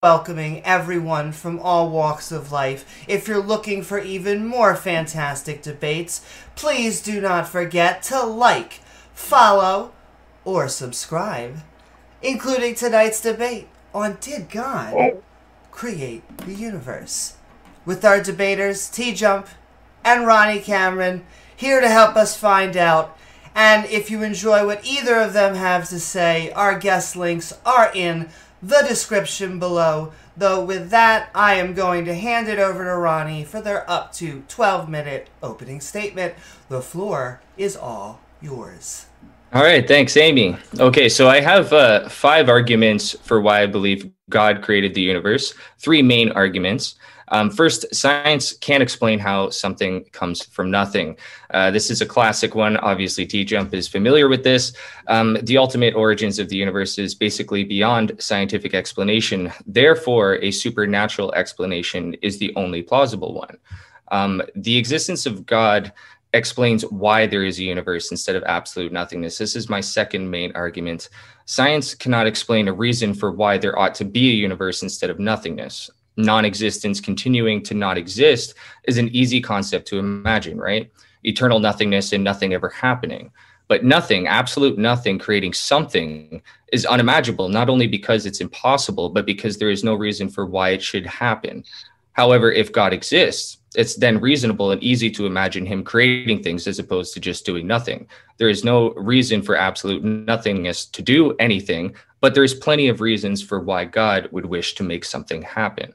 Welcoming everyone from all walks of life. If you're looking for even more fantastic debates, please do not forget to like, follow, or subscribe, including tonight's debate on Did God Create the Universe? With our debaters, T Jump and Ronnie Cameron, here to help us find out. And if you enjoy what either of them have to say, our guest links are in the description below. Though, with that, I am going to hand it over to Ronnie for their up to 12 minute opening statement. The floor is all yours. All right, thanks, Amy. Okay, so I have uh, five arguments for why I believe God created the universe, three main arguments. Um, first, science can't explain how something comes from nothing. Uh, this is a classic one. Obviously, T Jump is familiar with this. Um, the ultimate origins of the universe is basically beyond scientific explanation. Therefore, a supernatural explanation is the only plausible one. Um, the existence of God explains why there is a universe instead of absolute nothingness. This is my second main argument. Science cannot explain a reason for why there ought to be a universe instead of nothingness non existence continuing to not exist is an easy concept to imagine, right? Eternal nothingness and nothing ever happening. But nothing, absolute nothing, creating something is unimaginable, not only because it's impossible, but because there is no reason for why it should happen. However, if God exists, it's then reasonable and easy to imagine him creating things as opposed to just doing nothing. There is no reason for absolute nothingness to do anything, but there's plenty of reasons for why God would wish to make something happen.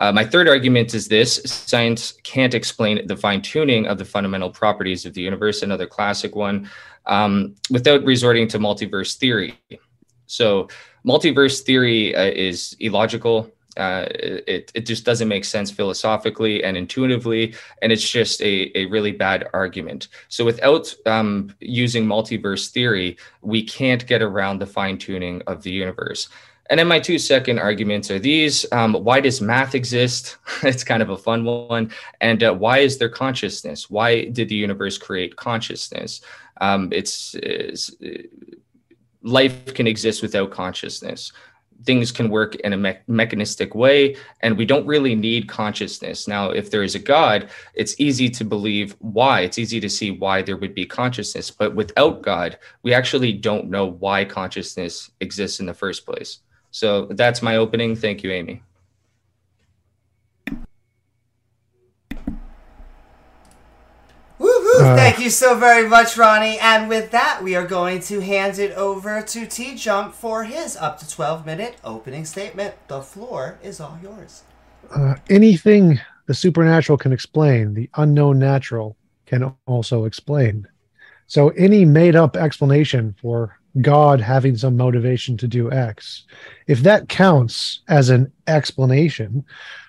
Uh, my third argument is this science can't explain the fine tuning of the fundamental properties of the universe, another classic one, um, without resorting to multiverse theory. So, multiverse theory uh, is illogical. Uh, it, it just doesn't make sense philosophically and intuitively, and it's just a, a really bad argument. So, without um, using multiverse theory, we can't get around the fine tuning of the universe. And then my two second arguments are these um, Why does math exist? it's kind of a fun one. And uh, why is there consciousness? Why did the universe create consciousness? Um, it's, it's, life can exist without consciousness. Things can work in a me- mechanistic way, and we don't really need consciousness. Now, if there is a God, it's easy to believe why. It's easy to see why there would be consciousness. But without God, we actually don't know why consciousness exists in the first place. So that's my opening. Thank you, Amy. Woohoo! Uh, Thank you so very much, Ronnie. And with that, we are going to hand it over to T Jump for his up to 12 minute opening statement. The floor is all yours. Uh, anything the supernatural can explain, the unknown natural can also explain. So, any made up explanation for God having some motivation to do X. If that counts as an explanation,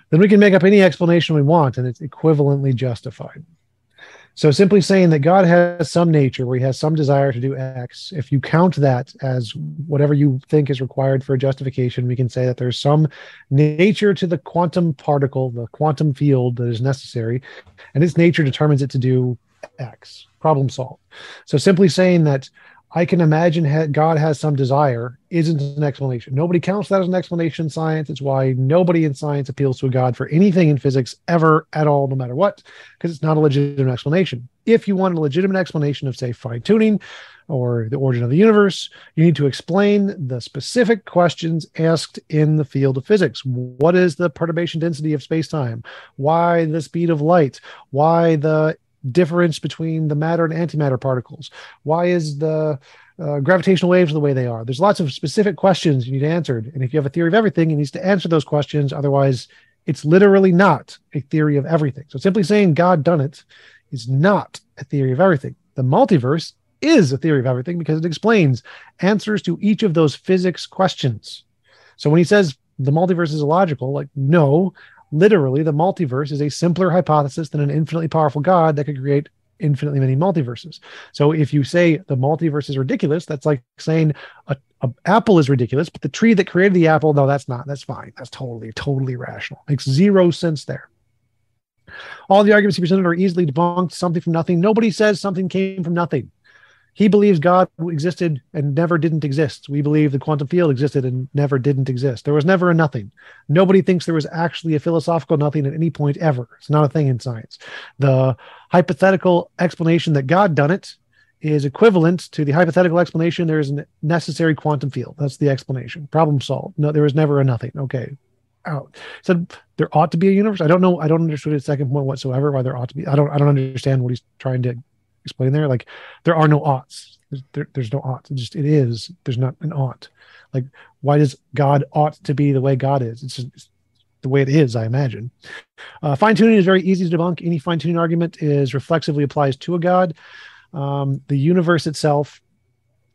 then we can make up any explanation we want and it's equivalently justified. So simply saying that God has some nature where he has some desire to do X, if you count that as whatever you think is required for a justification, we can say that there's some nature to the quantum particle, the quantum field that is necessary, and its nature determines it to do X. Problem solved. So simply saying that I can imagine God has some desire isn't an explanation. Nobody counts that as an explanation in science. It's why nobody in science appeals to a God for anything in physics ever at all, no matter what, because it's not a legitimate explanation. If you want a legitimate explanation of, say, fine tuning or the origin of the universe, you need to explain the specific questions asked in the field of physics. What is the perturbation density of space time? Why the speed of light? Why the difference between the matter and antimatter particles? Why is the uh, gravitational waves the way they are? There's lots of specific questions you need answered. And if you have a theory of everything, it needs to answer those questions. Otherwise, it's literally not a theory of everything. So simply saying God done it is not a theory of everything. The multiverse is a theory of everything because it explains answers to each of those physics questions. So when he says the multiverse is illogical. Like, no, literally, the multiverse is a simpler hypothesis than an infinitely powerful God that could create infinitely many multiverses. So if you say the multiverse is ridiculous, that's like saying a, a, apple is ridiculous, but the tree that created the apple, no, that's not. That's fine. That's totally, totally rational. Makes zero sense there. All the arguments he presented are easily debunked. Something from nothing. Nobody says something came from nothing. He believes God existed and never didn't exist. We believe the quantum field existed and never didn't exist. There was never a nothing. Nobody thinks there was actually a philosophical nothing at any point ever. It's not a thing in science. The hypothetical explanation that God done it is equivalent to the hypothetical explanation there is a necessary quantum field. That's the explanation. Problem solved. No, there was never a nothing. Okay. Out. Said there ought to be a universe. I don't know. I don't understand his second point whatsoever. Why there ought to be. I don't. I don't understand what he's trying to explain there. Like there are no oughts. There's, there, there's no ought. It just it is. There's not an ought. Like why does God ought to be the way God is? It's just it's the way it is. I imagine. Uh, fine tuning is very easy to debunk. Any fine tuning argument is reflexively applies to a God. Um, the universe itself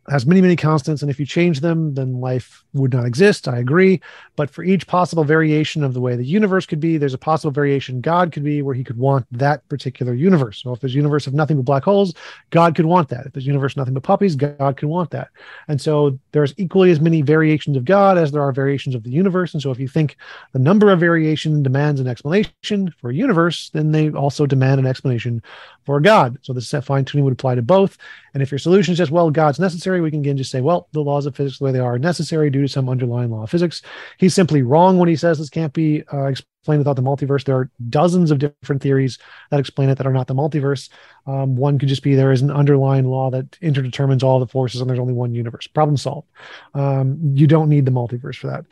has many, many constants, and if you change them, then life would not exist. I agree. But for each possible variation of the way the universe could be, there's a possible variation God could be where he could want that particular universe. So if there's a universe of nothing but black holes, God could want that. If there's a universe nothing but puppies, God could want that. And so there's equally as many variations of God as there are variations of the universe. And so if you think the number of variation demands an explanation for a universe, then they also demand an explanation for God. So this fine tuning would apply to both. And if your solution is just, well, God's necessary, we can again just say, well, the laws of physics, the way they are, necessary due to some underlying law of physics. He's simply wrong when he says this can't be uh, explained without the multiverse. There are dozens of different theories that explain it that are not the multiverse. Um, one could just be there is an underlying law that interdetermines all the forces and there's only one universe. Problem solved. Um, you don't need the multiverse for that.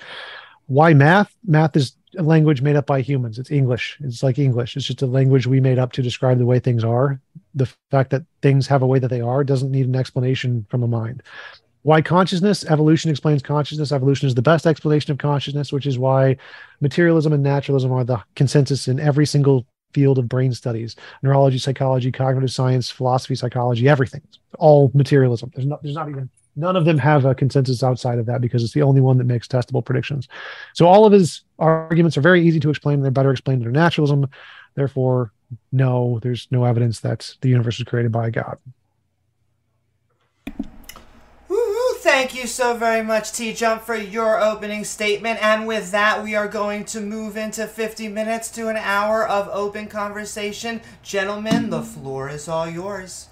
Why math? Math is language made up by humans. It's English. It's like English. It's just a language we made up to describe the way things are. The fact that things have a way that they are doesn't need an explanation from a mind. Why consciousness? Evolution explains consciousness. Evolution is the best explanation of consciousness, which is why materialism and naturalism are the consensus in every single field of brain studies neurology psychology cognitive science philosophy psychology everything it's all materialism there's not there's not even none of them have a consensus outside of that because it's the only one that makes testable predictions. So all of his arguments are very easy to explain. They're better explained under naturalism. Therefore, no, there's no evidence that the universe was created by God. Thank you so very much, T Jump, for your opening statement. And with that, we are going to move into 50 minutes to an hour of open conversation. Gentlemen, the floor is all yours.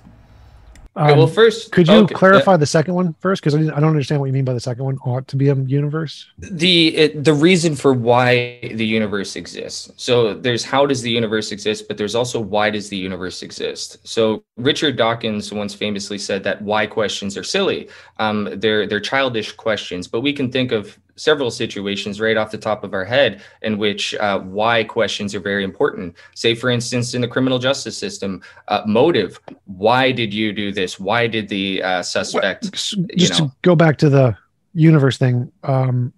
Um, okay, well, first, could you okay, clarify the second one first? Because I, I, don't understand what you mean by the second one. Ought to be a universe. The it, the reason for why the universe exists. So there's how does the universe exist, but there's also why does the universe exist. So Richard Dawkins once famously said that why questions are silly. Um, they're they're childish questions, but we can think of several situations right off the top of our head in which uh, why questions are very important. Say, for instance, in the criminal justice system, uh, motive. Why did you do this? Why did the uh, suspect? Well, just know, to go back to the universe thing. Um,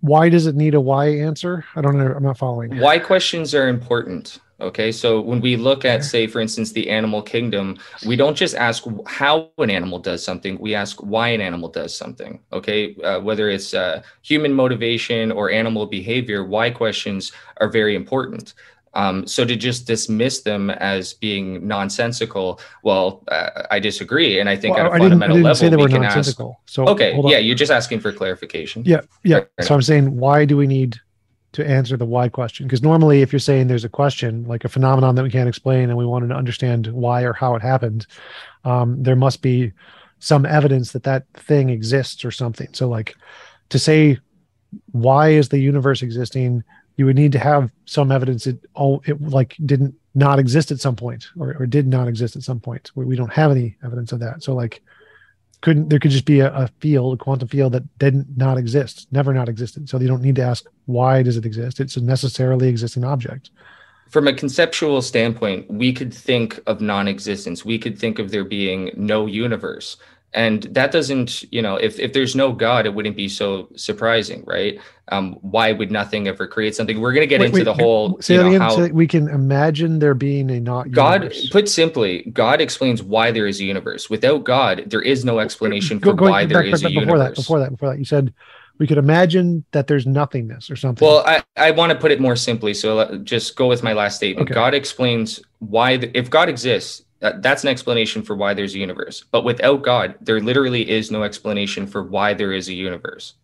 why does it need a why answer? I don't know. I'm not following. Why questions are important. Okay, so when we look at, say, for instance, the animal kingdom, we don't just ask how an animal does something, we ask why an animal does something. Okay, uh, whether it's uh, human motivation or animal behavior, why questions are very important. Um, so to just dismiss them as being nonsensical, well, uh, I disagree, and I think well, at a fundamental level we can ask. So okay, yeah, you're just asking for clarification. Yeah, yeah. so I'm saying, why do we need to answer the why question. Because normally if you're saying there's a question like a phenomenon that we can't explain and we wanted to understand why or how it happened um, there must be some evidence that that thing exists or something. So like to say why is the universe existing you would need to have some evidence it all it like didn't not exist at some point or, or did not exist at some point. We don't have any evidence of that. So like couldn't there could just be a, a, field, a quantum field that didn't not exist, never not existed. So you don't need to ask why does it exist? It's a necessarily existing object. From a conceptual standpoint, we could think of non-existence. We could think of there being no universe and that doesn't you know if, if there's no god it wouldn't be so surprising right um, why would nothing ever create something we're going to get wait, into wait, the whole say you know, how, so we can imagine there being a not god put simply god explains why there is a universe without god there is no explanation for go, why back, there is back, a before universe that before that before that you said we could imagine that there's nothingness or something. Well, I, I want to put it more simply. So uh, just go with my last statement. Okay. God explains why, the, if God exists, that's an explanation for why there's a universe. But without God, there literally is no explanation for why there is a universe.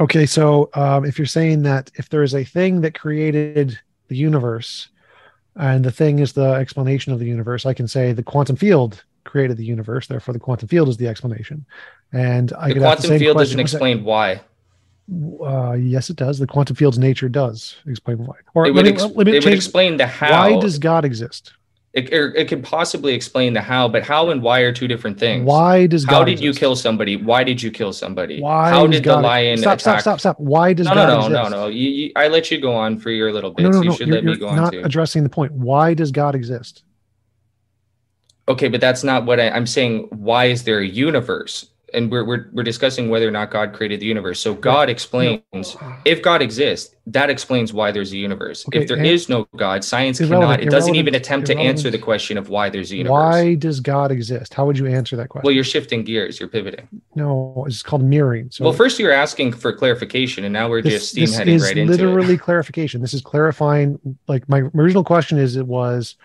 Okay, so um, if you're saying that if there is a thing that created the universe, and the thing is the explanation of the universe, I can say the quantum field created the universe. Therefore, the quantum field is the explanation. And I The quantum same field question- doesn't explain why. Uh, yes, it does. The quantum field's nature does explain why. Or It let me- ex- let me it would explain the how. why does God exist? It, or it could possibly explain the how, but how and why are two different things. Why does God How did you kill somebody? Why did you kill somebody? Why how did God the lion stop, attack? stop, stop, stop. Why does No, God no, no, exist? no, no. You, you, I let you go on for your little bits. No, no, you no. should You're, let you're go on not too. addressing the point. Why does God exist? Okay, but that's not what I, I'm saying. Why is there a universe? And we're, we're we're discussing whether or not God created the universe. So God explains if God exists, that explains why there's a universe. Okay, if there is no God, science Irrelevant, cannot. It doesn't even attempt to answer the question of why there's a universe. Why does God exist? How would you answer that question? Well, you're shifting gears. You're pivoting. no, it's called mirroring. So well, first you're asking for clarification, and now we're this, just steamheading right into it. literally clarification. This is clarifying. Like my original question is, it was,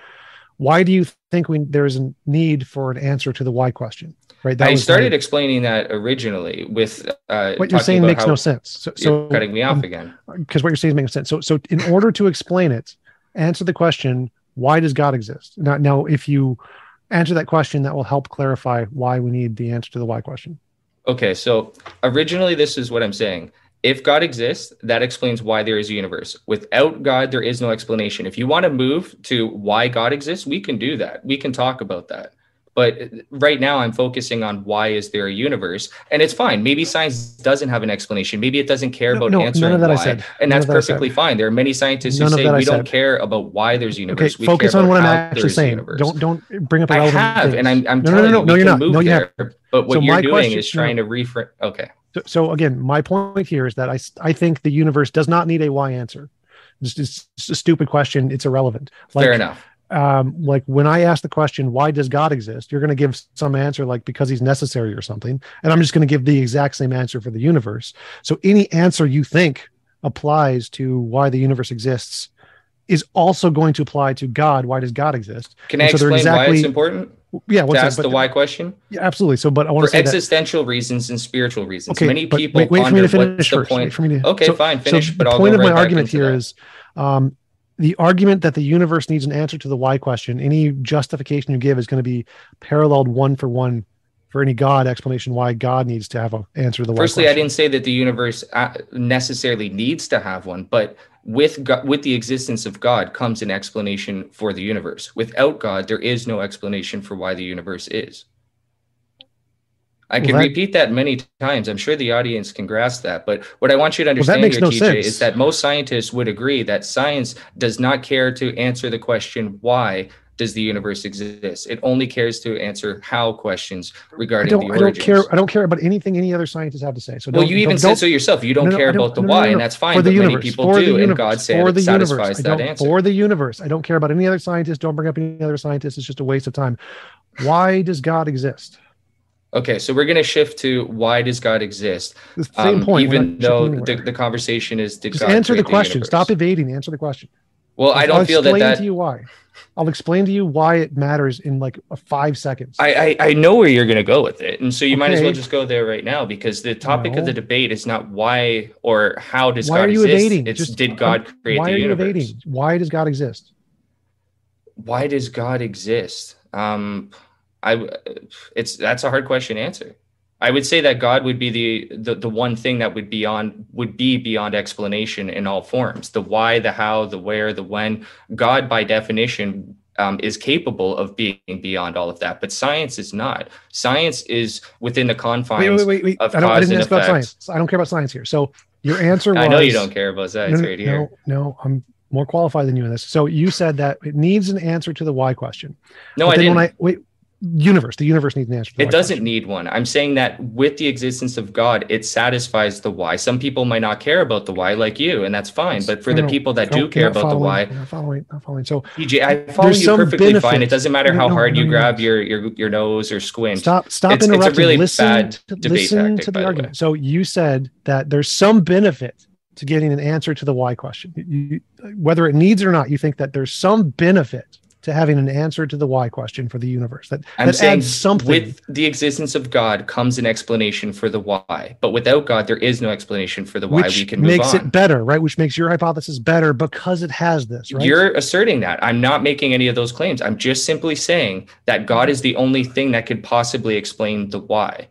why do you think we there is a need for an answer to the why question? Right. I was started my- explaining that originally with uh, what you're saying makes no sense. So, You're so cutting me off um, again. because what you're saying makes sense. So, so in order to explain it, answer the question: Why does God exist? Now, now, if you answer that question, that will help clarify why we need the answer to the why question. Okay, so originally this is what I'm saying. If God exists, that explains why there is a universe. Without God, there is no explanation. If you want to move to why God exists, we can do that. We can talk about that. But right now I'm focusing on why is there a universe? And it's fine. Maybe science doesn't have an explanation. Maybe it doesn't care No, about no, none answering of that I why. said. And None that's I perfectly fine. There are many scientists None who say that I we don't said. care about why there's a Okay, universe. we focus care on what I'm actually saying. universe. Don't don't bring up I have, and I'm. I'm No, no, telling no, you, no, we you're not. No, you there. But what So you're doing question- is trying to reframe. Okay. So, so again, my point here is that I I think the universe does not need a why answer. It's a stupid question. It's irrelevant. Like, Fair enough. Um like when i ask the question why does god exist you're going to give some answer like because he's necessary or something and i'm just going to give the exact same answer for the universe so any answer you think applies to why the universe exists is also going to apply to god why does god exist Can I so explain why exactly- it's important yeah to what's ask the why question? yeah, absolutely so but i want For to say that existential reasons and spiritual reasons. okay Many people wait, wait for me to finish what's the first. Wait point. for me to- Okay, so- fine, so but the I'll point of my argument here that. is um, the argument that the universe needs an answer to the why question any justification you give is going to be paralleled one for one for any god explanation why god needs to have an answer to the why Firstly, I didn't say that the universe uh, necessarily needs to have one, but with God, with the existence of God comes an explanation for the universe. Without God, there is no explanation for why the universe is. I Well, can that- repeat that many times. I'm sure the audience can grasp that. But what I want you to understand makes here, no TJ, sense. is that most scientists would agree that science does not care to answer the question why does the universe exist. It only cares to answer how questions regarding the I don't care. I don't care about anything any other scientists have to say. So Well, you even said so yourself. You don't No, no, care don't- about the no, why, and that's fine. For the but many universe, people for the do, and universe, God said for it the satisfies universe. I that answer. For the universe, I don't care about any other scientists. Don't bring up any other scientists. It's just a waste of time. Why does God exist? Okay, so we're going to shift to why does God exist? The same Um, point. even though the, the conversation is did just God answer the question. universe? Stop evading. Answer the question. Well, I I'll don't feel that explain to you why. I'll explain to you why it matters in like five seconds. I, I I know where you're going to go with it, and so you might as well just go there right now because the topic of the debate is not why or how does why God are you exist. evading? It's Just- did God create why the are you evading? Why does God exist? Why does God exist? Um, I it's that's a hard question to answer. I would say that God would be the, the the one thing that would beyond would be beyond explanation in all forms. The why, the how, the where, the when. God, by definition, um, is capable of being beyond all of that, but science is not. Science is within the confines. Wait, wait, wait, wait. of I, don't, I didn't ask about science. I don't care about science here. So your answer was I know you don't care about science no, right here. No, no, I'm more qualified than you in this. So you said that it needs an answer to the why question. No, But I didn't. when I wait, universe. The universe needs an answer. It doesn't question. need one. I'm saying that with the existence of God, it satisfies the why. Some people might not care about the why, like you, and that's fine. But for No, the no, people that no, do care about the why, Not following, not following. So TJ, I follow you perfectly fine. It doesn't matter how hard you grab your your your nose or squint. stop stop It's- it's a interrupting. really listen bad to, debate listen tactic, to the the argument. way. So you said that there's some benefit to getting an answer to the why question. You, whether it needs it or not, you think that there's some benefit to having an answer to the why question for the universe. That I'm that saying adds something. with the existence of God comes an explanation for the why. But without God, there is no explanation for the why. which we can move on. Which makes it better, right? Which makes your hypothesis better because it has this, right? You're asserting that. I'm not making any of those claims. I'm just simply saying that God is the only thing that could possibly explain the why.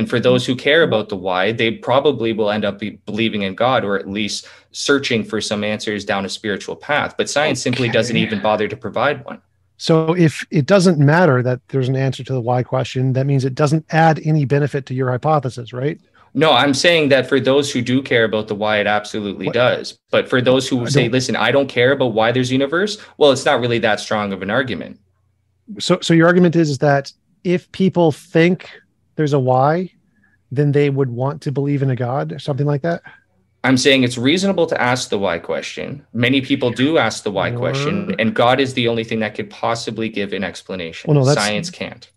And for those who care about the why, they probably will end up believing in God or at least searching for some answers down a spiritual path. But science simply doesn't even bother to provide one. So if it doesn't matter that there's an answer to the why question, that means it doesn't add any benefit to your hypothesis, right? No, I'm saying that for those who do care about the why, it absolutely What- does. But for those who say, listen, I don't care about why there's a universe, well, it's not really that strong of an argument. So so your argument is, is that if people think there's a why, then they would want to believe in a god or something like that. I'm saying it's reasonable to ask the why question. Many people do ask the why question, and God is the only thing that could possibly give an explanation. Well, no, Science can't.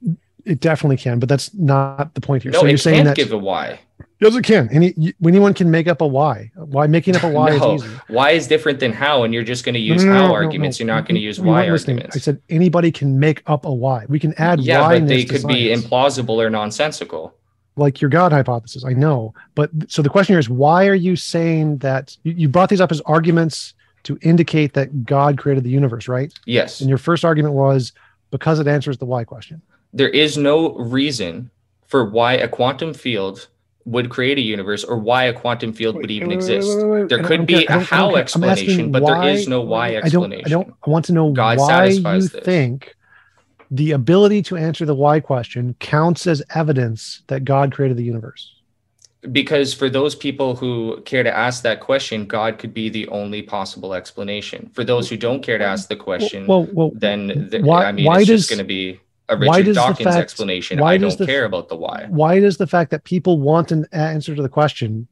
It definitely can, but that's not the point here. No, so you're it saying can't that give a why. Yes, it can. Any anyone can make up a why. Why making up a why no, is easy. why is different than how, and you're just going to use no, no, how arguments. You're not going to use you why arguments. I said anybody can make up a why. We can add why. yeah, but they could be implausible or nonsensical. like your God hypothesis. I know, but so the question here is, why are you saying that you, you brought these up as arguments to indicate that God created the universe, right? Yes. And your first argument was because it answers the why question. there is no reason for why a quantum field would create a universe or why a quantum field would even Wait, exist. wait. There could be don't care. I a don't- I don't how explanation, but there why- is no why explanation. I don't. I don't. I want to know God why you this. think the ability to answer the why question counts as evidence that God created the universe. Because for those people who care to ask that question, God could be the only possible explanation. For those who don't care to ask the question, Well, well, then th- why- I mean, why it's does- just going to be a why Richard does the Dawkins fact- explanation. why I does don't the- care about the why. why does the fact that people want an answer to the question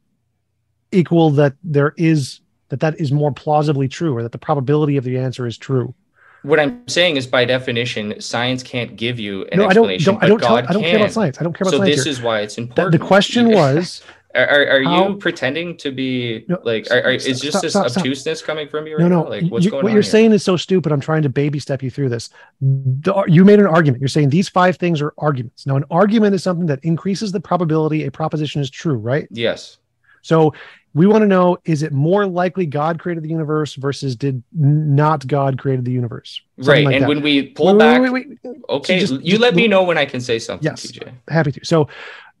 equal that there is that that is more plausibly true or that the probability of the answer is true What I'm saying is, by definition, science can't give you an no i don't, explanation, don't i don't but tell, i don't care about science i don't care about so science So this here. is why it's The- important. the question was Are, are, are how- you pretending to be No, like? Are, are, is just this stop, stop. obtuseness coming from you right no no now? Like, what's you- going what on you're here? saying is so stupid i'm trying to baby step you through this The- you made an argument you're saying these five things are arguments now an argument is something that increases the probability a proposition is true right Yes. So we want to know is it more likely God created the universe versus did not God created the universe? Something Right. like and that. when we pull Wait, back, wait, wait, okay, just- you just let me know when I can say something, Yes. TJ. Happy to. So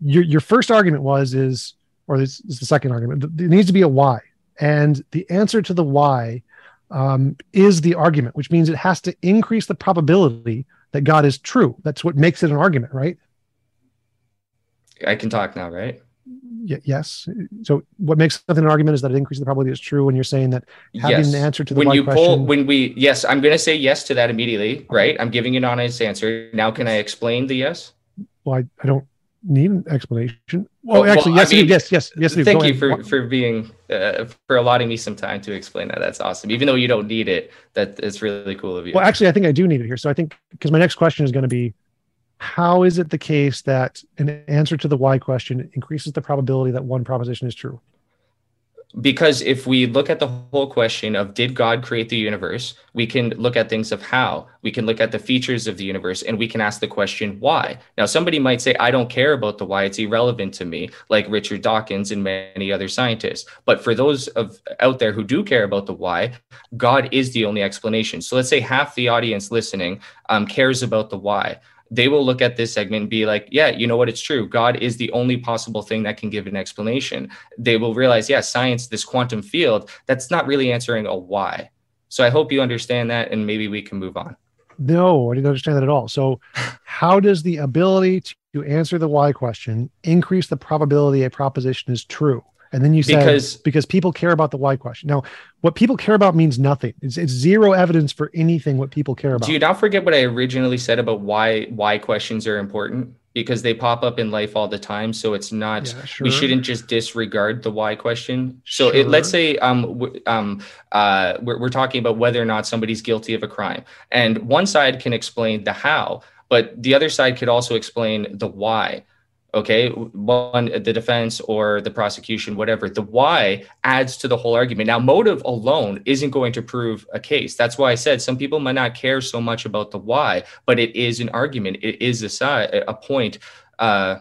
your your first argument was is or this is the second argument. th- There needs to be a why. And the answer to the why um, is the argument, which means it has to increase the probability that God is true. That's what makes it an argument, right? I can talk now, right? Y- yes. So what makes something an argument is that it increases the probability it's true when you're saying that having yes. an answer to the when why you question. pull, when we, yes, I'm going to say yes to that immediately, right? I'm giving you an honest answer. Now, can I explain the yes? well, I, I don't need an explanation. Well, Well, actually, well, yes, I mean, yes, yes, yes. Thank Go you ahead. for, for being, uh, for allotting me some time to explain that. That's awesome. Even though you don't need it, that it's really cool of you. Well, actually, I think I do need it here. So I think because my next question is going to be, how is it the case that an answer to the why question increases the probability that one proposition is true? Because if we look at the whole question of did God create the universe, we can look at things of how, we can look at the features of the universe, and we can ask the question why. Now, somebody might say, I don't care about the why, it's irrelevant to me, like Richard Dawkins and many other scientists. But for those of out there who do care about the why, God is the only explanation. So let's say half the audience listening um, cares about the why they will look at this segment and be like, yeah, you know what? It's true. God is the only possible thing that can give an explanation. They will realize, yeah, science, this quantum field, that's not really answering a why. So I hope you understand that and maybe we can move on. No, I didn't understand that at all. So, how does the ability to answer the why question increase the probability a proposition is true? And then you said Because- because people care about the why question. Now, what people care about means nothing. It's, it's zero evidence for anything what people care about. Do you not forget what I originally said about why why questions are important? Because they pop up in life all the time. So it's not Yeah, we shouldn't just disregard the why question. So it, let's say um w- um uh we're, we're talking about whether or not somebody's guilty of a crime, and one side can explain the how, but the other side could also explain the why. Okay, one the defense or the prosecution, whatever. The why adds to the whole argument. Now, motive alone isn't going to prove a case. That's why I said some people might not care so much about the why, but it is an argument. It is a side, a point. Uh,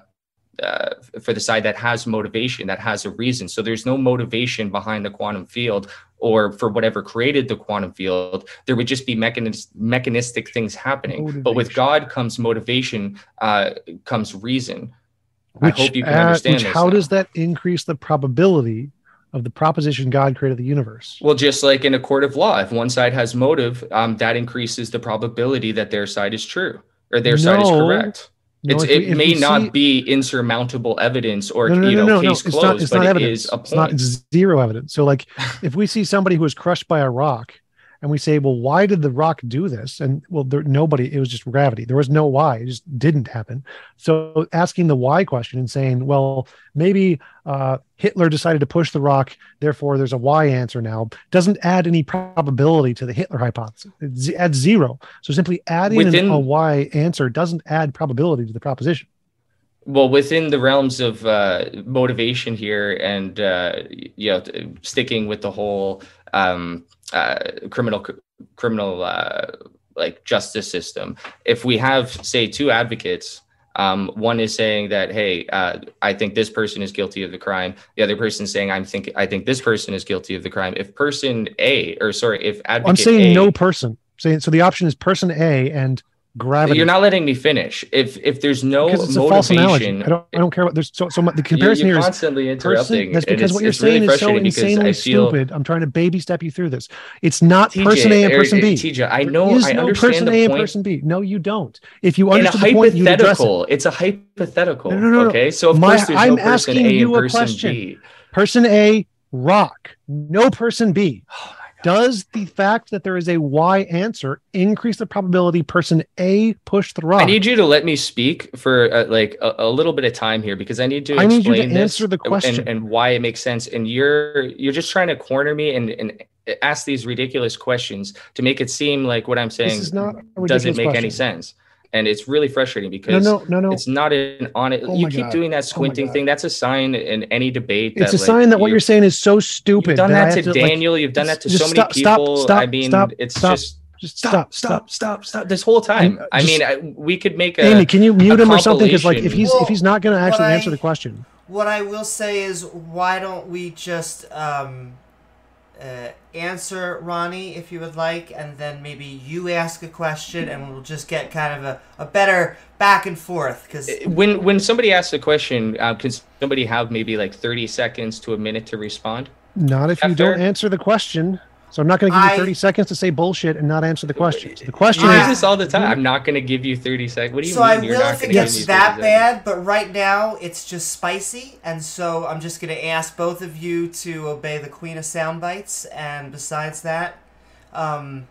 uh, for the side that has motivation, that has a reason. So there's no motivation behind the quantum field or for whatever created the quantum field. There would just be mechanis- mechanistic things happening. But with God comes motivation, uh, comes reason. Which, I hope you can add- understand which this how now. does that increase the probability of the proposition God created the universe? Well, just like in a court of law, if one side has motive, um, that increases the probability that their side is true or their side is correct. No, it's, if we- it may not see- be insurmountable evidence or no, no, you no, know no, no. case It's closed, not. It's but not it evidence. is a It's not. It's zero evidence. So, like, if we see somebody who was crushed by a rock, and we say, "Well, why did the rock do this?" and well, there nobody. It was just gravity. There was no why. It just didn't happen. So, asking the why question and saying, "Well, maybe uh, Hitler decided to push the rock, therefore there's a why answer now," doesn't add any probability to the Hitler hypothesis. It adds zero. So, simply adding Within- a why answer doesn't add probability to the proposition. well within the realms of uh, motivation here and uh, you know sticking with the whole um, uh, criminal criminal uh, like justice system. If we have say two advocates um, one is saying that hey uh, i think this person is guilty of the crime. The other person is saying i'm think i think this person is guilty of the crime. If person a or sorry if advocate I'm saying A, no person. Saying so the option is person A and gravity. you're not letting me finish if if there's no because it's a false analogy. motivation I don't. I don't care what. There's so so much. The You're- comparison you're here is constantly person. interrupting. That's because what you're it's really saying is so insanely stupid. I'm trying to baby step you through this. It's not TJ, person A and person B. TJ, I know, is I no understand person the A and point. person B. No, you don't. If you understood the point, you address it. hypothetical, it's a hypothetical. No, no, no, no. Okay, so of My- course there's I'm no person asking A you a person question. B. Person A, rock. No person B. Oh, Does the fact that there is a Y answer increase the probability person A pushed the rock? I need you to let me speak for uh, like a, a little bit of time here because I need to I need you to explain this answer the and- question. and, why it makes sense. And you're you're just trying to corner me and and ask these ridiculous questions to make it seem like what I'm saying doesn't make any sense. And it's really frustrating because no, no, no. no. it's not an on it. Oh you keep God. doing that Oh squinting God. thing. That's a sign in any debate. It's a like, sign that what you- you're saying is so stupid. You've done I that have to like, Daniel. you've done that to so many stop, stop, people. stop, I mean, stop, it's stop. just just stop, stop, stop, stop, stop. This whole time. I'm- I mean, I, we could make a. Amy, can you mute him or something? Because like if he's Well, if he's not going to actually what answer I- the question, What I will say is, why don't we just um, uh, answer Ronnie if you would like, and then maybe you ask a question, and we'll just get kind of a, a better back and forth. Because when when somebody asks a question, uh, can somebody have maybe like thirty seconds to a minute to respond? not if That you don't answer the question. So I'm not going to give I- you 30 seconds to say bullshit and not answer the question. The question You I- do is this all the time. I'm not going to give you thirty seconds. What do you so mean? I you're will not if it gonna give gets me 30 that seconds? bad, but right now it's just spicy, and so I'm just gonna ask both of you to obey the Queen of Sound Bites, and besides that, um,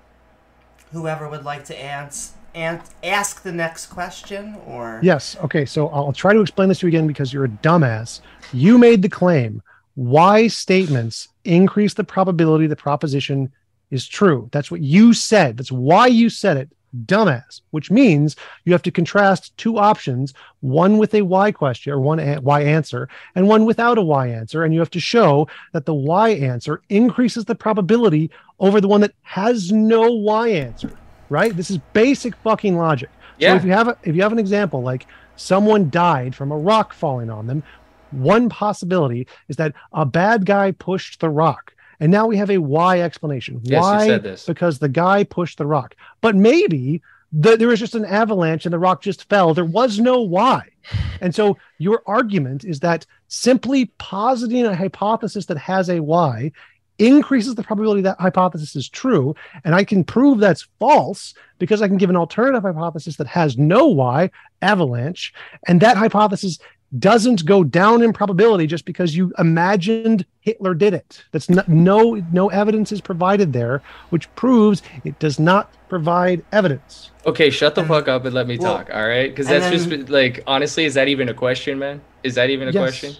whoever would like to ans- an- ask the next question, or yes. Okay, so I'll try to explain this to you again because you're a dumbass. You made the claim. Why statements increase the probability the proposition is true. That's what you said. That's why you said it, dumbass. Which means you have to contrast two options, one with a why question or one a- why answer, and one without a why answer, and you have to show that the why answer increases the probability over the one that has no why answer. Right? This is basic fucking logic. Yeah. So if you have a, if you have an example like someone died from a rock falling on them, one possibility is that a bad guy pushed the rock. And now we have a why explanation. Yes, you why? said this. Because the guy pushed the rock. But maybe the, there was just an avalanche and the rock just fell. There was no why. And so your argument is that simply positing a hypothesis that has a why increases the probability that hypothesis is true. And I can prove that's false because I can give an alternative hypothesis that has no why, avalanche, and that hypothesis doesn't go down in probability just because you imagined Hitler did it. That's not, no no evidence is provided there, which proves it does not provide evidence. Okay, shut the fuck up and let me well, talk. All right, because that's then- just like honestly, is that even a question, man? Is that even a Yes. question?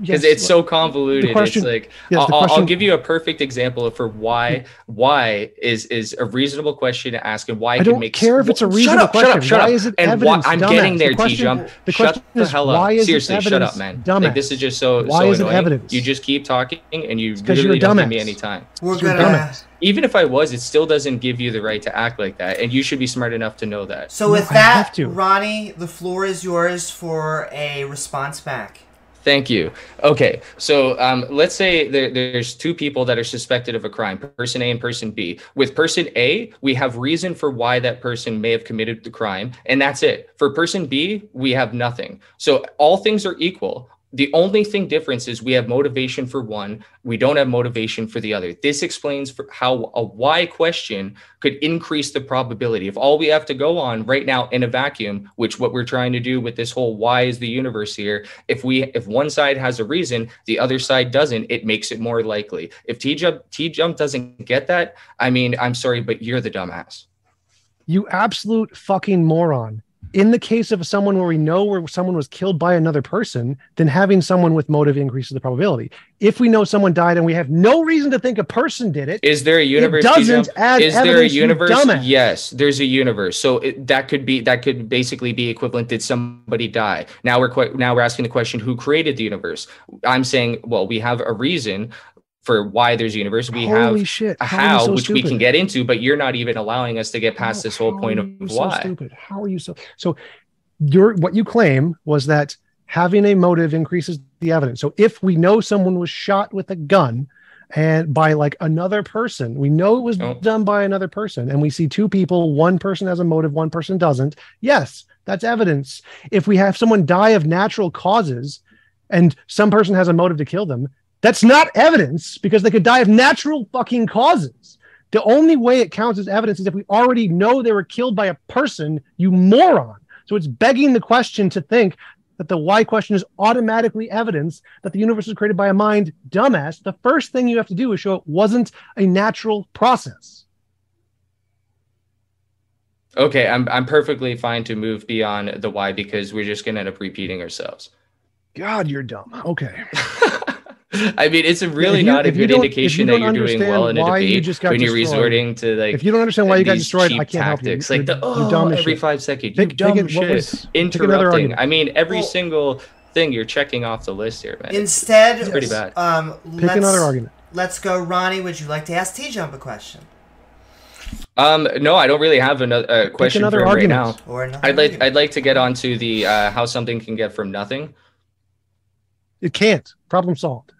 Because Yes. it's so convoluted. The question- it's like yes, I'll, the I'll- I'll give you a perfect example of for why why is is a reasonable question to ask and why I don't can make care if it's a reasonable up, shut up, question. shut Why up. is it and why, I'm dumbass? getting there, The T Jump. the Shut question the is, hell up. is Seriously, shut up, man. dumbass? Like this is just so Why so is it annoying. evidence? You just keep talking and you 'cause you're literally don't give me any time. We're gonna. dumbass. Even if I was, it still doesn't give you the right to act like that, and you should be smart enough to know that. So with I that. Ronnie, the floor is yours for a response back. Thank you. Okay, so um, let's say there, there's two people that are suspected of a crime, person A and person B. With person A, we have reason for why that person may have committed the crime, and that's it. For person B, we have nothing. So all things are equal. The only thing difference is we have motivation for one, we don't have motivation for the other. This explains how a why question could increase the probability. If all we have to go on right now in a vacuum, which what we're trying to do with this whole why is the universe here, if we if one side has a reason, the other side doesn't, it makes it more likely. If T jump T jump doesn't get that, I mean, I'm sorry, but you're the dumbass. You absolute fucking moron. In the case of someone where we know where someone was killed by another person, then having someone with motive increases the probability. If we know someone died and we have no reason to think a person did it, Is there a universe? T doesn't jump? add Is there a you universe? Yes, there's a universe. So it, that could be that could basically be equivalent. Did somebody die? Now we're now we're asking the question: Who created the universe? I'm saying, well, we have a reason for why there's a universe. We holy have shit, a how, how, so which we can get into, but you're not even allowing us to get past How- this whole point of so why. stupid? How are you so so? Your what you claim was that having a motive increases the evidence. So if we know someone was shot with a gun and by like another person, we know it was Oh. done by another person, and we see two people, one person has a motive, one person doesn't. Yes, that's evidence. If we have someone die of natural causes and some person has a motive to kill them, that's not evidence because they could die of natural fucking causes. The only way it counts as evidence is if we already know they were killed by a person, you moron. So it's begging the question to think that the why question is automatically evidence that the universe was created by a mind, dumbass. The first thing you have to do is show it wasn't a natural process. Okay, I'm I'm perfectly fine to move beyond the why because we're just gonna end up repeating ourselves. God, you're dumb. Okay. I mean, it's really If you- not a good indication you that you're doing well in a why you debate just got when you're destroyed- resorting to like if you don't understand why you got destroyed, cheap I can't help you. tactics. You're, Like the oh, dumb every shit. five seconds, Pick- you pick dumb it- shit, was- pick another interrupting. I mean, every Well- single thing you're checking off the list here, man. Instead, It's pretty bad. Um, Pick let's, another argument. Let's go, Ronnie. Would you like to ask T Jump a question Um, no, I don't really have another uh, question another for him right now. or another? I'd like argument? I'd like to get onto the uh, how something can get from nothing. It can't. Problem solved.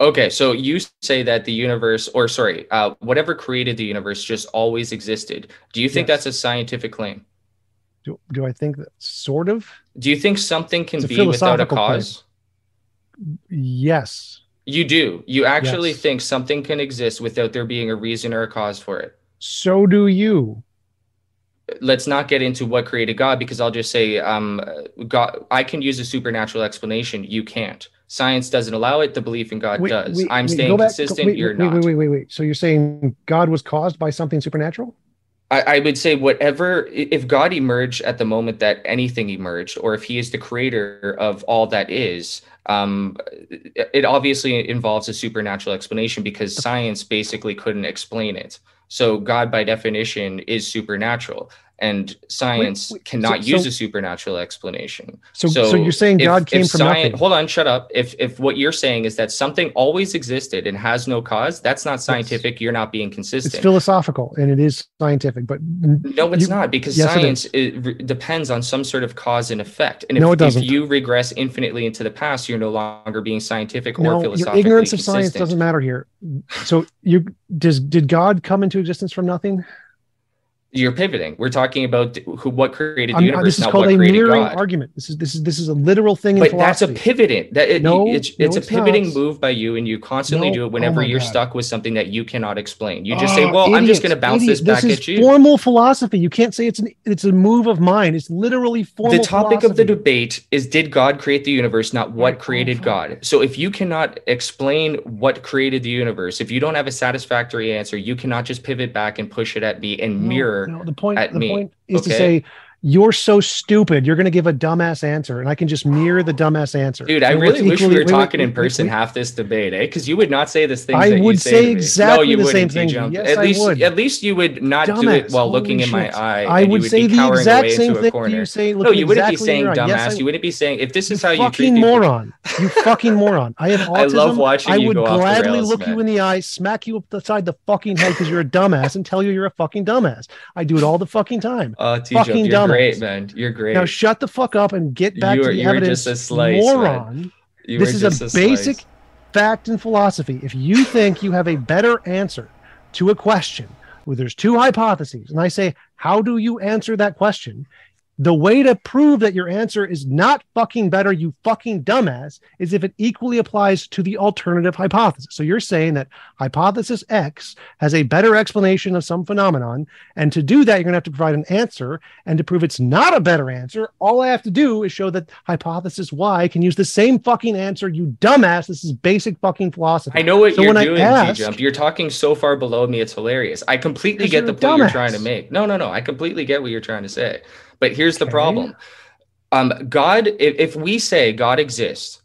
Okay, so you say that the universe, or sorry, uh, whatever created the universe just always existed. Do you think Yes. that's a scientific claim? Do, do I think that sort of? Do you think something can It's a be without a philosophical claim. cause? Yes. You do. You actually Yes. think something can exist without there being a reason or a cause for it. So do you. Let's not get into what created God because I'll just say, um, God. I can use a supernatural explanation. You can't. Science doesn't allow it. The belief in God Wait, does. wait, I'm wait, staying go back- go- consistent. you're wait, not. Wait, wait, wait, wait. So you're saying God was caused by something supernatural? I, I would say whatever if God emerged at the moment that anything emerged, or if He is the creator of all that is, um, it obviously involves a supernatural explanation because science basically couldn't explain it. So God, by definition, is supernatural, and science wait, cannot so- use so- a supernatural explanation. So, so, you're saying if- God came if from sci- nothing? Hold on, shut up. If if what you're saying is that something always existed and has no cause, that's not scientific. You're not being consistent. It's philosophical and it is scientific, but No, it's you- not because yes, science it re- depends on some sort of cause and effect. And if, No, it doesn't. you regress infinitely into the past, you're no longer being scientific or No, your philosophically ignorance of science doesn't matter here. So you does did God come into existence from nothing? You're pivoting. We're talking about who, what created the I'm- universe, this is not called what a mirroring God. argument. This is this is this is a literal thing in But that's a pivoting. That it, No, it's no, it's a pivoting not. move by you, and you constantly No. do it Oh whenever my you're God. stuck with something that you cannot explain. You just say, Oh, "Well, I'm just going to bounce idiot. this back is at you." Formal philosophy. You can't say it's an it's a move of mine. It's literally formal. the topic of the debate is did god create the universe not what Right, created oh, god so if you cannot explain what created the universe if you don't have a satisfactory answer you cannot just pivot back and push it at me and No, No, the point. the me, point is to say you're so stupid. You're going to give a dumbass answer, and I can just mirror the dumbass answer. dude i And really wish we were wait, talking in wait, wait, person wait. half this debate eh because you would not say this thing. I that you would say, say exactly no, you the wouldn't, same thing. Yes, at I least would. at least you would not do it while Holy looking in my shit. eye I would would say the exact same thing you say. no you wouldn't be saying in dumbass Yes, you wouldn't be saying if this is how you treat fucking moron. You fucking moron. I have autism. I love watching I would go off the gladly look you in the eye, smack you upside the side the fucking head because you're a dumbass and tell you you're a fucking dumbass. I do it all the fucking time. Fucking dumbass. Great man you're great Now shut the fuck up and get back You to are- the you evidence. just a slice, moron. This is a slice. basic fact in philosophy. If you think you have a better answer to a question where there's two hypotheses, and I say, how do you answer that question? The way to prove that your answer is not fucking better, you fucking dumbass, is if it equally applies to the alternative hypothesis. So you're saying that hypothesis X has a better explanation of some phenomenon. And to do that, you're going to have to provide an answer. And to prove it's not a better answer, all I have to do is show that hypothesis Y can use the same fucking answer, you dumbass. This is basic fucking philosophy. I know what So you're when I doing, ask- T-Jump. You're talking so far below me, it's hilarious. I completely get the point you're trying to make. No, no, no. I completely get what you're trying to say. But here's the Okay. problem. Um, God, if, if we say God exists,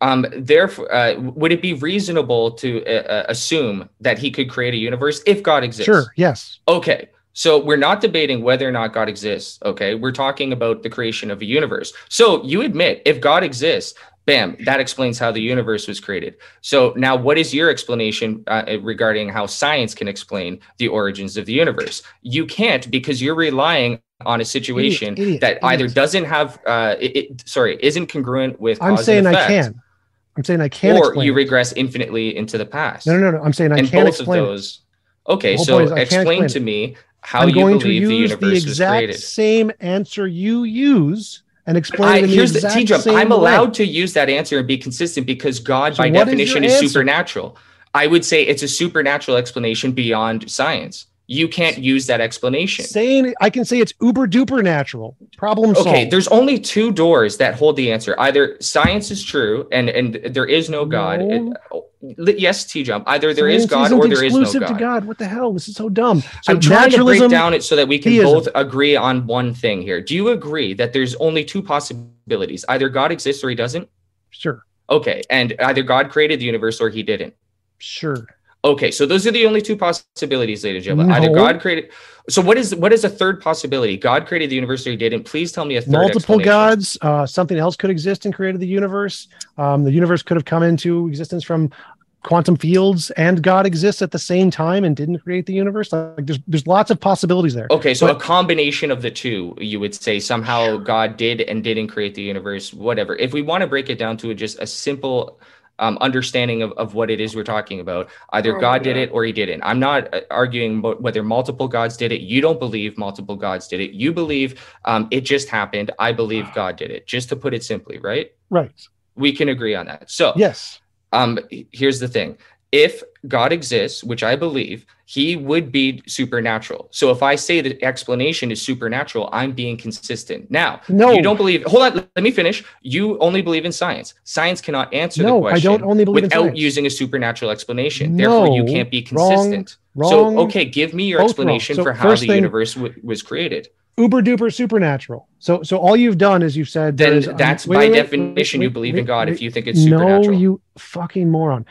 um, therefore, uh, would it be reasonable to uh, uh, assume that He could create a universe if God exists? Sure. Yes. Okay. So we're not debating whether or not God exists. Okay. We're talking about the creation of a universe. So you admit if God exists, bam, that explains how the universe was created. So now what is your explanation uh, regarding how science can explain the origins of the universe? You can't because you're relying on a situation Idiot, idiot, that either doesn't have, uh, it, it- sorry, isn't congruent with I'm cause saying I can. I'm saying I can or you it. regress infinitely into the past no, no, no, no. I'm saying I and can't both of explain. it. those. Okay, so point is I can't explain explain to it. me how I'm you going to believe the use universe the exact created. same answer you use and explain I, here's the the exact T jump. I'm way. allowed to use that answer and be consistent because God, So by is definition, is, answer? supernatural. I would say it's a supernatural explanation beyond science. You can't use that explanation. Saying I can say it's uber duper natural. Problem solved. Okay, there's only two doors that hold the answer. Either science is true and and there is no God. No. It- oh, yes, T jump. Either there is Science God isn't or there is no exclusive God. to God. What the hell? This is so dumb. So I'm trying to break down it so that we can theism. both agree on one thing here. Do you agree that there's only two possibilities? Either God exists or he doesn't? Sure, Okay. And either God created the universe or he didn't. sure. Okay. So those are the only two possibilities, ladies and gentlemen. Either No. God created. So what is what is a third possibility? God created the universe or he didn't? Please tell me a third Multiple gods. Uh, something else could exist and created the universe. Um, the universe could have come into existence from quantum fields, and God exists at the same time and didn't create the universe. Like there's there's lots of possibilities there. Okay, so But- a combination of the two, you would say somehow God did and didn't create the universe, whatever. If we want to break it down to just a simple um, understanding of, of what it is we're talking about, either Oh, God did it or he didn't. I'm not uh, arguing whether multiple gods did it. You don't believe multiple gods did it. You believe um, it just happened. I believe God did it, just to put it simply, right? Right. We can agree on that. So, Yes. um here's the thing if god exists which i believe he would be supernatural. So if i say the explanation is supernatural i'm being consistent. Now No. you don't believe hold on let me finish. You only believe in science. Science cannot answer the No, I question don't only believe without using a supernatural explanation. Therefore you can't be consistent wrong, wrong, so okay give me your explanation So for how the thing- universe w- was created. Uber duper supernatural. So so all you've done is you've said then um, that's wait, by wait, definition wait, you believe in god if you think it's supernatural. No, supernatural you fucking moron.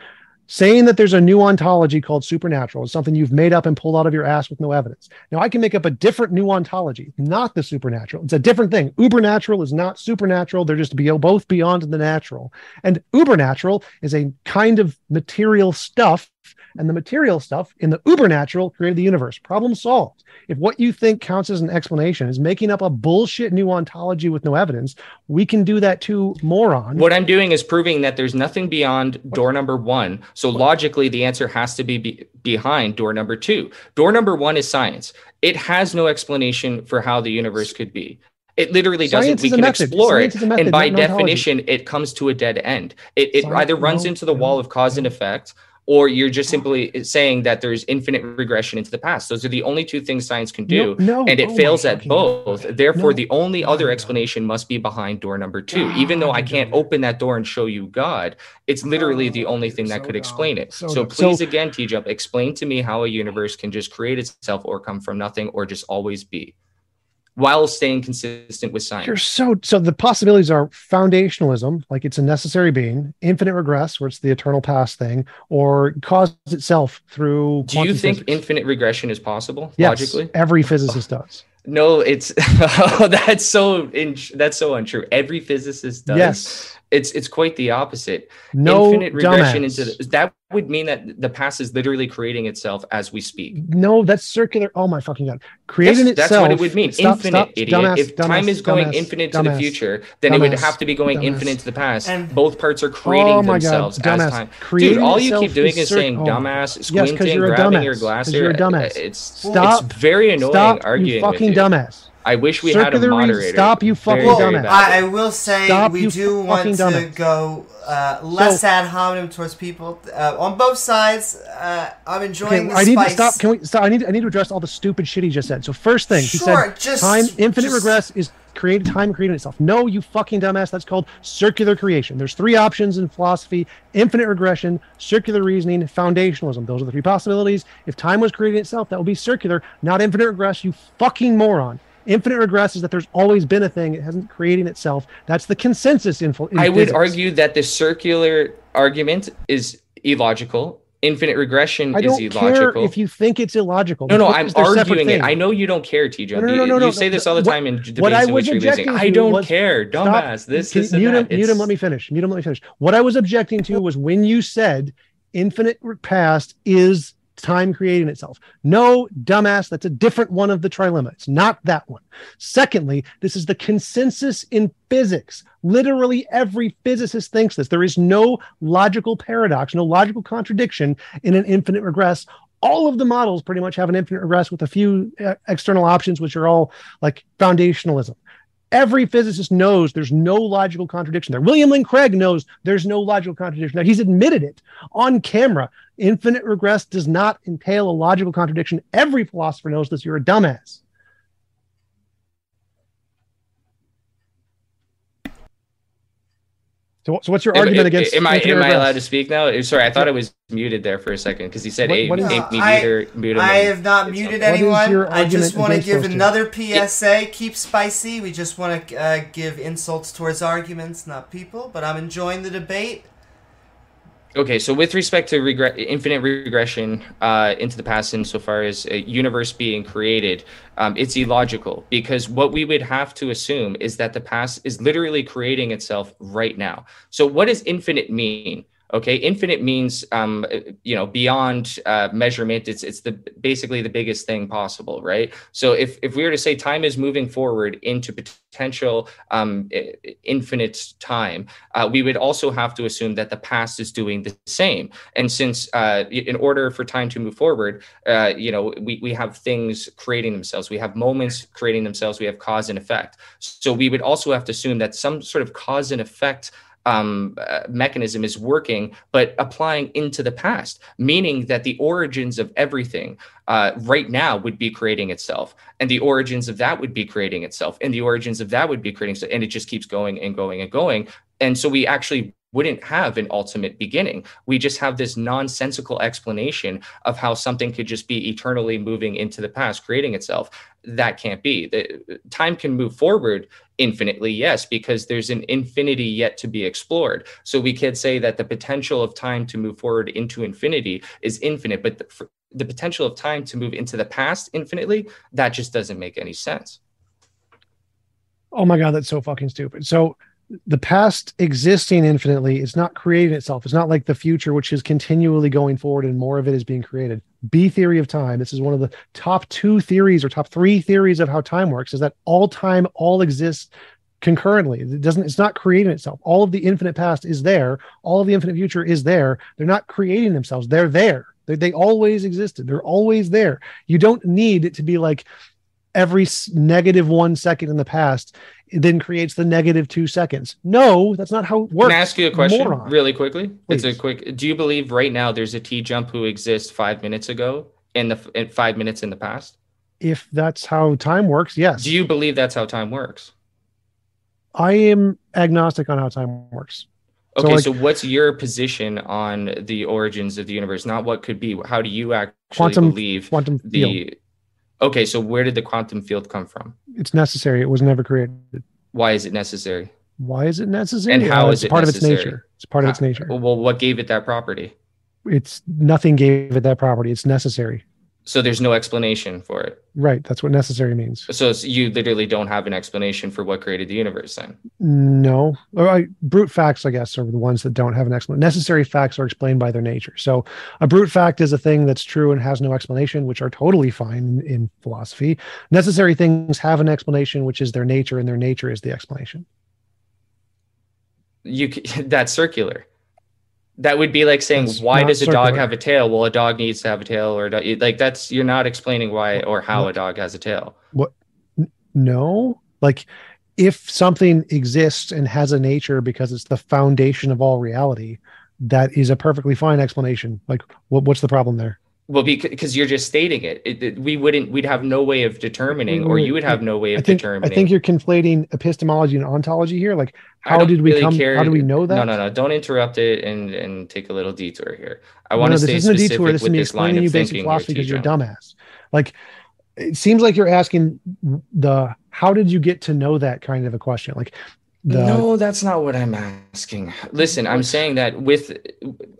Saying that there's a new ontology called supernatural is something you've made up and pulled out of your ass with no evidence. Now I can make up a different new ontology, not the supernatural. It's a different thing. Ubernatural is not supernatural. They're just both beyond the natural. And ubernatural is a kind of material stuff, and the material stuff in the ubernatural created the universe. Problem solved. If what you think counts as an explanation is making up a bullshit new ontology with no evidence, we can do that too, moron. What I'm doing is proving that there's nothing beyond door number one. So logically, the answer has to be, be behind door number two. Door number one is science. It has no explanation for how the universe could be. It literally Science doesn't. We can method. explore Science it, method, and by an ontology. definition, it comes to a dead end. It, it Science- either runs no, into the wall of cause and effect, or you're just simply saying that there's infinite regression into the past. Those are the only two things science can do, No, no. and it Oh fails at fucking God. both. Therefore, No. the only other explanation must be behind door number two. Even though I can't God. open that door and show you God, it's literally the Oh, only thing that so could explain it. So So, please, So- again, T Jump, explain to me how a universe can just create itself or come from nothing or just always be, while staying consistent with science. You're so so the possibilities are foundationalism, like it's a necessary being, infinite regress, where it's the eternal past thing, or cause itself through. Do you think physics. infinite regression is possible Yes, logically? every physicist does. No, it's oh, that's so in, that's so untrue. Every physicist does. Yes, It's it's quite the opposite. no Infinite regression dumbass. into the, that would mean that the past is literally creating itself as we speak. No, that's circular. Oh my fucking god! Creating Yes, itself. that's what it would mean. Stop, infinite, stop, idiot. dumbass, if dumbass, time is going dumbass, infinite to the future, then it would have to be going dumbass. infinite to the past. And- Both parts are creating Oh my themselves god, as dumbass! time. Creating Dude, all you keep doing is cir- saying oh. dumbass, Yes, squinting, 'cause you're a grabbing dumbass. your 'Cause glass you're a here. dumbass. It's Stop. it's very annoying Stop, arguing you fucking with you. dumbass! I wish we had a moderator. stop, you fucking very dumbass. I, I will say Stop, we you do want to dumbass. go uh, less ad hominem towards people uh, on both sides. Uh, I'm enjoying Okay, the I need spice. to stop. Can we stop? I need. I need to address all the stupid shit he just said. So first thing he said, just- time infinite just- regress is created time creating itself. No, you fucking dumbass. That's called circular creation. There's three options in philosophy: infinite regression, circular reasoning, foundationalism. Those are the three possibilities. If time was creating itself, that would be circular, not infinite regress. You fucking moron. Infinite regress is that there's always been a thing. It hasn't creating itself. That's the consensus in, in I would physics. argue that the circular argument is illogical. Infinite regression I is don't care illogical. if you think it's illogical. no, no, I'm is arguing it. I know you don't care, TJ. No, no, no, you, no, no, say no, this all the what- time in debates what I in which you're losing. I don't was- care, dumbass. This, and mute him, mute him. Let me finish. Mute him. Let me finish. What I was objecting to was when you said infinite past is time creating itself. No, dumbass. That's a different one of the trilemma. It's not that one. Secondly, this is the consensus in physics. Literally every physicist thinks this. There is no logical paradox, no logical contradiction in an infinite regress. All of the models pretty much have an infinite regress with a few uh, external options, which are all like foundationalism. Every physicist knows there's no logical contradiction there. William Lane Craig knows there's no logical contradiction there. He's admitted it on camera. Infinite regress does not entail a logical contradiction. Every philosopher knows this. You're a dumbass. So, so what's your Am- argument am- against? Am I am I allowed to speak now? Sorry, I thought it was muted there for a second because he said What- a, what is- a, No, me I- muter, mute him I and have not muted okay. Anyone. I just want to give another PSA. Keep spicy. We just want to uh, give insults towards arguments, not people. But I'm enjoying the debate. Okay, so with respect to regre- infinite regression uh, into the past, insofar as a universe being created, um, it's illogical because what we would have to assume is that the past is literally creating itself right now. So, what does infinite mean? Okay, infinite means um, you know beyond uh, measurement. It's it's the basically the biggest thing possible, right? So if if we were to say time is moving forward into potential um, infinite time, uh, we would also have to assume that the past is doing the same. And since uh, in order for time to move forward, uh, you know we we have things creating themselves. We have moments creating themselves. We have cause and effect. So we would also have to assume that some sort of cause and effect um, uh, mechanism is working, but applying into the past, meaning that the origins of everything uh, right now would be creating itself, and the origins of that would be creating itself, and the origins of that would be creating, and it just keeps going and going and going. And so we actually wouldn't have an ultimate beginning. We just have this nonsensical explanation of how something could just be eternally moving into the past, creating itself. That can't be. The, time can move forward infinitely, yes, because there's an infinity yet to be explored. So we could say that the potential of time to move forward into infinity is infinite, but the, the potential of time to move into the past infinitely, that just doesn't make any sense. Oh my god, that's so fucking stupid. So the past existing infinitely is not creating itself. It's not like the future, which is continually going forward and more of it is being created. B theory of time. This is one of the top two theories or top three theories of how time works is that all time all exists concurrently. It doesn't, it's not creating itself. All of the infinite past is there. All of the infinite future is there. They're not creating themselves. They're there. They, they always existed. They're always there. You don't need it to be like every negative one second in the past it then creates the negative two seconds. No, that's not how it works. Can I ask you a question Moron. really quickly? Please. It's a quick. Do you believe right now there's a T jump who exists five minutes ago in the in five minutes in the past? If that's how time works, yes. Do you believe that's how time works? I am agnostic on how time works. So, Okay, like- so what's your position on the origins of the universe? Not what could be. How do you actually Quantum- believe Quantum field. Okay, so where did the quantum field come from? It's necessary. It was never created. Why is it necessary? Why is it necessary? And how Uh, is it's it part of its nature. It's part of its nature. Well, what gave it that property? It's nothing gave it that property. It's necessary. So there's no explanation for it. Right. That's what necessary means. So you literally don't have an explanation for what created the universe. Then No, I, brute facts, I guess, are the ones that don't have an explanation. Necessary facts are explained by their nature. So, a brute fact is a thing that's true and has no explanation, which are totally fine in, in philosophy. Necessary things have an explanation, which is their nature, and their nature is the explanation. you that's circular. That would be like saying, That's why does a dog have a tail? Well, a dog needs to have a tail, or a like that's you're not explaining why or how What? a dog has a tail. What no, like if something exists and has a nature because it's the foundation of all reality, that is a perfectly fine explanation. Like, what, what's the problem there? Well, because you're just stating it. It, it- We wouldn't. We'd have no way of determining, or you would have mm-hmm. no way I of think, I think you're conflating epistemology and ontology here. Like, how did we really come? care- How do we know that? No, no, no. Don't interrupt it and and take a little detour here. I No, want no, to this stay isn't a specific detour. This is with me this line explaining of you basic thinking. philosophy because you're a dumbass. Like, it seems like you're asking the how did you get to know that kind of a question. Like, no, that's not what I'm asking. Listen, I'm saying that with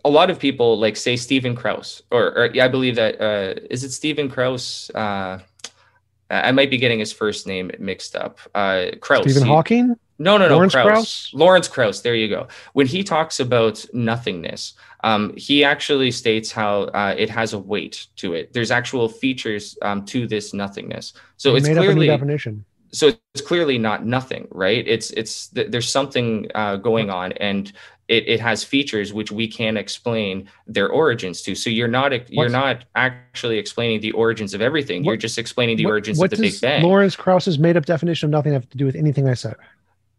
a lot of people, like say Stephen Krauss, or, or I believe that uh, is it Stephen Krauss? Uh, I might be getting his first name mixed up. Uh, Krauss. Stephen he- Hawking. No, no, no. Lawrence Krauss. Krauss? Lawrence Krauss. There you go. When he talks about nothingness, um, he actually states how uh, it has a weight to it. There's actual features um, to this nothingness. So He it's made up a new definition. So it's clearly not nothing, right? It's it's there's something uh, going on, and it, it has features which we can't explain their origins to. So you're not you're What's- not actually explaining the origins of everything. you're just explaining the What- origins what of the Big does Bang. Lawrence Krauss's made up definition of nothing have to do with anything I said?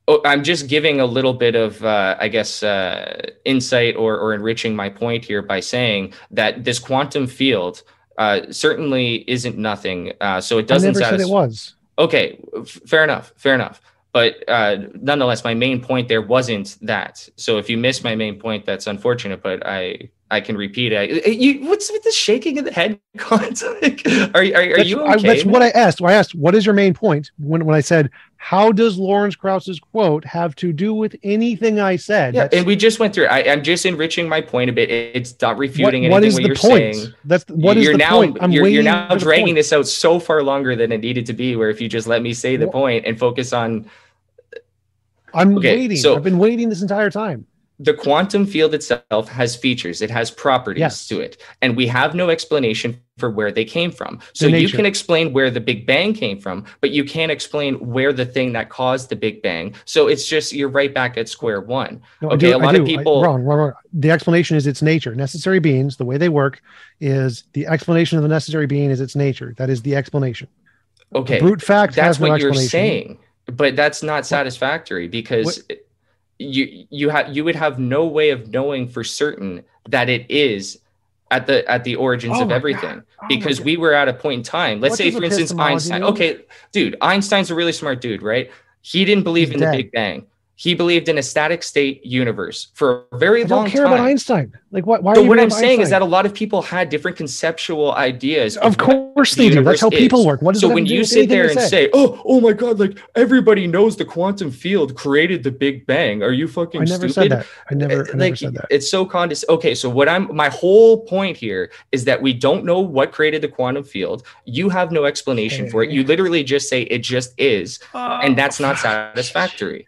Oh, I'm just giving a little bit of, uh, I guess, uh, insight or, or enriching my point here by saying that this quantum field uh, certainly isn't nothing. Uh, so it doesn't never said it was. Okay, f- fair enough, fair enough. But uh, nonetheless, my main point there wasn't that. So if you missed my main point, that's unfortunate. But I I can repeat it. You, what's with the shaking of the head? Are, are, are you I, okay? that's what I asked. I asked, what is your main point? When, when I said, how does Lawrence Krauss's quote have to do with anything I said? Yeah, That's- and we just went through. it. I, I'm just enriching my point a bit. It's not refuting what anything is what you're point? saying. That's what is you're the now point? I'm you're, you're now dragging this out so far longer than it needed to be. Where if you just let me say the What- point and focus on I'm Okay, waiting. so- I've been waiting this entire time. the quantum field itself has features. It has properties Yes. to it, and we have no explanation for where they came from. So you can explain where the Big Bang came from, but you can't explain where the thing that caused the Big Bang. So it's just you're right back at square one. No, Okay, do- a lot of do. I- people- wrong, wrong, wrong. The explanation is its nature. Necessary beings, the way they work, is the explanation of the necessary being is its nature. That is the explanation. Okay, Brute fact that's has no what you're saying but that's not satisfactory because you you have you would have no way of knowing for certain that it is at the at the origins Oh of everything. Oh because we were at a point in time let's What say for instance einstein mean? okay dude einstein's a really smart dude right? He didn't believe He's in dead. the big bang he believed in a static state universe for a very I long time. don't care time about Einstein. Like what? Why so are you what i'm up saying is that a lot of people had different conceptual ideas of what course the they do. That's how people is. work. What does so it have when you sit there and said? say, "Oh, oh my God!" Like everybody knows the quantum field created the Big Bang. Are you fucking I never stupid? said that. I never, I never like said that. it's so condescending. Okay, so what I'm my whole point here is that we don't know what created the quantum field. You have no explanation for it. You literally just say it just is, and that's not Oh, satisfactory.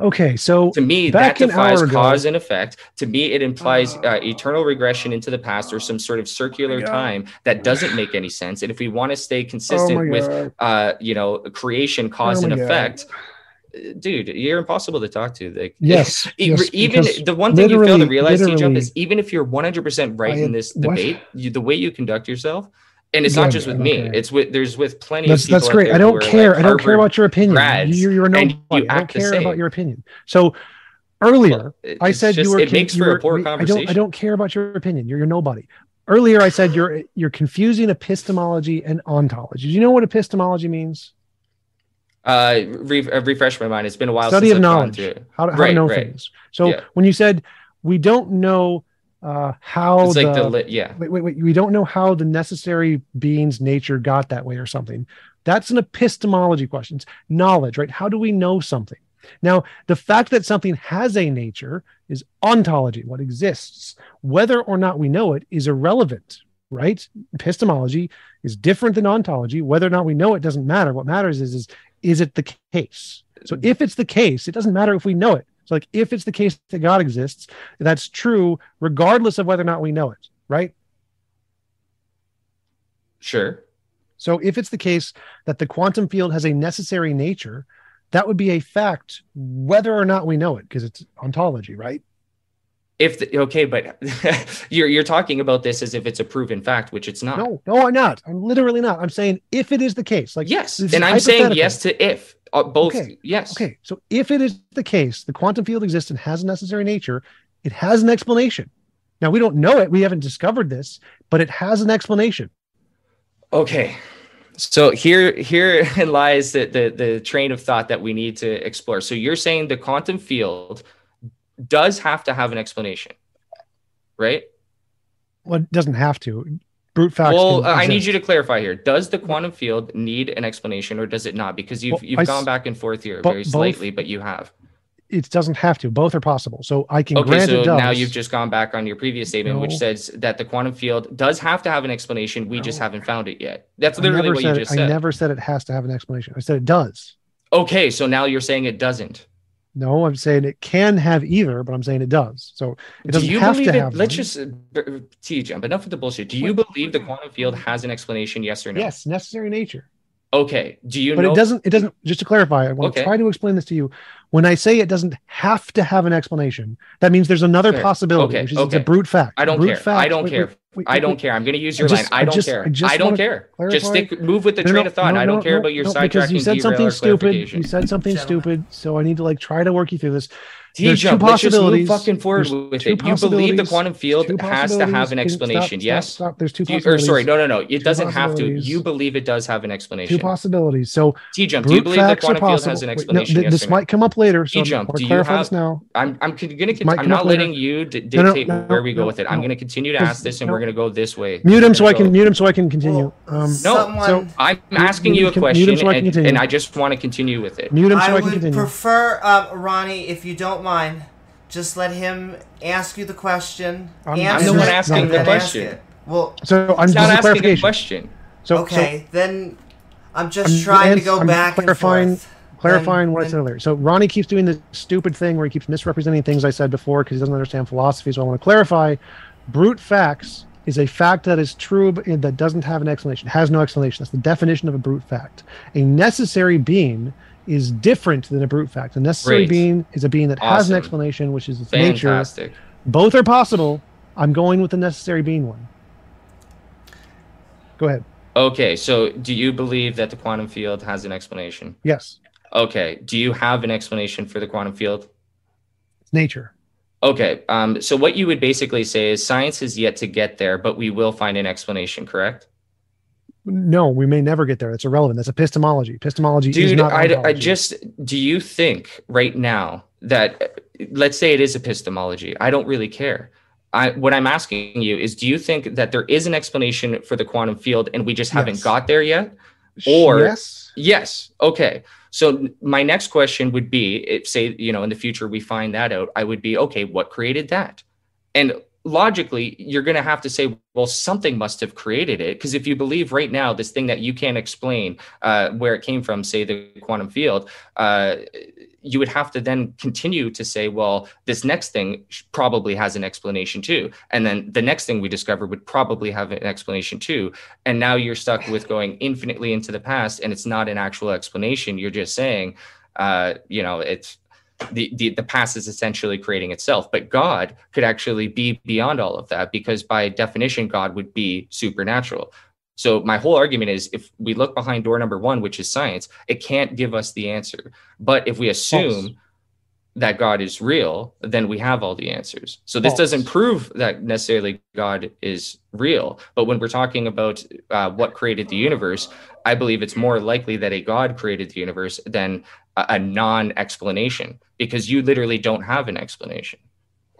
Okay, so to me that defies ago- cause and effect. To me it implies uh, eternal regression into the past or some sort of circular time that doesn't make any sense. And if we want to stay oh consistent with uh you know creation cause Oh and effect uh, dude you're impossible to talk to like Yes, yes, even the one thing you fail to realize T-Jump, is even if you're 100% right I in this debate you, the way you conduct yourself and it's not just with me care. it's with there's with plenty That's of people that's great. I don't are, like, care. I don't care about your opinion. grads, You're, you're and nobody. you I don't care about your opinion. So earlier, It- I said just- you were. it makes you for were- a poor I don't. conversation I don't care about your opinion. You're, you're nobody. Earlier, I said you're you're confusing epistemology and ontology. Do you know what epistemology means? uh, re- uh, refresh my mind. It's been a while Study since of I've knowledge. through. How to, how Right, to know right. things. So Yeah. when you said we don't know uh, how It's like the, the, yeah. wait, wait, wait, we don't know how the necessary being's nature got that way or something. That's an epistemology question. It's knowledge, right? How do we know something? Now, the fact that something has a nature is ontology, what exists. Whether or not we know it is irrelevant, right? Epistemology is different than ontology. Whether or not we know it doesn't matter. What matters is, is, is it the case? So if it's the case, it doesn't matter if we know it. So like if it's the case that God exists, that's true regardless of whether or not we know it, right? Sure. So if it's the case that the quantum field has a necessary nature, that would be a fact whether or not we know it because it's ontology, right? If the, okay, but you're you're talking about this as if it's a proven fact, which it's not. No, no, I'm not. I'm literally not. I'm saying if it is the case, like yes, and I'm saying yes to if uh, both. Okay, Yes. Okay, so if it is the case, the quantum field exists and has a necessary nature, it has an explanation. Now we don't know it, we haven't discovered this, but it has an explanation. Okay. So here here lies the, the the train of thought that we need to explore. So you're saying the quantum field does have to have an explanation, right? Well, it doesn't have to. Brute facts. well, uh, I need you to clarify here. Does the quantum field need an explanation or does it not? Because you've Well, you've I gone back and forth here very both- slightly, but you have. It doesn't have to. Both are possible. So I can Okay, grant so it does. now you've just gone back on your previous statement, which says that the quantum field does have to have an explanation. We just haven't found it yet. That's literally what you just it, said. I never said it has to have an explanation. I said it does. Okay, so now you're saying it doesn't. No, I'm saying it can have either, but I'm saying it does. So it doesn't you have believe to it? have. Let's one. just uh, b- T jump. Enough with the bullshit. Do you believe the quantum field has an explanation? Yes or no? yes, necessary nature. Okay. Do you But know? it doesn't. It doesn't. Just to clarify, I want Okay. to try to explain this to you. When I say it doesn't have to have an explanation, that means there's another Fair. possibility, Okay, which is it's a brute fact. I don't Brute care. fact- I don't wait, care. wait, wait, I don't care. I'm going to use I your just- line. I I don't just- care. I just I don't wanna care. Just clarify- stick. Move with the No, train no, of thought. no, I don't no, care no, about your no, sidetracking. because you said something stupid. You said something Gentlemen. stupid, so I need to like try to work you through this. T There's two jump. Let's just move possibilities. fucking forward There's with two it. You believe the quantum field has to have an explanation? stop, yes. Stop, stop. There's two Do you- or sorry, no, no, no. It Two doesn't have to. You believe it does have an explanation. Two possibilities. So T jump. Do you believe the facts are quantum field has an Wait, no, explanation? th- yes this or no? might come up later. So T-Jump, I'm do you clarify have- this now. I'm I'm gonna. Con- I'm not up later. letting you d- No, no, dictate no, where we go with it. I'm gonna continue to ask this, and we're gonna go this way. Mute him so I can go- mute him so I can continue. No, Um, someone, so- I'm asking you a him- mute him question, so I can and, I just want to continue with it. mute him so I I, can would continue. prefer, um, Ronnie, if you don't mind, just let him ask you the question. I'm- I'm the one asking and the then ask question. Well, so I'm just not asking a question. So, okay, then I'm just I'm trying to go I'm back clarifying- and forth. so clarifying what I Then- said earlier. So Ronnie keeps doing this stupid thing where he keeps misrepresenting things I said before because he doesn't understand philosophy. So I want to clarify: brute facts is a fact that is true but that doesn't have an explanation. Has no explanation. That's the definition of a brute fact. A necessary being is different than a brute fact. A necessary Great. being is a being that has an explanation, which is its nature. Both are possible. I'm going with the necessary being one. Go ahead. Okay, so do you believe that the quantum field has an explanation? Yes, Okay, do you have an explanation for the quantum field? it's nature. Okay, um, so what you would basically say is science has yet to get there, but we will find an explanation, correct? No, we may never get there. That's irrelevant. That's epistemology. Epistemology is Dude, not I, I just, do you think right now that, let's say it is epistemology, I don't really care. I, what I'm asking you is, do you think that there is an explanation for the quantum field and we just haven't Yes. got there yet? or- yes, Yes. Okay. So my next question would be if say, you know, in the future we find that out, I would be, okay, what created that? And logically you're going to have to say well something must have created it. Because if you believe right now this thing that you can't explain uh, where it came from say the quantum field uh, you would have to then continue to say well this next thing probably has an explanation too. And then the next thing we discover would probably have an explanation too. And now you're stuck with going infinitely into the past and it's not an actual explanation. You're just saying uh, you know it's the, the the past is essentially creating itself but god could actually be beyond all of that because by definition god would be supernatural. So my whole argument is if we look behind door number one which is science it can't give us the answer. But if we assume False. that god is real then we have all the answers. So this False. doesn't prove that necessarily god is real. But when we're talking about uh, what created the universe i believe it's more likely that a god created the universe than a, non-explanation because you literally don't have an explanation.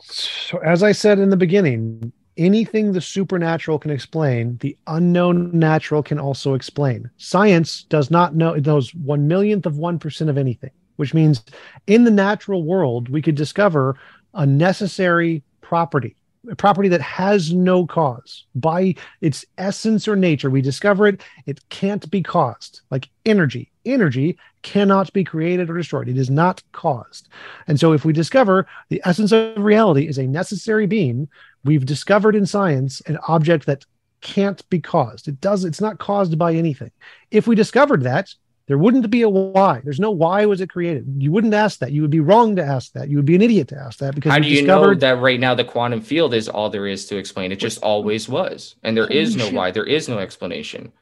So, as I said in the beginning, anything the supernatural can explain, the unknown natural can also explain. Science does not know, it knows one millionth of 1% of anything, which means in the natural world, we could discover a necessary property, a property that has no cause. By its essence or nature, we discover it, it can't be caused, like energy. Energy cannot be created or destroyed. It is not caused. And so, if we discover the essence of reality is a necessary being, we've discovered in science an object that can't be caused. It does. It's not caused by anything. If we discovered that, there wouldn't be a why. There's no why was it created. You wouldn't ask that. You would be wrong to ask that. You would be an idiot to ask that because how do you know that right now the quantum field is all there is to explain? It just always was, and there is no why. There is no explanation.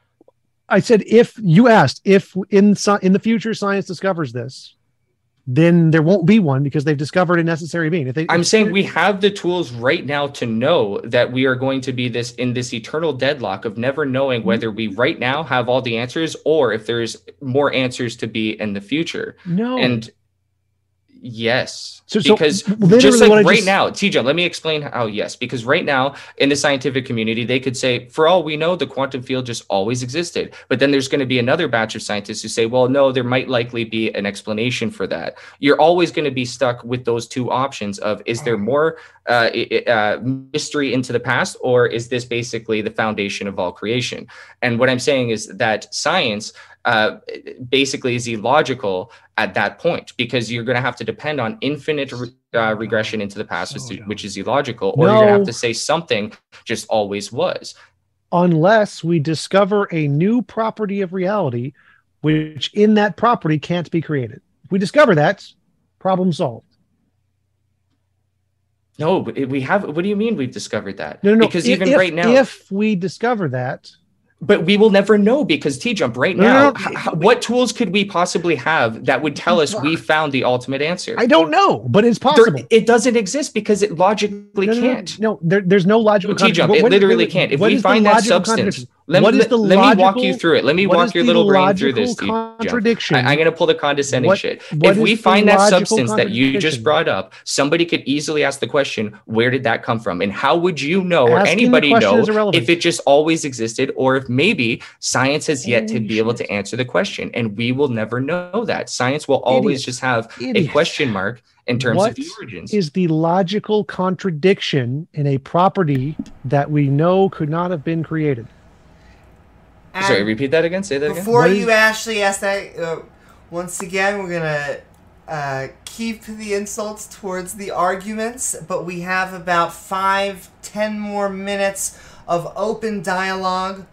I said if you asked if in in the future science discovers this, then there won't be one because they've discovered a necessary being. If they, I'm saying we have the tools right now to know that we are going to be this in this eternal deadlock of never knowing mm-hmm. whether we right now have all the answers or if there's more answers to be in the future. No, and Yes. So, because so just like right just... now, TJ, let me explain how yes. Because right now in the scientific community, they could say, for all we know, the quantum field just always existed. But then there's going to be another batch of scientists who say, well, no, there might likely be an explanation for that. You're always going to be stuck with those two options of is there more uh, uh, mystery into the past, or is this basically the foundation of all creation? And what I'm saying is that science uh, basically is illogical at that point because you're going to have to depend on infinite re- uh, regression into the past, which, which is illogical, or no. you're going to have to say something just always was. Unless we discover a new property of reality, which in that property can't be created. If we discover that, problem solved. No, we have. What do you mean we've discovered that? No, no, because if, even right now, if we discover that, but we will never know because T Jump right now, no, no, no. what tools could we possibly have that would tell us we found the ultimate answer? I don't know, but it's possible. There, it doesn't exist because it logically can't. No, there, there's no logical. T Jump, it literally can't. If we find that substance, let, what is the let logical, me walk you through it. Let me walk your little brain through this. Contradiction. I, am going to pull the condescending what, shit. What if we find that substance that you just brought up, somebody could easily ask the question, "Where did that come from?" And how would you know, or anybody know, if it just always existed, or if maybe science has yet to be able to answer the question, and we will never know that. Science will always just have a question mark in terms what of the origins. Is the logical contradiction in a property that we know could not have been created? And Sorry, repeat that again. Say that before again. Before you actually ask that, uh, once again, we're gonna uh, keep the insults towards the arguments, but we have about five, ten more minutes of open dialogue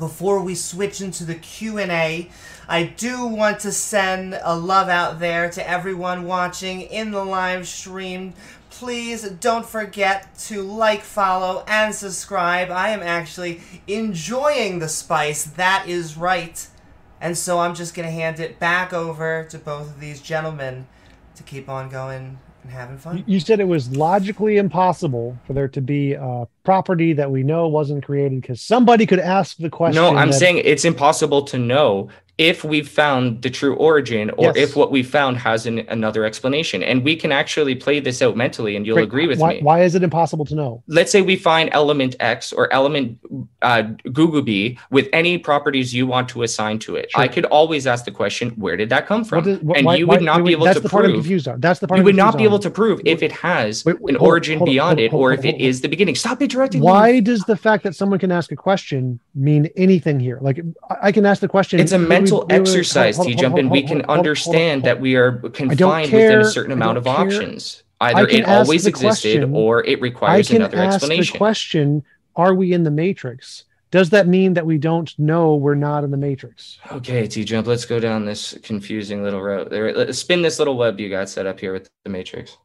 before we switch into the Q&A. I do want to send a love out there to everyone watching in the live stream please don't forget to like, follow, and subscribe. I am actually enjoying the spice. That is right. And so I'm just going to hand it back over to both of these gentlemen to keep on going and having fun. You said it was logically impossible for there to be a property that we know wasn't created because somebody could ask the question. No, I'm that... saying it's impossible to know if we've found the true origin or Yes. if what we found has an, another explanation. And we can actually play this out mentally, and you'll Great. agree with why, me. Why is it impossible to know? Let's say we find element X or element uh, Google B with any properties you want to assign to it. Sure. I could always ask the question, where did that come from? What and why- you would not wait, be able that's to the part I'm prove. confused on. That's the part You I'm would not be able to prove if it has Wait, wait, an hold origin hold beyond hold it or on, if it on. is the beginning. Stop interrupting me. Why does the fact that someone can ask a question mean anything here? Like I- can ask the question. It's a wait, mental wait, wait, hold- exercise, T jump, and we can understand that we are confined within a certain amount of care. options. Either it always existed question- or it requires I requires can another ask the question: Are we in the matrix? Does that mean that we don't know we're not in the matrix? Okay, T jump, let's go down this confusing little road. There, let's spin this little web you got set up here with the matrix.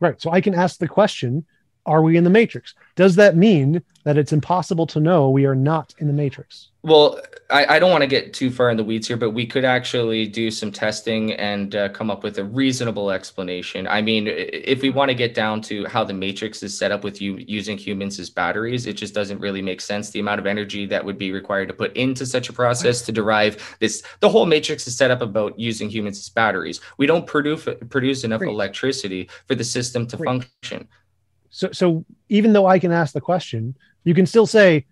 Right. So I can ask the question: Are we in the matrix? Does that mean that it's impossible to know we are not in the matrix? Well, I, I don't want to get too far in the weeds here, but we could actually do some testing and uh, come up with a reasonable explanation. I mean, if we want to get down to how the matrix is set up with you using humans as batteries, it just doesn't really make sense. The amount of energy that would be required to put into such a process to derive this, the whole matrix is set up about using humans as batteries. We don't produce produce enough Great. electricity for the system to Great. function. So, so even though I can ask the question, you can still say,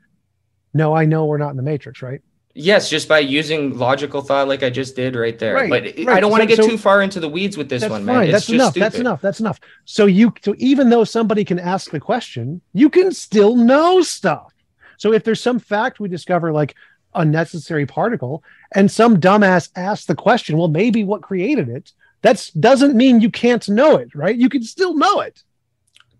"No, I know we're not in the matrix." Right? Yes, just by using logical thought, like I just did right there. Right, but I don't want to So- get so- too far into the weeds with this one, fine. man. It's That's just enough. stupid. That's enough. That's enough. So you, so even though somebody can ask the question, you can still know stuff. So if there's some fact we discover, like a necessary particle, and some dumbass asks the question, well, maybe what created it? That doesn't mean you can't know it, right? You can still know it.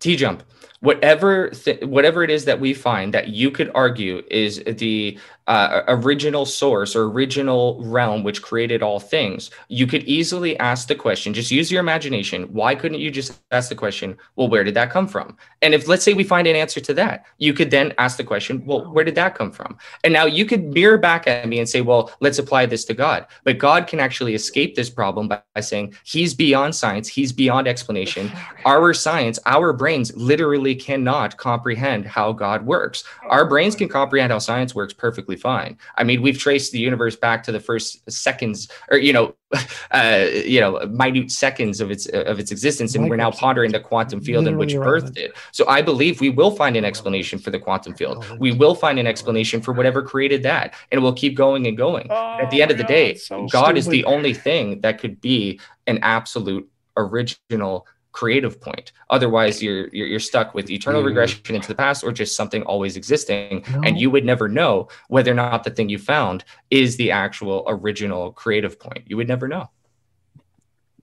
T jump. Whatever, th- whatever it is that we find that you could argue is the uh, original source or original realm which created all things, you could easily ask the question. Just use your imagination. Why couldn't you just ask the question? Well, where did that come from? And if let's say we find an answer to that, you could then ask the question. Well, where did that come from? And now you could mirror back at me and say, well, let's apply this to God. But God can actually escape this problem by, by saying He's beyond science. He's beyond explanation. Our science, our brains literally cannot comprehend how God works. Our brains can comprehend how science works perfectly fine. I mean, we've traced the universe back to the first seconds, or you know, uh, you know, minute seconds of its of its existence, and we're now pondering the quantum field in which birthed it. So I believe we will find an explanation for the quantum field. We will find an explanation for whatever created that, and we'll keep going and going. At the end of the day, God is the only thing that could be an absolute original creative point. Otherwise, you're you're, you're stuck with eternal Mm. regression into the past or just something always existing, No. and you would never know whether or not the thing you found is the actual original creative point. You would never know.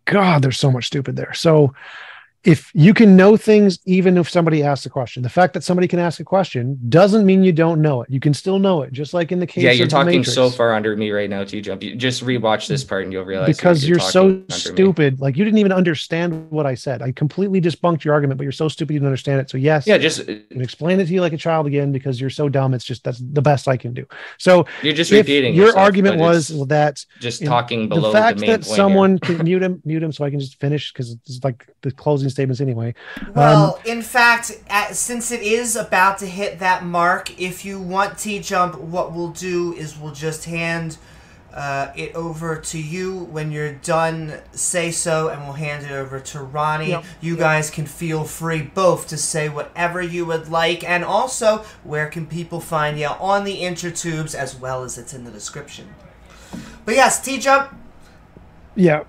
God, there's so much stupid there. So if you can know things even if somebody asks a question, the fact that somebody can ask a question doesn't mean you don't know it. You can still know it, just like in the case yeah, you're talking so far under me right now, T Jump. You just rewatch this part and you'll realize because you're, so talking under me. stupid. Like you didn't even understand what I said. I completely debunked your argument, but you're so stupid you didn't understand it. So yes, Yeah, just uh, I explain it to you like a child again because you're so dumb. It's just that's the best I can do. So you're just repeating. your yourself, argument was that just talking below the fact main that someone can mute him, mute him, so I can just finish because it's like the closing statements anyway. Well, Um, in fact, at, since it is about to hit that mark, if you want T Jump, what we'll do is we'll just hand uh, it over to you when you're done. Say so, and we'll hand it over to Ronnie. Yep. You guys can feel free both to say whatever you would like, and also where can people find you on the intertubes as well as it's in the description. But yes, T Jump. Yeah.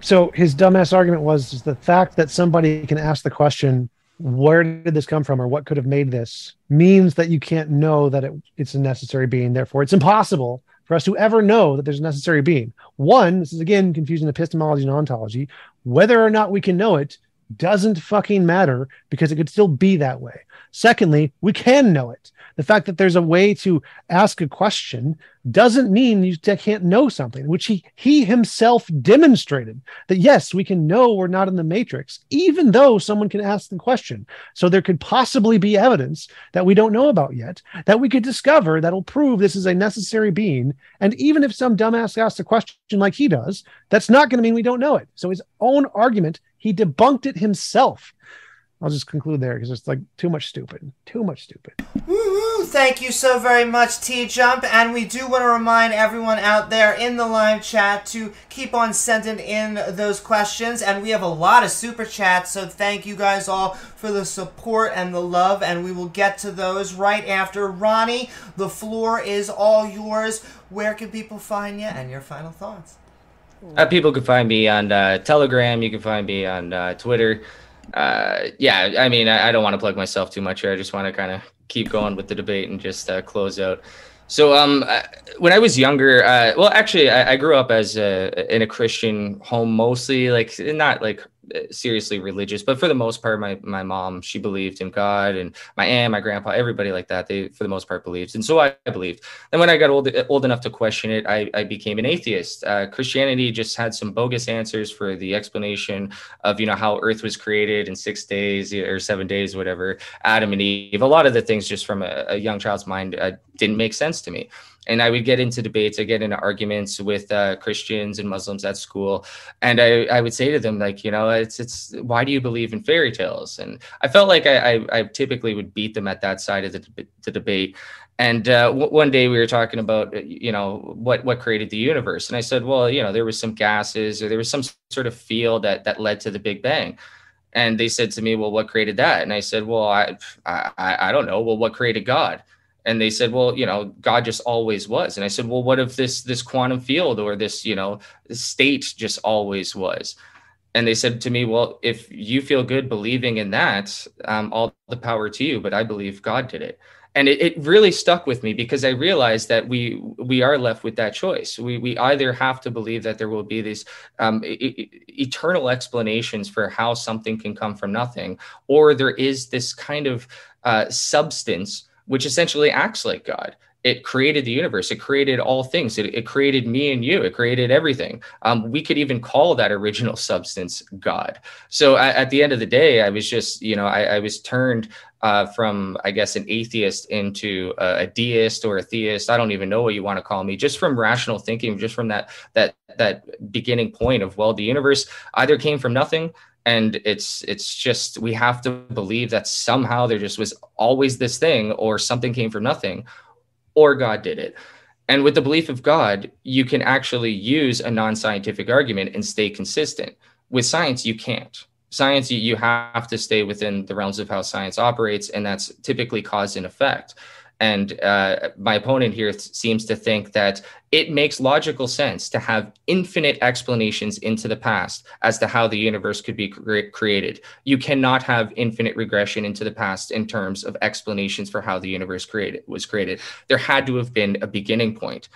So his dumbass argument was the fact that somebody can ask the question, where did this come from or what could have made this means that you can't know that it, it's a necessary being. Therefore, it's impossible for us to ever know that there's a necessary being. One, this is again confusing epistemology and ontology. Whether or not we can know it doesn't fucking matter because it could still be that way. Secondly, we can know it. The fact that there's a way to ask a question doesn't mean you can't know something, which he he himself demonstrated that yes, we can know we're not in the matrix, even though someone can ask the question. So there could possibly be evidence that we don't know about yet that we could discover that'll prove this is a necessary being. And even if some dumbass asks a question like he does, that's not going to mean we don't know it. So his own argument, he debunked it himself. I'll just conclude there because it's like too much stupid, too much stupid. Woo-hoo. Thank you so very much, T Jump. And we do want to remind everyone out there in the live chat to keep on sending in those questions. And we have a lot of super chats, so thank you guys all for the support and the love. And we will get to those right after. Ronnie, the floor is all yours. Where can people find you and your final thoughts? Uh, people can find me on uh, Telegram. You can find me on uh, Twitter uh, yeah, I mean, I, I don't want to plug myself too much here. I just want to kind of keep going with the debate and just uh, close out. So, um, uh, when I was younger, uh, well, actually, I, I grew up as a, in a Christian home, mostly like not like seriously religious, but for the most part, my my mom she believed in God, and my aunt, my grandpa, everybody like that, they for the most part believed, and so I, I believed. And when I got old old enough to question it, I, I became an atheist. Uh, Christianity just had some bogus answers for the explanation of you know how Earth was created in six days or seven days, whatever. Adam and Eve, a lot of the things just from a, a young child's mind uh, didn't make sense to me and I would get into debates, I get into arguments with uh, Christians and Muslims at school, and I, I would say to them like, you know, it's it's why do you believe in fairy tales? And I felt like I I, I typically would beat them at that side of the, the debate. And uh, w- one day we were talking about, uh, you know, what what created the universe, and I said, well, you know, there was some gases or there was some sort of field that that led to the Big Bang. And they said to me, well, what created that? And I said, well, I I, I don't know. Well, what created God? And they said well you know god just always was. And i said well what if this this quantum field or this you know state just always was? And they said to me well if you feel good believing in that um, all the power to you but i believe god did it. And it, it really stuck with me because i realized that we we are left with that choice. We we either have to believe that there will be these um, e- eternal explanations for how something can come from nothing or there is this kind of uh, substance which essentially acts like God. It created the universe. It created all things. It, it created me and you. It created everything. Um, we could even call that original substance God. So at, at the end of the day, I was just, you know, I, I was turned uh, from, I guess, an atheist into a, a, deist or a theist. I don't even know what you want to call me. Just from rational thinking, just from that that that beginning point of well, the universe either came from nothing and it's it's just we have to believe that somehow there just was always this thing or something came from nothing or god did it. And with the belief of god you can actually use a non-scientific argument and stay consistent. With science you can't. Science you, you have to stay within the realms of how science operates and that's typically cause and effect and uh, my opponent here seems to think that it makes logical sense to have infinite explanations into the past as to how the universe could be cre- created. You cannot have infinite regression into the past in terms of explanations for how the universe created was created. There had to have been a beginning point.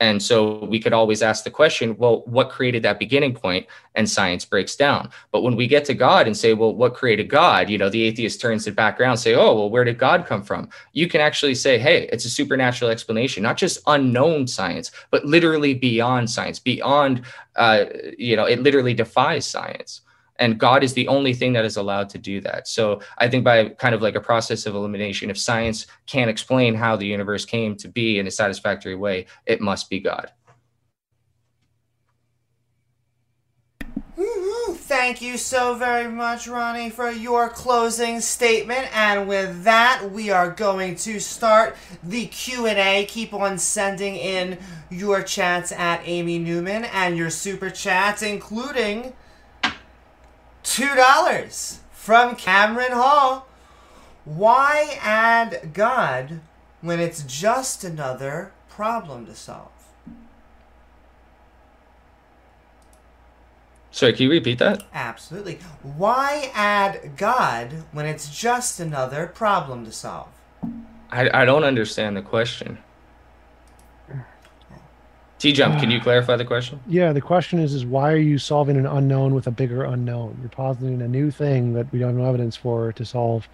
And so we could always ask the question, well, what created that beginning point? And science breaks down. But when we get to God and say, well, what created God? You know, the atheist turns it back around, say, oh, well, where did God come from? You can actually say, hey, it's a supernatural explanation, not just unknown science, but literally beyond science, beyond, uh, you know, it literally defies science and god is the only thing that is allowed to do that so i think by kind of like a process of elimination if science can't explain how the universe came to be in a satisfactory way it must be god Thank you so very much, Ronnie, for your closing statement. And with that, we are going to start the Q&A. Keep on sending in your chats at Amy Newman and your super chats, including $2 from Cameron Hall. Why add God when it's just another problem to solve? Sorry, can you repeat that? Absolutely. Why add God when it's just another problem to solve? I, I don't understand the question. T Jump, can you clarify the question? Yeah, the question is is why are you solving an unknown with a bigger unknown? You're positing a new thing that we don't have evidence for to solve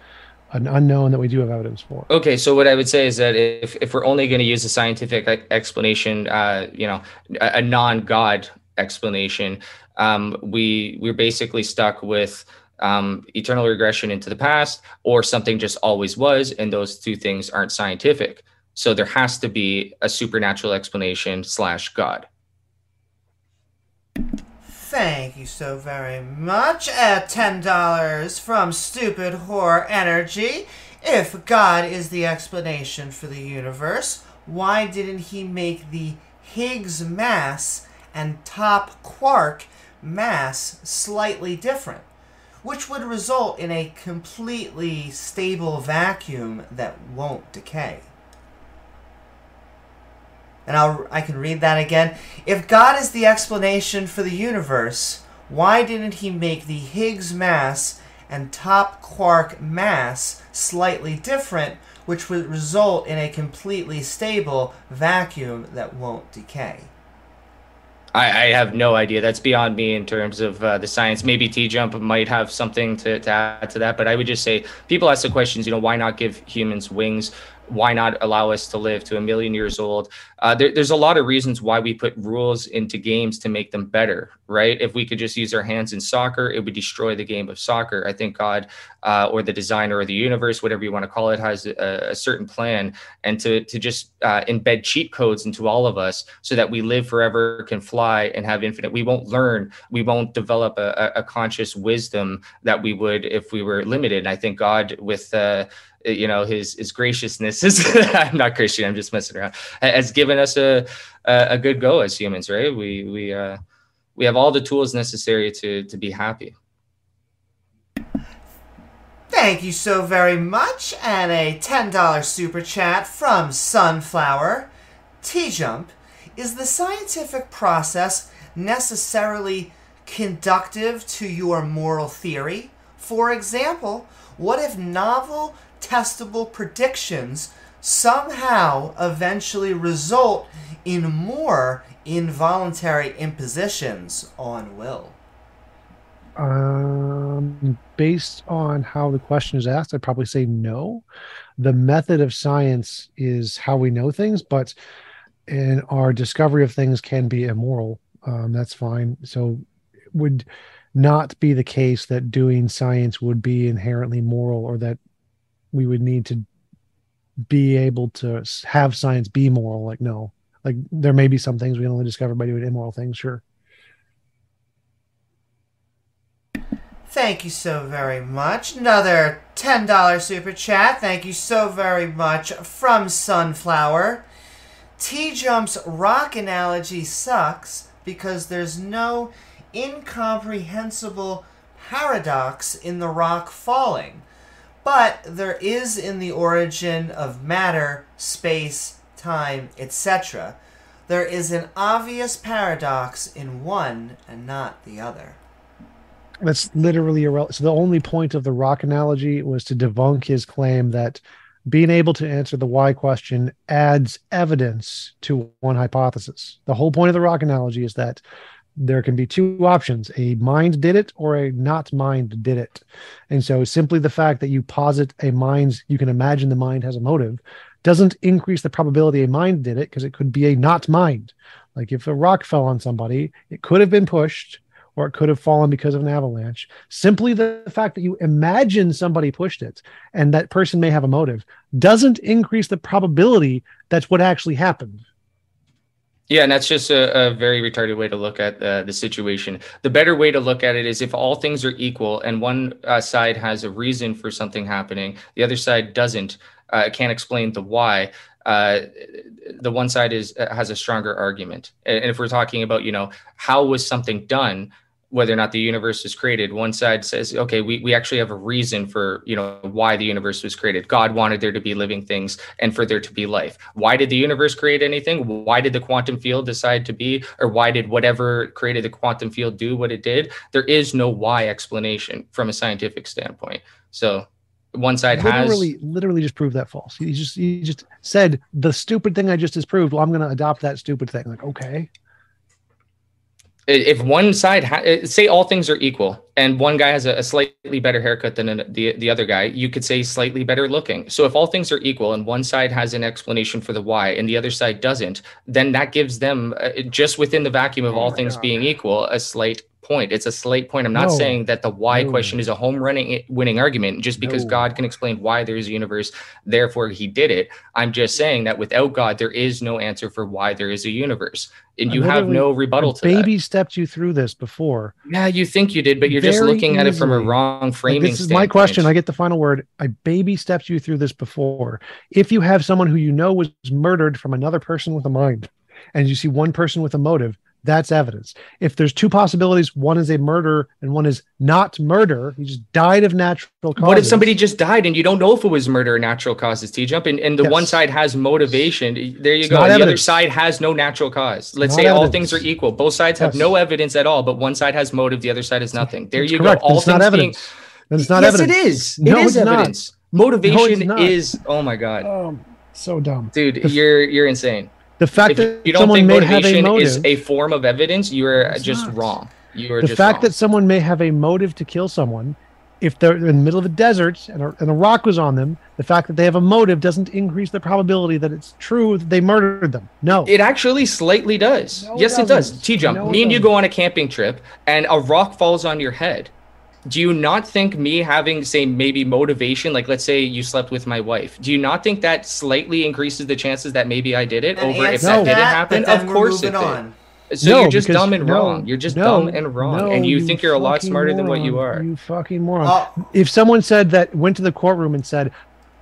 an unknown that we do have evidence for. Okay, so what I would say is that if, if we're only going to use a scientific explanation, uh, you know, a, a non-God explanation, um, we we're basically stuck with um, eternal regression into the past or something just always was, and those two things aren't scientific. So there has to be a supernatural explanation slash God. Thank you so very much. At $10 from Stupid Whore Energy. If God is the explanation for the universe, why didn't he make the Higgs mass and top quark mass slightly different? Which would result in a completely stable vacuum that won't decay. And I'll, I can read that again. If God is the explanation for the universe, why didn't he make the Higgs mass and top quark mass slightly different, which would result in a completely stable vacuum that won't decay? I, I have no idea. That's beyond me in terms of uh, the science. Maybe T Jump might have something to, to add to that, but I would just say people ask the questions, you know, why not give humans wings? Why not allow us to live to a million years old? Uh, there, there's a lot of reasons why we put rules into games to make them better, right? If we could just use our hands in soccer, it would destroy the game of soccer. I think God uh, or the designer or the universe, whatever you want to call it, has a, a certain plan. And to, to just uh, embed cheat codes into all of us so that we live forever, can fly, and have infinite, we won't learn, we won't develop a, a conscious wisdom that we would if we were limited. And I think God, with uh, you know his his graciousness is i'm not christian i'm just messing around has given us a a, good go as humans right we we uh we have all the tools necessary to to be happy Thank you so very much, and a $10 super chat from Sunflower. T Jump, is the scientific process necessarily conductive to your moral theory? For example, what if novel testable predictions somehow eventually result in more involuntary impositions on will? Um, based on how the question is asked, I'd probably say no. The method of science is how we know things, but and our discovery of things can be immoral. Um, that's fine. So, it would not be the case that doing science would be inherently moral or that we would need to be able to have science be moral. Like, no, like there may be some things we can only discover by doing immoral things. Sure. Thank you so very much. Another $10 super chat. Thank you so very much from Sunflower. T Jump's rock analogy sucks because there's no incomprehensible paradox in the rock falling. But there is in the origin of matter, space, time, etc. There is an obvious paradox in one and not the other. That's literally irrelevant. So the only point of the rock analogy was to debunk his claim that being able to answer the why question adds evidence to one hypothesis. The whole point of the rock analogy is that there can be two options a mind did it or a not mind did it. And so simply the fact that you posit a mind you can imagine the mind has a motive doesn't increase the probability a mind did it because it could be a not mind. Like if a rock fell on somebody it could have been pushed or it could have fallen because of an avalanche. Simply the fact that you imagine somebody pushed it and that person may have a motive doesn't increase the probability that's what actually happened yeah, and that's just a, a very retarded way to look at uh, the situation. The better way to look at it is if all things are equal and one uh, side has a reason for something happening, the other side doesn't, uh, can't explain the why. Uh, the one side is uh, has a stronger argument. And if we're talking about, you know, how was something done, whether or not the universe was created one side says okay we, we actually have a reason for you know why the universe was created god wanted there to be living things and for there to be life why did the universe create anything why did the quantum field decide to be or why did whatever created the quantum field do what it did there is no why explanation from a scientific standpoint so one side literally, has literally just proved that false. He just he just said the stupid thing I just disproved. Well, I'm going to adopt that stupid thing. Like, okay, if one side ha- uh, say all things are equal and one guy has a, a slightly better haircut than an, the the other guy you could say slightly better looking so if all things are equal and one side has an explanation for the why and the other side doesn't then that gives them uh, just within the vacuum of oh all things God. being equal a slight point. It's a slight point. I'm not No. saying that the why No. question is a home running winning argument just because No. God can explain why there's a universe, therefore he did it. I'm just saying that without God, there is no answer for why there is a universe. And you have no rebuttal to that. Baby stepped you through this before. Yeah, you think you did, but you're just Very looking at it from a easily. wrong Like, framing. this is my question. I get the final word. I baby stepped you through this before. If you have someone who you know was murdered from another person with a mind, and you see one person with a motive, that's evidence. If there's two possibilities, one is a murder and one is not murder, he just died of natural causes. What if somebody just died and you don't know if it was murder or natural causes, T jump? And, and the Yes. one side has motivation. There you It's go. not the other side has no natural cause. Let's not say all things are equal. Both sides have Yes. no evidence at all, but one side has motive, the other side has nothing. There That's you correct, go. All it's not things being evidence. Then it's not yes, evidence. it is. No, it is it's not. evidence. Motivation not. is. Oh my god, Um, so dumb. dude, The- you're you're insane. The fact If that you don't someone think may have a motivation motive, is a form of evidence, you are just not. wrong. You are the fact wrong. that someone may have a motive to kill someone, if they're in the middle of a desert and a, and a rock was on them, the fact that they have a motive doesn't increase the probability that it's true that they murdered them. No. It actually slightly does. No, yes, it does. doesn't. T jump. No, me and you go on a camping trip, and a rock falls on your head. Do you not think me having, say, maybe motivation, like let's say you slept with my wife, do you not think that slightly increases the chances that maybe I did it And over if answer that didn't happen? Of course it moving did. So No, you're just dumb and no, wrong. You're just no, dumb and wrong, no, and you, think you're a lot fucking smarter than what you are. You fucking moron. Oh, if someone said that went to the courtroom and said,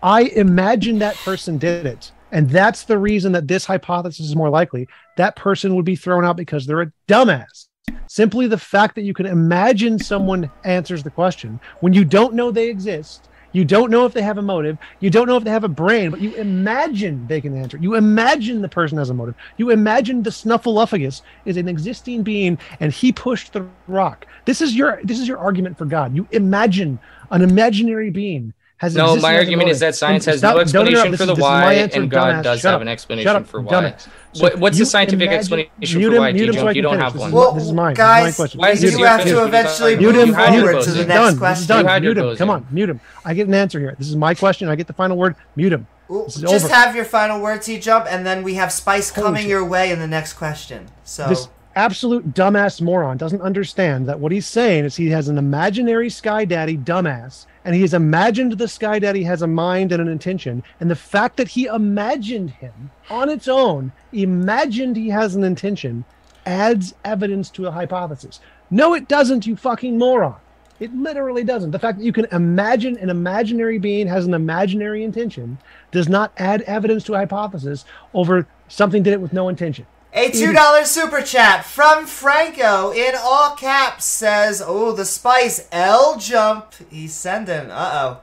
I imagine that person did it, and that's the reason that this hypothesis is more likely, that person would be thrown out because they're a dumbass. Simply the fact that you can imagine someone answers the question when you don't know they exist, you don't know if they have a motive, you don't know if they have a brain, but you imagine they can answer. You imagine the person has a motive. You imagine the snuffleupagus is an existing being and he pushed the rock. This is your this is your argument for God. You imagine an imaginary being has No, my argument is that science has stop- no explanation This for the is why, answer, and God dumbass. does Shut have up. an explanation up, for why. So What- what's the scientific explanation mute for why, mute him so You don't finish. have one. well, this is mine. guys, this is my question. Why is we this do your have to eventually Mute move him, mute him. forward This to the next This is question. done. You had your Mute him. Come on, mute him. I get an answer here. This is my question. I get the final word. Mute him. Well, just over. have your final word, T Jump, and then we have Spice Holy coming shit. your way in the next question. So This absolute dumbass moron doesn't understand that what he's saying is he has an imaginary sky daddy dumbass and he has imagined the sky daddy has a mind and an intention and the fact that he imagined him on its own imagined he has an intention adds evidence to a hypothesis. No it doesn't you fucking moron. It literally doesn't. The fact that you can imagine an imaginary being has an imaginary intention does not add evidence to a hypothesis over something did it with no intention A $2 super chat from Franco in all caps says, Oh, the spice L jump. He's sending. Uh oh.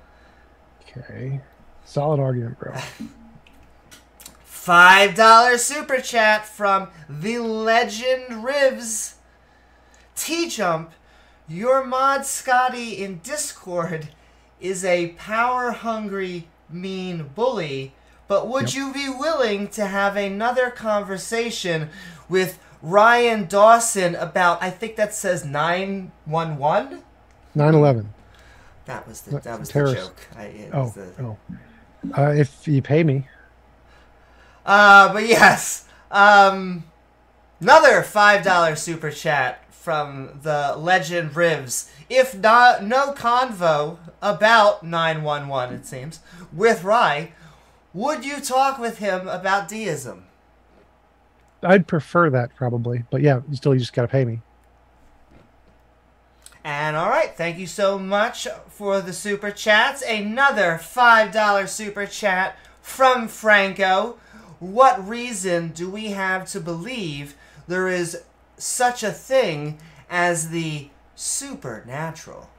Okay. Solid argument, bro. $5 super chat from the legend Rivs. T Jump, your mod Scotty in Discord is a power hungry, mean bully, but would Yep. you be willing to have another conversation with Ryan Dawson about, I think that says 911? 9 11. That was the, that was the joke. I, it Oh, was the, oh. Uh, if you pay me. Uh, but yes, um, another five dollar super chat from the legend Rivs. If not, no convo about nine one one. It seems with Rye. Would you talk with him about deism? I'd prefer that probably. But yeah, you still you just got to pay me. And all right, thank you so much for the super chats. Another $5 super chat from Franco. What reason do we have to believe there is such a thing as the supernatural?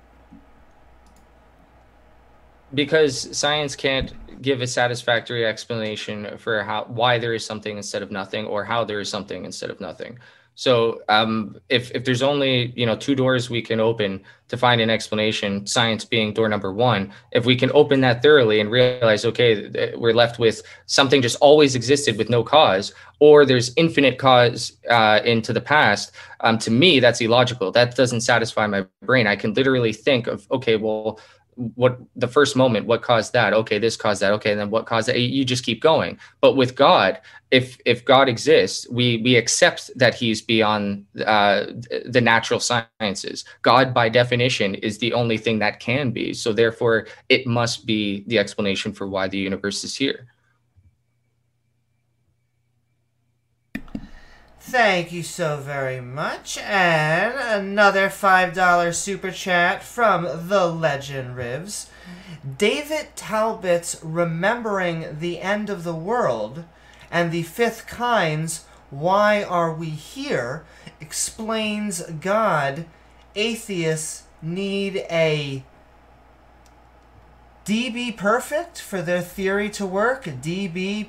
Because science can't give a satisfactory explanation for how why there is something instead of nothing or how there is something instead of nothing. So um, if if there's only you know two doors we can open to find an explanation science being door number one if we can open that thoroughly and realize okay we're left with something just always existed with no cause or there's infinite cause uh, into the past um, to me that's illogical. That doesn't satisfy my brain. I can literally think of okay well what the first moment what caused that? Okay this caused that. Okay then what caused that? You just keep going. But with god if if god exists we we accept that he's beyond uh, the natural sciences. God by definition is the only thing that can be. So therefore it must be the explanation for why the universe is here Thank you so very much. And another $5 super chat from the legend Rivs. David Talbot's Remembering the End of the World and the Fifth Kind's Why Are We Here explains God. Atheists need a DB perfect for their theory to work. DBPRCT.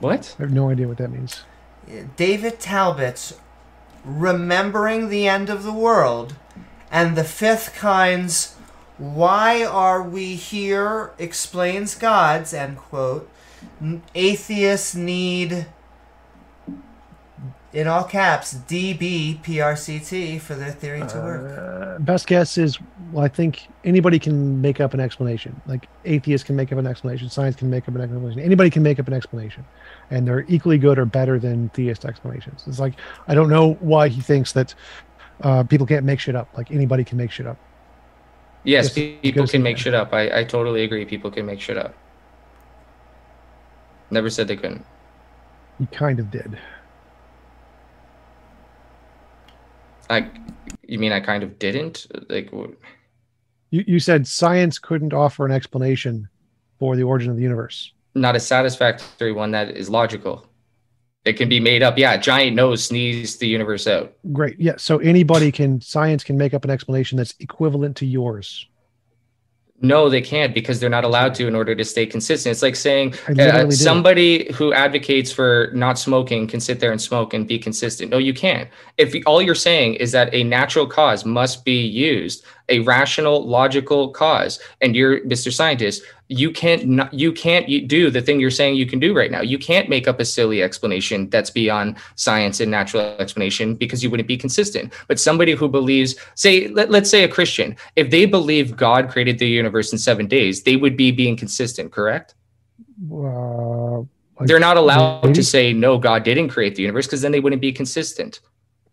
What? I have no idea what that means. David Talbot's Remembering the End of the World and the Fifth Kind's Why Are We Here explains God's, end quote. Atheists need, in all caps, DBPRCT for their theory to work. Uh, best guess is, well, I think anybody can make up an explanation. Like atheists can make up an explanation, science can make up an explanation, anybody can make up an explanation, and they're equally good or better than theist explanations. It's like I don't know why he thinks that uh, people can't make shit up. Like anybody can make shit up. Yes, Yes, people can make shit up. I, I totally agree. People can make shit up. Never said they couldn't. He kind of did. I, you mean I kind of didn't? Like, You you said science couldn't offer an explanation for the origin of the universe. not a satisfactory one that is logical. It can be made up. Yeah, giant nose sneezed the universe out. Great. Yeah. So anybody can science can make up an explanation that's equivalent to yours. No, they can't because they're not allowed to in order to stay consistent. It's like saying uh, somebody who advocates for not smoking can sit there and smoke and be consistent. No, you can't. If all you're saying is that a natural cause must be used, a rational, logical cause, and you're Mr. Scientist, you can't not, you can't do the thing you're saying you can do right now. You can't make up a silly explanation that's beyond science and natural explanation because you wouldn't be consistent. But somebody who believes, say, let, let's say a Christian, if they believe God created the universe in seven days, they would be being consistent, correct? Uh, like, They're not allowed maybe? to say no, God didn't create the universe because then they wouldn't be consistent.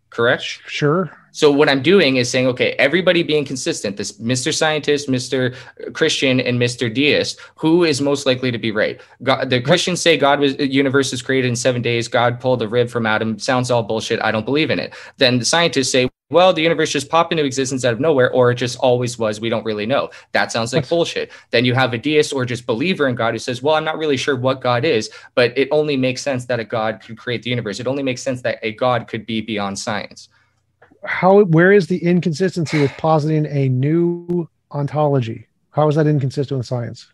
Correct? sure. So what I'm doing is saying, okay, everybody being consistent, this Mr. Scientist, Mr. Christian, and Mr. Deist, who is most likely to be right? God, the Christians say God was universe was created in seven days. God pulled a rib from Adam. Sounds all bullshit. I don't believe in it. Then the scientists say, well, the universe just popped into existence out of nowhere, or it just always was. We don't really know. That sounds like bullshit. Then you have a deist or just believer in God who says, well, I'm not really sure what God is, but it only makes sense that a God could create the universe. It only makes sense that a God could be beyond science. How where is the inconsistency with positing a new ontology? How is that inconsistent with science?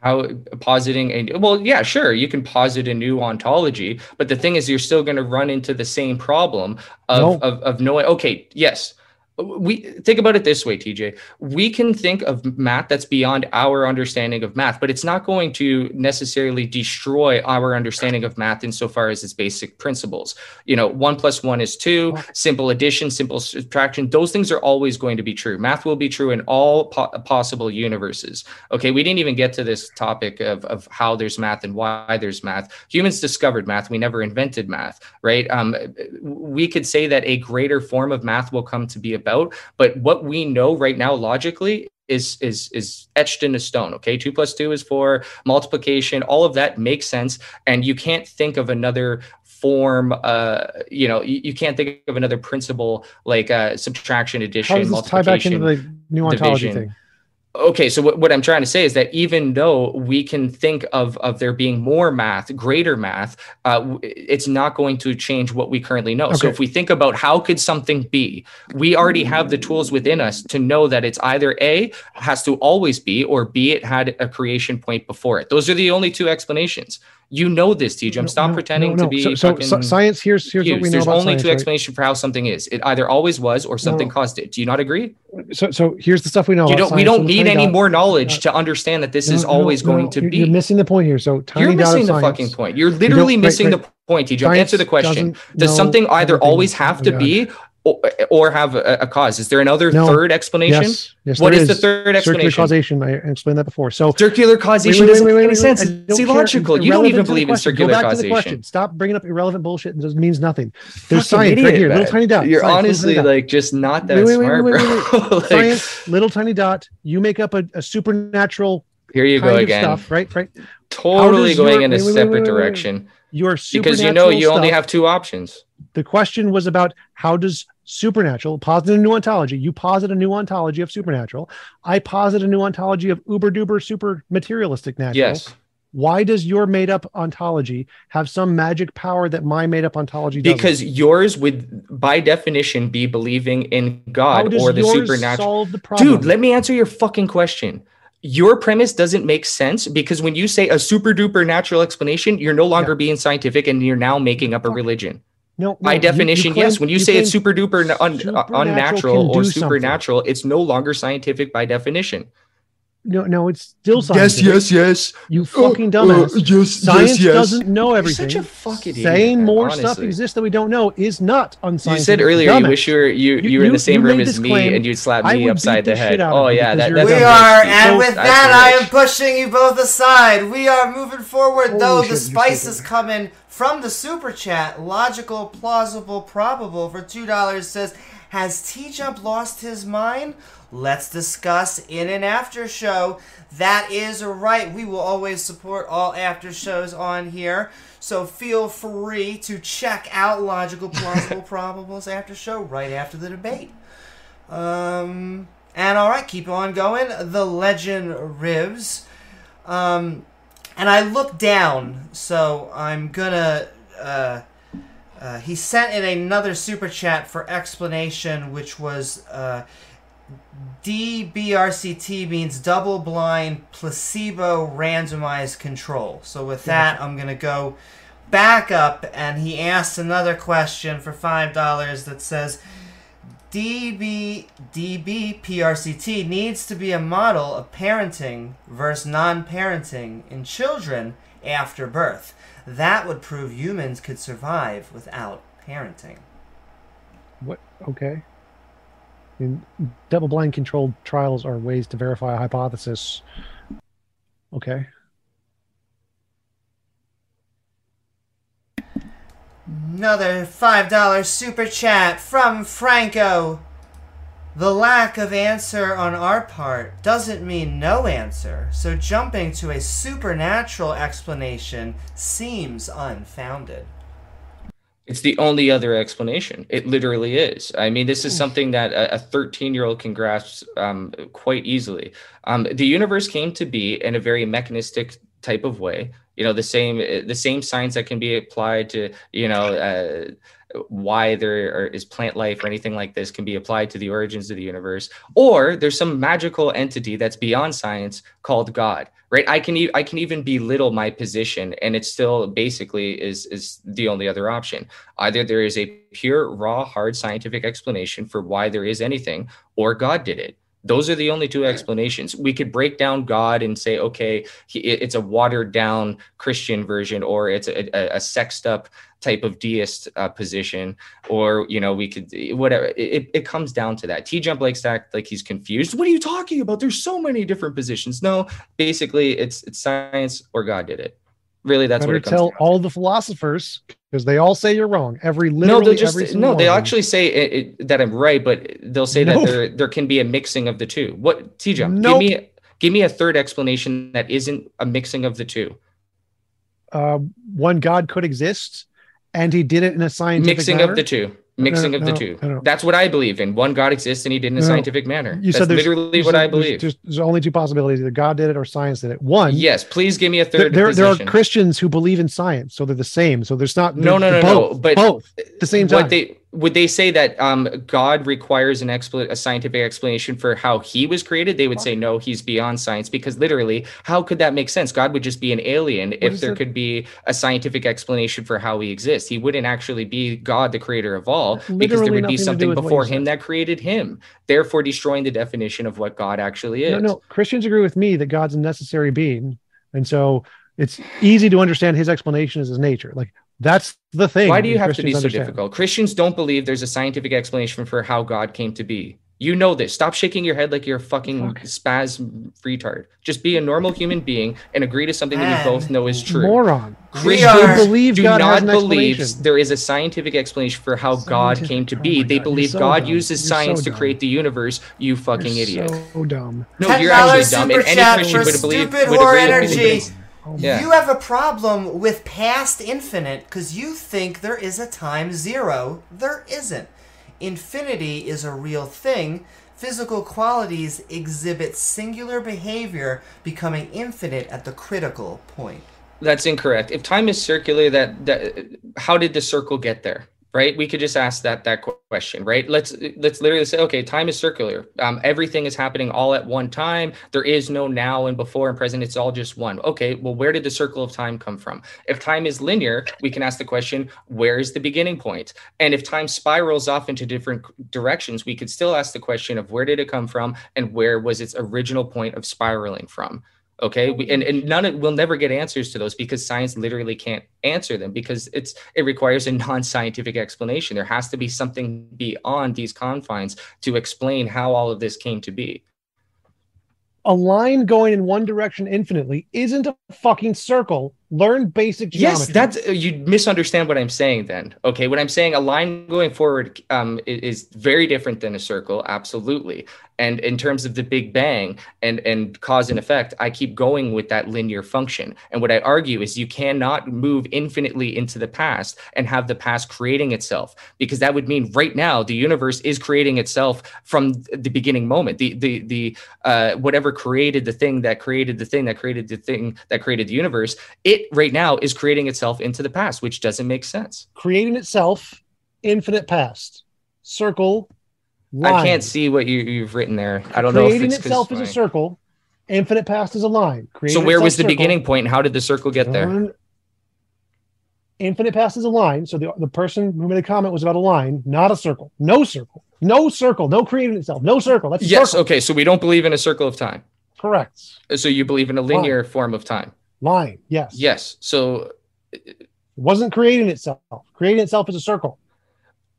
how positing a well yeah sure you can posit a new ontology but the thing is you're still going to run into the same problem of, No. of of knowing okay yes we think about it this way tj we can think of math that's beyond our understanding of math but it's not going to necessarily destroy our understanding of math insofar as its basic principles. You know one plus one is two simple addition simple subtraction those things are always going to be true. Math will be true in all po- possible universes. Okay we didn't even get to this topic of, of how there's math and why there's math. Humans discovered math. We never invented math right? Um, we could say that a greater form of math will come to be about but what we know right now logically is is is etched into stone okay two plus two is four multiplication all of that makes sense and you can't think of another form uh you know you, you can't think of another principle like uh subtraction addition How does this tie back into multiplication the new ontology division. thing? Okay so what, what i'm trying to say is that even though we can think of of there being more math greater math uh, it's not going to change what we currently know. So if we think about how could something be we already have the tools within us to know that it's either a has to always be or b it had a creation point before it. Those are the only two explanations you know this TJ. I'm No, stop no, pretending no, to be so, so, science. Here's here's what we know There's about only science. two right? explanations for how something is. It either always was or something caused it. Do you not agree? So so here's the stuff we know. you don't. We don't need any dot- more knowledge uh, to understand that this is always going to you're- be. You're missing the point here. So tiny You're missing the science. fucking point. You're literally missing right, the point, TJ. Answer the question. Does something either always have Oh, to be or, or have a, a cause. Is there another No. third explanation? Yes, yes. What there is the third explanation? Circular causation. I explained that before. So Circular causation Wait, wait, doesn't wait, make wait, any sense. It's illogical. You don't even believe in circular Go back to the question. Stop bringing up irrelevant bullshit. It means nothing. There's Fucking science idiot, right here. Little tiny dot. You're Science, honestly like just not that smart, bro. Like, Science, little tiny dot. You make up a, a supernatural here you go again. stuff, right? Right. Totally going your- in a separate direction Your because you know you only have two options. the question was about how does supernatural posit a new ontology you posit a new ontology of supernatural i posit a new ontology of uber duper super materialistic natural Yes, why does your made up ontology have some magic power that my made up ontology doesn't? because yours would, by definition, be believing in God or the supernatural. the Dude, let me answer your fucking question. Your premise doesn't make sense because when you say a super duper natural explanation, you're no longer being scientific and you're now making up a religion. No, no, By you- you definition, claim- yes. When you, say it's super duper un- un- supernatural unnatural or do something. supernatural, it's no longer scientific by definition. no no it's still scientific yes. Oh, oh, yes, yes. You fucking dumbass yes, science doesn't know You're everything such a fucking idiot, saying man, more stuff exists that we don't know is not unscientific. You said earlier you wish you were you, You- you, were in the same room as me claim. and you'd slap me upside the the head. Oh yeah, because that, you're that's We are, rich. and with that, I am pushing you both aside. We are moving forward, Holy though shit, the spice is coming stupid. From the super chat. Logical, plausible, probable for two dollars says, "Has T Jump lost his mind?" Let's discuss in an after show. That is right. We will always support all after shows on here. So feel free to check out Logical, Plausible, Probables after show right after the debate. Um, and all right, keep on going. The legend Rivs. Um, and I look down, so I'm gonna. Uh, uh, he sent in another super chat for explanation, which was uh, DBRCT means double blind placebo randomized control. So with that, I'm gonna go back up, and he asked another question for five dollars that says. DB DB PRCT needs to be a model of parenting versus non-parenting in children after birth. That would prove humans could survive without parenting. What? Okay. In double blind controlled trials are ways to verify a hypothesis. Okay. Another $5 super chat from Franco. The lack of answer on our part doesn't mean no answer, so jumping to a supernatural explanation seems unfounded. It's the only other explanation. It literally is. I mean, this is something that a 13 year old can grasp um, quite easily. Um, the universe came to be in a very mechanistic type of way. You know, the same the same science that can be applied to you know uh, why there is plant life or anything like this can be applied to the origins of the universe. Or there's some magical entity that's beyond science called God. Right? I can e- I can even belittle my position, and it still basically is is the only other option. Either there is a pure, raw, hard scientific explanation for why there is anything, or God did it. Those are the only two explanations. We could break down God and say, okay, it's a watered down Christian version, or it's a, a, a sexed up type of deist uh, position, or you know, we could whatever. It, it comes down to that. T Jump to act like he's confused. What are you talking about? There's so many different positions. No, basically, it's it's science or God did it. Really, that's Better what it comes tell down to. Tell all the philosophers because they all say you're wrong. Every no, literally they'll just every no. They'll actually say it, it, that I'm right, but they'll say Nope. that there there can be a mixing of the two. What T Jump? Nope. Give me give me a third explanation that isn't a mixing of the two. uh, one God could exist, and he did it in a scientific Mixing manner. of the two. Mixing no, of the no, two. That's what I believe in. One God exists and he did it in a scientific manner. You That's said there's literally what said I believe. There's, there's only two possibilities: either God did it or science did it. One, yes, please give me a third there, there are. Christians who believe in science, so they're the same. So there's not No, no, no, they're no, but both at the same time. What they would they say that um, God requires an expl- a scientific explanation for how he was created? They would say no, he's beyond science because literally, how could that make sense? God would just be an alien if there the- could be a scientific explanation for how he exists. He wouldn't actually be God, the creator of all, because there would be something before him that created him, therefore destroying the definition of what God actually is. no, no, Christians agree with me that God's a necessary being, and so it's easy to understand his explanation as his nature. Like That's the thing. Why do you that have to be so understand. difficult? Christians don't believe there's a scientific explanation for how God came to be. You know this. Stop shaking your head like you're a fucking Fuck. spaz retard. Just be a normal human being and agree to something that you Man. both know is true. Moron. We are- believe do God not believe there is a scientific explanation for how God Scientific- came to oh be. my they God, believe so God dumb. uses You're science so to create the universe. You fucking You're idiot. So dumb. No, you're actually dumb. super And any Christian would believe stupid would whore agree with me, but energy. it's- Yeah. You have a problem with past infinite because you think there is a time zero. There isn't. Infinity is a real thing. Physical qualities exhibit singular behavior, becoming infinite at the critical point. That's incorrect. If time is circular, that, that how did the circle get there? Right? We could just ask that that question, right? Let's let's literally say, okay, time is circular. Um, everything is happening all at one time. There is no now and before and present. It's all just one. Okay, well, where did the circle of time come from? If time is linear, we can ask the question, where is the beginning point? And if time spirals off into different directions, we could still ask the question of where did it come from and where was its original point of spiraling from? Okay? We, and, and mm-hmm. none of we'll never get answers to those because science literally can't answer them because it's it requires a non-scientific explanation. There has to be something beyond these confines to explain how all of this came to be. A line going in one direction infinitely isn't a fucking circle. Learn basic geometry. yes that's uh, you misunderstand what i'm saying then. Okay what i'm saying a line going forward um, is very different than a circle absolutely. And in terms of the big bang and and cause and effect i keep going with that linear function. And what i argue is you cannot move infinitely into the past and have the past creating itself because that would mean right now the universe is creating itself from the beginning moment. The the the uh, whatever created the thing that created the thing that created the thing that created the universe it right now is creating itself into the past which doesn't make sense creating itself, infinite past, circle, line. i can't see what you, you've written there i don't know if Creating itself is a circle, infinite past is a line. so where was the circle, beginning point and how did the circle get there Infinite past is a line. So the, the person who made a comment was about a line, not a circle. No circle. No circle. No creating itself. No circle. That's yes circle. okay so we don't believe in a circle of time Correct. so you believe in a linear form of time Line. Yes. yes so It wasn't creating itself. Creating itself is a circle.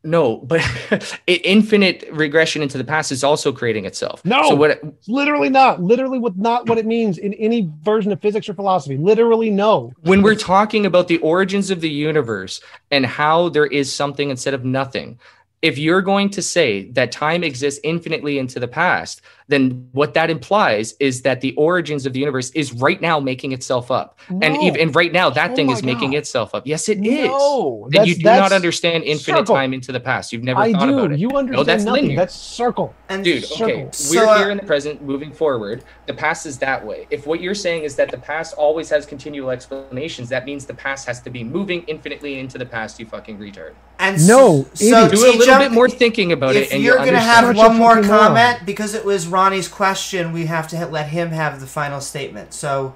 no but it, infinite regression into the past is also creating itself No. so what literally not. Literally with not what it means in any version of physics or philosophy. Literally no. when we're talking about the origins of the universe and how there is something instead of nothing if you're going to say that time exists infinitely into the past then what that implies is that the origins of the universe is right now making itself up and even and right now that Oh thing my is making itself up yes it is No. then you do not understand infinite circle. time into the past you've never I thought do. about it You understand that's nothing. linear. That's circle. And Dude, Circle. okay, So, we're uh, here in the present, moving forward. The past is that way. If what you're saying is that the past always has continual explanations, that means the past has to be moving infinitely into the past. You fucking retard. and No, so, so. Do a little T-Jump, bit more thinking about it, and you're you'll gonna have one more comment because it was Ronnie's question, we have to let him have the final statement. So,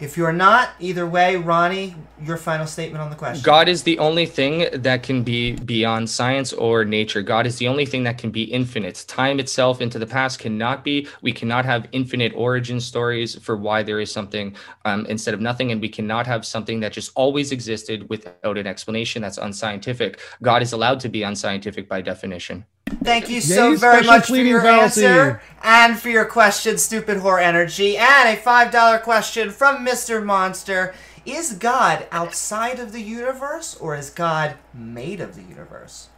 if you're not, either way, Ronnie, your final statement on the question. God is the only thing that can be beyond science or nature. God is the only thing that can be infinite. Time itself into the past cannot be. We cannot have infinite origin stories for why there is something um, instead of nothing, and we cannot have something that just always existed without an explanation. That's unscientific. God is allowed to be unscientific by definition. Thank you so Yay, very much for your answer and for your question, Stupid Whore Energy, and a $5 question from Mr. Monster. Is God outside of the universe or is God made of the universe?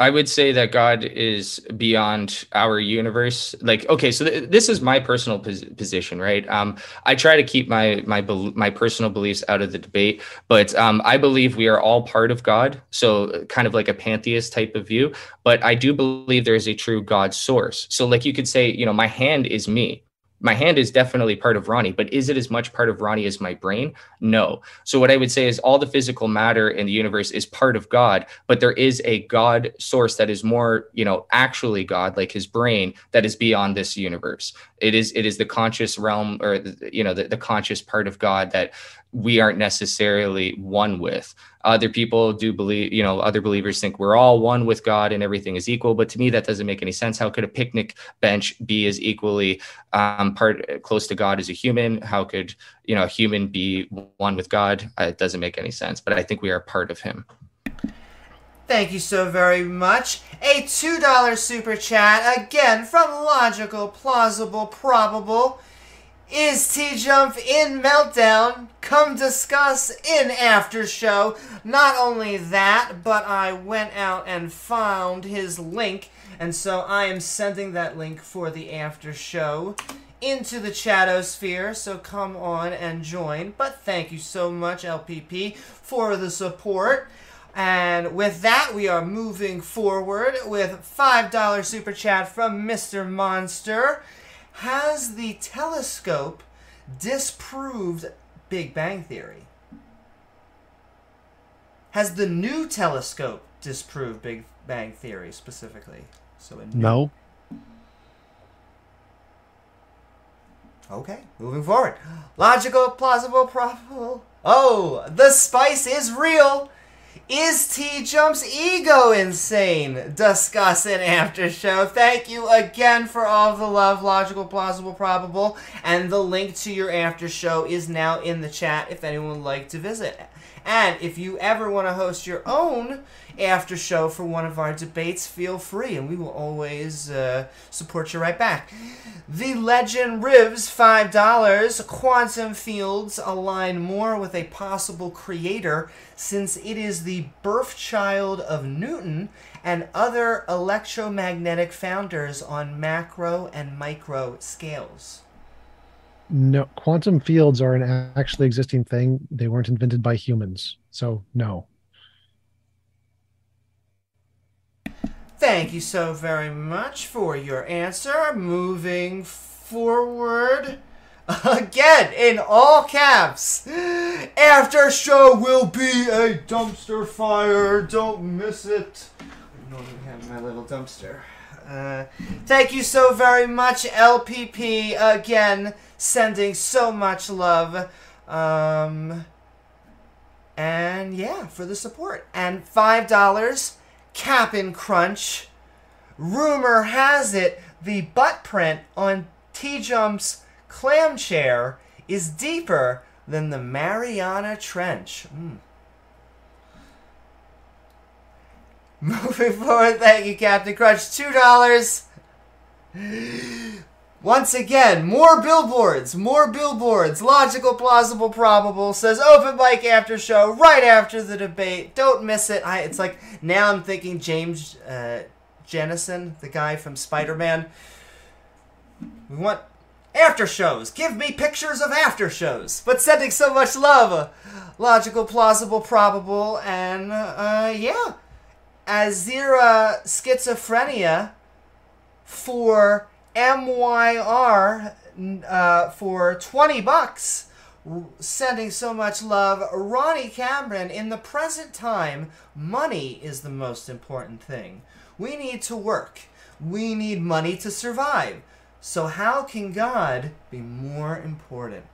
I would say that God is beyond our universe. Like, okay, so th- this is my personal pos- position, right? Um, I try to keep my my bel- my personal beliefs out of the debate, but um, I believe we are all part of God. So, kind of like a pantheist type of view. But I do believe there is a true God source. So, like you could say, you know, my hand is me. My hand is definitely part of Ronnie, but is it as much part of Ronnie as my brain? No. So what I would say is all the physical matter in the universe is part of God, but there is a God source that is more, you know, actually God, like his brain, that is beyond this universe. It is it is the conscious realm or you know the, the conscious part of God that we aren't necessarily one with. Other people do believe, you know, other believers think we're all one with God and everything is equal. But to me, that doesn't make any sense. How could a picnic bench be as equally um, part close to God as a human? How could you know a human be one with God? Uh, it doesn't make any sense. But I think we are part of Him. Thank you so very much. A $2 super chat, again from Logical, Plausible, Probable. Is T Jump in Meltdown? Come discuss in After Show. Not only that, but I went out and found his link, and so I am sending that link for the After Show into the chatosphere, so come on and join. But thank you so much, LPP, for the support. And with that, we are moving forward with $5 super chat from Mr. Monster. Has the telescope disproved Big Bang Theory? Has the new telescope disproved Big Bang Theory specifically? So no. Okay, moving forward. Logical, plausible, probable. Oh, the spice is real. Is T Jump's ego insane? Discuss in after show. Thank you again for all the love, logical, plausible, probable, and the link to your after show is now in the chat if anyone would like to visit. And if you ever want to host your own after show for one of our debates, feel free, and we will always uh, support you right back. The Legend Rivs, $5. Quantum fields align more with a possible creator since it is the birth child of Newton and other electromagnetic founders on macro and micro scales. No, quantum fields are an actually existing thing. They weren't invented by humans. So, no. Thank you so very much for your answer. Moving forward. Again, in all caps. After show will be a dumpster fire. Don't miss it. I don't have my little dumpster. Uh, thank you so very much, LPP. Again, sending so much love. Um, and yeah, for the support. And $5 Cap'n Crunch. Rumor has it the butt print on T Jump's clam chair is deeper than the Mariana Trench. Mm. Moving forward, thank you, Captain Crunch. Two dollars. Once again, more billboards, more billboards. Logical, plausible, probable says open mic after show right after the debate. Don't miss it. I, it's like now I'm thinking James uh, Jennison, the guy from Spider Man. We want after shows. Give me pictures of after shows. But sending so much love. Logical, plausible, probable, and uh, yeah. Azira schizophrenia for MYR uh, for 20 bucks. Sending so much love. Ronnie Cameron, in the present time, money is the most important thing. We need to work. We need money to survive. So, how can God be more important?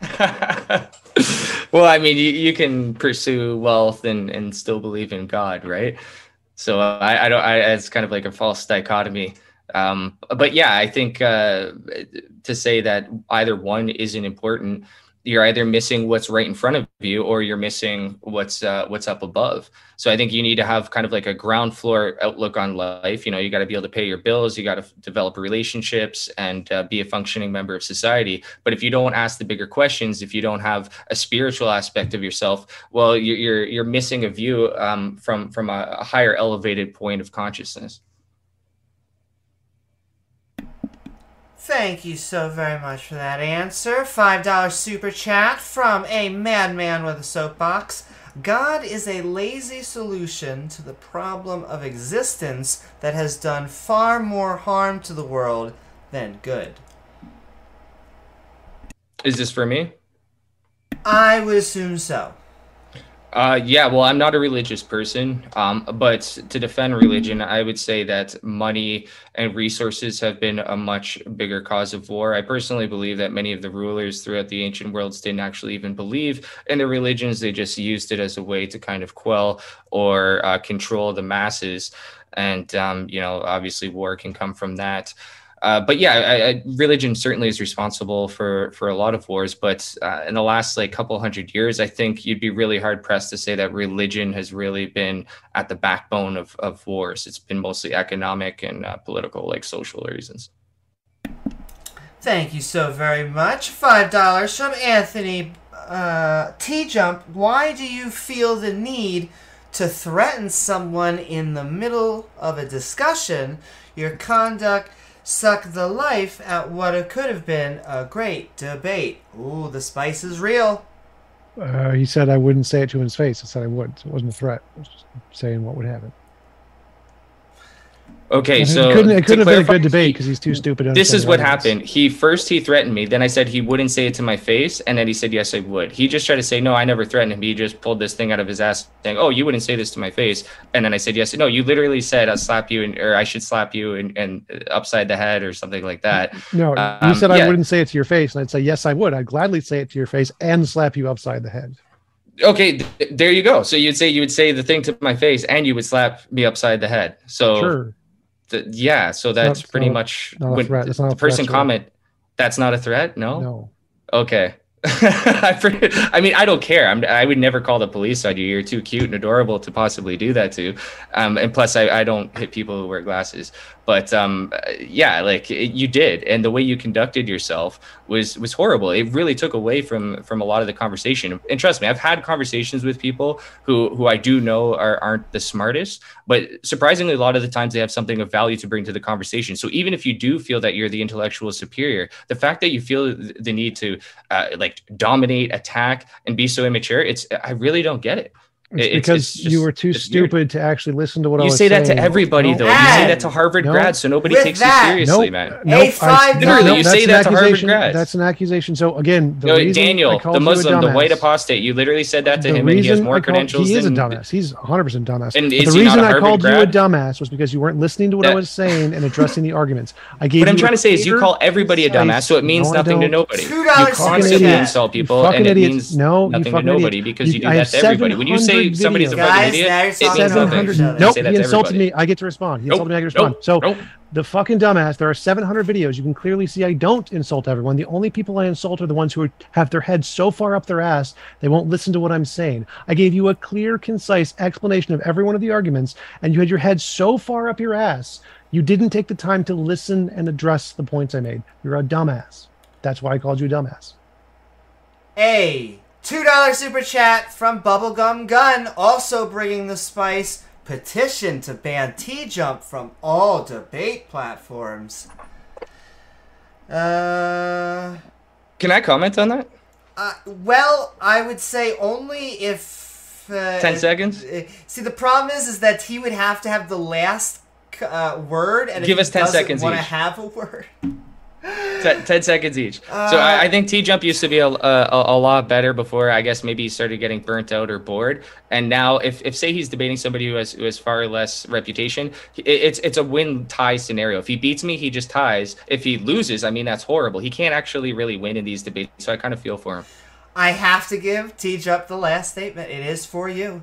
well, I mean, you, you can pursue wealth and, and still believe in God, right? So I, I don't. I, it's kind of like a false dichotomy. Um, but yeah, I think uh, to say that either one isn't important, you're either missing what's right in front of you or you're missing what's uh, what's up above. So I think you need to have kind of like a ground floor outlook on life. You know, you got to be able to pay your bills, you got to develop relationships, and uh, be a functioning member of society. But if you don't ask the bigger questions, if you don't have a spiritual aspect of yourself, well, you're you're missing a view um, from from a higher elevated point of consciousness. Thank you so very much for that answer. $5 super chat from a madman with a soapbox. God is a lazy solution to the problem of existence that has done far more harm to the world than good. Is this for me? I would assume so. Uh, yeah, well, I'm not a religious person, um, but to defend religion, I would say that money and resources have been a much bigger cause of war. I personally believe that many of the rulers throughout the ancient worlds didn't actually even believe in the religions; they just used it as a way to kind of quell or uh, control the masses. And um, you know, obviously, war can come from that. Uh, but yeah, I, I, religion certainly is responsible for for a lot of wars. But uh, in the last like couple hundred years, I think you'd be really hard pressed to say that religion has really been at the backbone of of wars. It's been mostly economic and uh, political, like social reasons. Thank you so very much. Five dollars from Anthony uh, T Jump. Why do you feel the need to threaten someone in the middle of a discussion? Your conduct suck the life at what it could have been a great debate. Ooh, the spice is real. Uh, he said I wouldn't say it to his face. I said I would. So it wasn't a threat. I was just saying what would happen. Okay, so it couldn't, it couldn't have been a good debate because he's too stupid. This is what happened. He first he threatened me. Then I said he wouldn't say it to my face, and then he said yes, I would. He just tried to say no, I never threatened him. He just pulled this thing out of his ass, saying, "Oh, you wouldn't say this to my face," and then I said yes. No, you literally said I'll slap you, and or I should slap you, and, and upside the head or something like that. No, Um, you said yeah. I wouldn't say it to your face, and I'd say yes, I would. I'd gladly say it to your face and slap you upside the head. Okay, th- there you go. So you'd say you would say the thing to my face, and you would slap me upside the head. So Sure. Th- yeah, so that's not- pretty not- much not when threat. That's not the person comment. That's not a threat. No. No. Okay. I mean, I don't care. I'm, I would never call the police on you. You're too cute and adorable to possibly do that to. Um, and plus, I, I don't hit people who wear glasses. But um, yeah, like it, you did, and the way you conducted yourself was was horrible. It really took away from from a lot of the conversation. And trust me, I've had conversations with people who who I do know are aren't the smartest, but surprisingly, a lot of the times they have something of value to bring to the conversation. So even if you do feel that you're the intellectual superior, the fact that you feel the need to uh, like dominate, attack, and be so immature, it's I really don't get it. It's It's- because it's just- you were too it's weird. stupid to actually listen to what I was saying. You say that to everybody, No. though. You say that to Harvard No. grads, so nobody With takes that- you seriously, Nope. man. Nope. Hey, five Literally, dollars. you that's say an that to Harvard accusation. grads. That's an accusation. So again, the No, reason I Daniel, called the you a Muslim, the white apostate, you literally said that to the him, and he has more I called- credentials He is a dumbass. He's 100 percent dumbass. And But is the he not reason a I Harvard called you a dumbass was because you weren't listening to what I was saying and addressing the arguments. I gave. What I'm trying to say is, you call everybody a dumbass, so it means nothing to nobody. You constantly insult people, and it means No, nothing to nobody because You- you do that to everybody. When you say 700 somebody's a videos. fucking Guys, idiot, it means nothing. 700 other. Nope, he insulted everybody. me. I get to respond. He Nope, insulted me. I get to respond. nope, so nope. the fucking dumbass. There are 700 videos. You can clearly see I don't insult everyone. The only people I insult are the ones who are, have their heads so far up their ass they won't listen to what I'm saying. I gave you a clear, concise explanation of every one of the arguments, and you had your head so far up your ass you didn't take the time to listen and address the points I made. You're a dumbass. That's why I called you a dumbass. A $2 super chat from Bubblegum Gun, also bringing the spice. Petition to ban T Jump from all debate platforms. Uh, Can I comment on that? uh, well, I would say only if. Uh, 10 seconds? uh, See, the problem is, is that he would have to have the last uh, word, and Give if us he 10 doesn't seconds want to have a word. Ten, 10 seconds each. so Uh, I, I think T Jump used to be a, a, a lot better before. I guess maybe he started getting burnt out or bored. And now, if, if say he's debating somebody who has who has far less reputation, it, it's it's a win tie scenario. If he beats me, he just ties. If he loses, I mean that's horrible. He can't actually really win in these debates. So I kind of feel for him. I have to give T Jump the last statement. It is for you.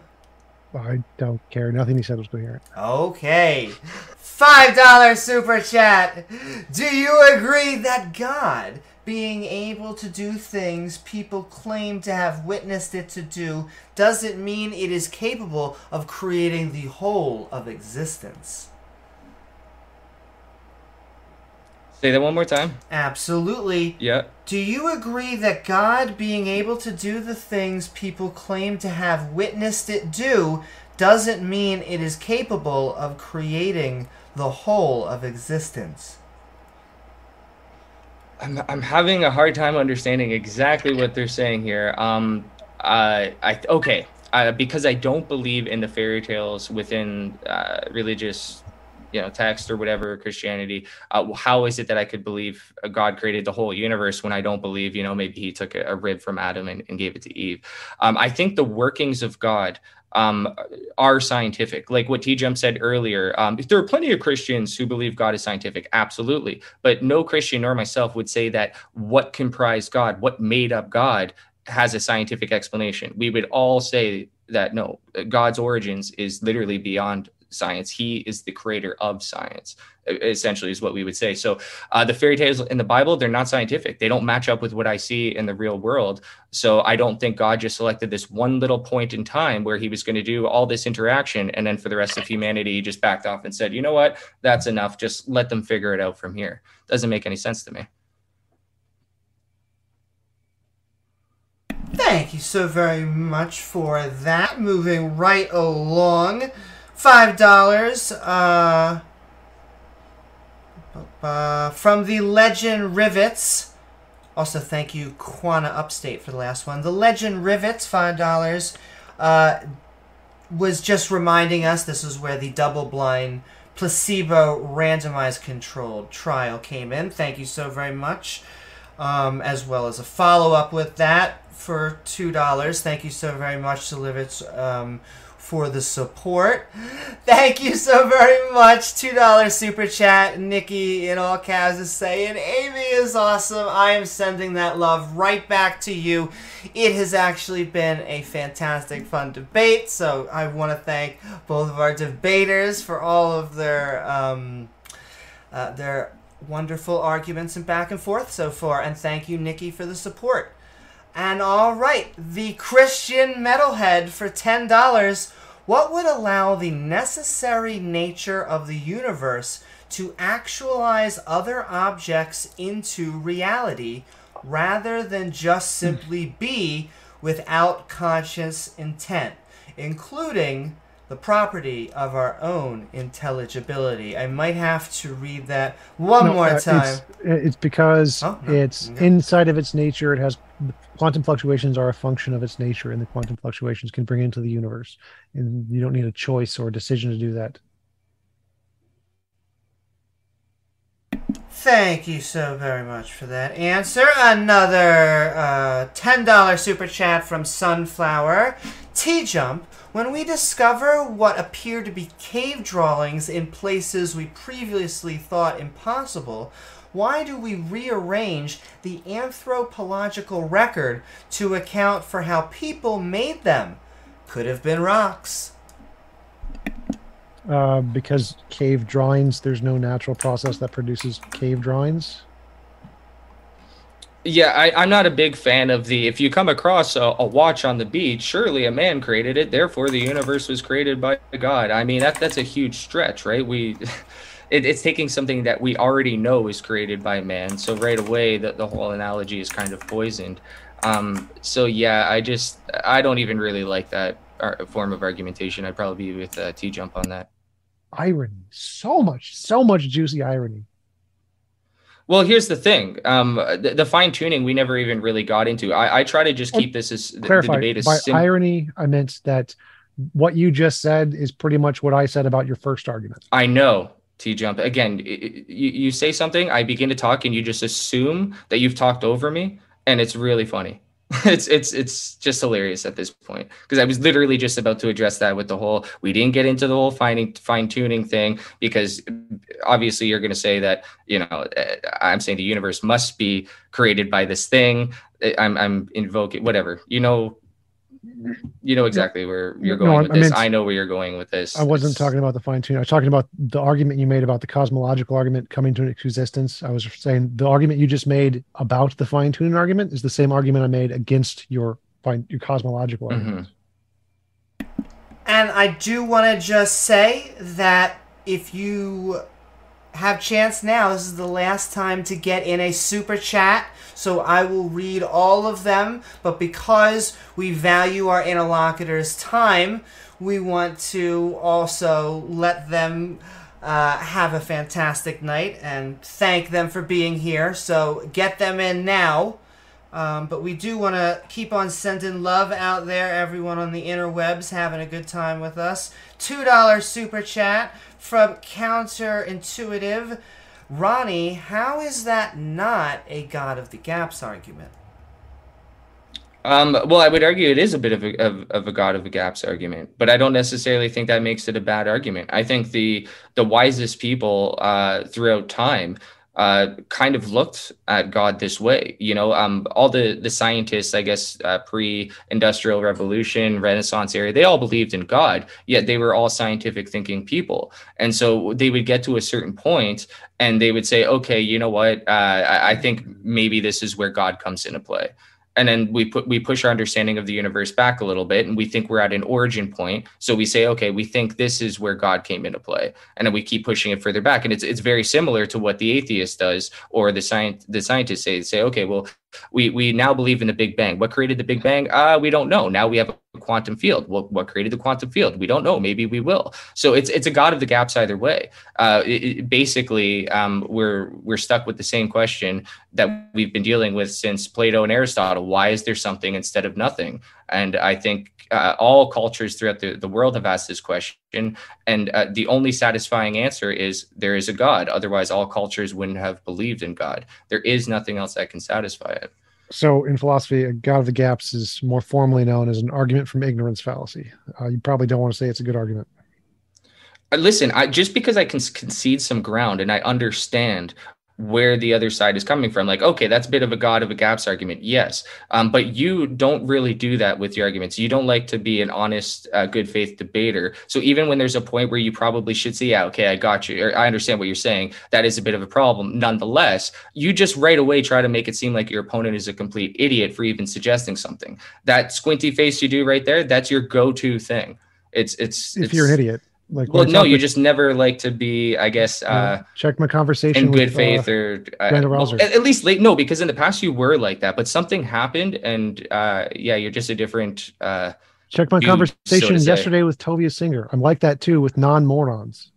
I don't care. Nothing he said was coherent. Okay. $5 super chat. Do you agree that God, being able to do things people claim to have witnessed it to do, doesn't mean it is capable of creating the whole of existence? Say that one more time. Absolutely. Yeah. Do you agree that God being able to do the things people claim to have witnessed it do doesn't mean it is capable of creating the whole of existence? I'm I'm having a hard time understanding exactly what they're saying here. Um, uh, I okay, uh, because I don't believe in the fairy tales within uh, religious you know text or whatever Christianity. Uh, how is it that I could believe God created the whole universe when I don't believe you know maybe He took a, a rib from Adam and, and, gave it to Eve? Um, I think the workings of God um, are scientific. Like what T Jump said earlier, um, there are plenty of Christians who believe God is scientific, absolutely. But no Christian nor myself would say that what comprised God, what made up God, has a scientific explanation. We would all say that no, God's origins is literally beyond science. He is the creator of science, essentially, is what we would say. So uh, the fairy tales in the Bible, they're not scientific. They don't match up with what I see in the real world. So I don't think God just selected this one little point in time where he was going to do all this interaction. And then for the rest of humanity, he just backed off and said, you know what? That's enough. Just let them figure it out from here. Doesn't make any sense to me. Thank you so very much for that. Moving right along. Five dollars. Uh, uh, from the Legend Rivets. Also, thank you, Quana Upstate, for the last one. The Legend Rivets, five dollars. Uh, was just reminding us this is where the double-blind, placebo, randomized, controlled trial came in. Thank you so very much. Um, as well as a follow-up with that for two dollars. Thank you so very much to Livets um, for the support. Thank you so very much. Two dollar super chat. Nikki in all caps is saying Amy is awesome. I am sending that love right back to you. It has actually been a fantastic, fun debate. So I want to thank both of our debaters for all of their um, uh, their wonderful arguments and back and forth so far. And thank you, Nikki, for the support. And all right, the Christian Metalhead for $10. What would allow the necessary nature of the universe to actualize other objects into reality rather than just hmm. simply be without conscious intent, including the property of our own intelligibility. I might have to read that one no, more uh, time. It's, it's because oh, no. it's okay. inside of its nature. It has quantum fluctuations are a function of its nature, and the quantum fluctuations can bring into the universe. And you don't need a choice or a decision to do that. Thank you so very much for that answer. Another uh, $10 super chat from Sunflower. T Jump when we discover what appear to be cave drawings in places we previously thought impossible, why do we rearrange the anthropological record to account for how people made them? Could have been rocks. Uh, because cave drawings, there's no natural process that produces cave drawings yeah, I, am not a big fan of the if you come across a, a, watch on the beach, surely a man created it, therefore the universe was created by a God. I mean that that's a huge stretch, right? We it, it's taking something that we already know is created by man. So right away that the whole analogy is kind of poisoned. Um, so yeah, I just I don't even really like that form of argumentation. I'd probably be with uh, T Jump on that. Irony, so much, so much juicy irony. Well, here's the thing: um, the, the fine tuning we never even really got into. I, I try to just keep this as clarify, the debate as by sim- irony. I meant that what you just said is pretty much what I said about your first argument. I know, T jump again. You, you say something, I begin to talk, and you just assume that you've talked over me, and it's really funny. it's it's it's just hilarious at this point because I was literally just about to address that with the whole we didn't get into the whole finding fine tuning thing because obviously you're going to say that you know eh, I'm saying the universe must be created by this thing eh, I'm I'm invoking whatever you know you know exactly where you're going no, with I this. Meant, I know where you're going with this. I wasn't it's, talking about the fine tune. I was talking about the argument you made about the cosmological argument coming to an existence. I was saying the argument you just made about the fine tuning argument is the same argument I made against your fine your cosmological mm-hmm. argument. Mm-hmm. And I do want to just say that if you have chance now, this is the last time to get in a super chat so I will read all of them. But because we value our interlocutors' time, we want to also let them uh, have a fantastic night and thank them for being here. So get them in now. Um, but we do want to keep on sending love out there. Everyone on the interwebs having a good time with us. $2 super chat from Counterintuitive. Ronnie, how is that not a God of the Gaps argument? Um, well, I would argue it is a bit of a, of, of, a God of the gaps argument, but I don't necessarily think that makes it a bad argument. I think the the wisest people uh, throughout time uh, kind of looked at God this way. You know, um, all the the scientists, I guess, uh, pre-industrial revolution, Renaissance era, they all believed in God. Yet they were all scientific thinking people, and so they would get to a certain point, and they would say, "Okay, you know what? Uh, I, I think maybe this is where God comes into play." And then we put we push our understanding of the universe back a little bit and we think we're at an origin point. So we say okay we think this is where god came into play. And then we keep pushing it further back. And it's it's very similar to what the atheist does or the science the scientists say. Say okay well we we now believe in the big bang. What created the big bang? Uh we don't know. Now we have a quantum field. Well what created the quantum field? We don't know. Maybe we will. So it's it's a god of the gaps either way. Uh it, it basically um we're we're stuck with the same question that we've been dealing with since plato and aristotle. Why is there something instead of nothing and i think uh, all cultures throughout the, the world have asked this question. And uh, the only satisfying answer is there is a god. Otherwise all cultures wouldn't have believed in god. There is nothing else that can satisfy it. So in philosophy a god of the gaps is more formally known as an argument from ignorance fallacy. Uh, you probably don't want to say it's a good argument. Uh, listen i just because i can concede some ground and i understand where the other side is coming from. Like, okay, that's a bit of a God of a gaps argument. Yes. Um, but you don't really do that with your arguments. You don't like to be an honest, uh, good faith debater. So even when there's a point where you probably should say, yeah, okay, I got you, or I understand what you're saying, that is a bit of a problem. Nonetheless, you just right away try to make it seem like your opponent is a complete idiot for even suggesting something. That squinty face you do right there, that's your go to thing. It's, it's, if it's, you're an idiot. Like, well, no, you with, just never like to be, I guess, uh, check my conversation in good with, faith uh, or uh, well, at, at, least late. No, because in the past you were like that, but something happened, and uh, yeah, you're just a different. Uh, check my conversation so yesterday with Tovia Singer. I'm like that too with non morons.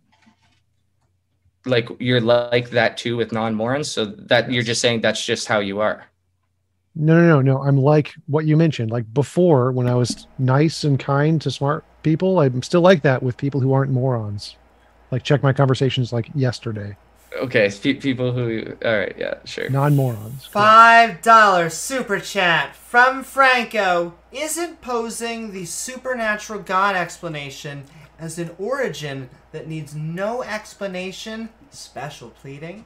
Like you're like that too with non morons, so that you're just saying that's just how you are. No, no, no, no. I'm like what you mentioned. Like before, when I was nice and kind to smart people. I'm still like that with people who aren't morons. Like check my conversations like yesterday. Okay, people who all right, yeah, sure. Non-morons. Five dollar super chat from Franco. Isn't posing the supernatural God explanation as an origin that needs no explanation special pleading?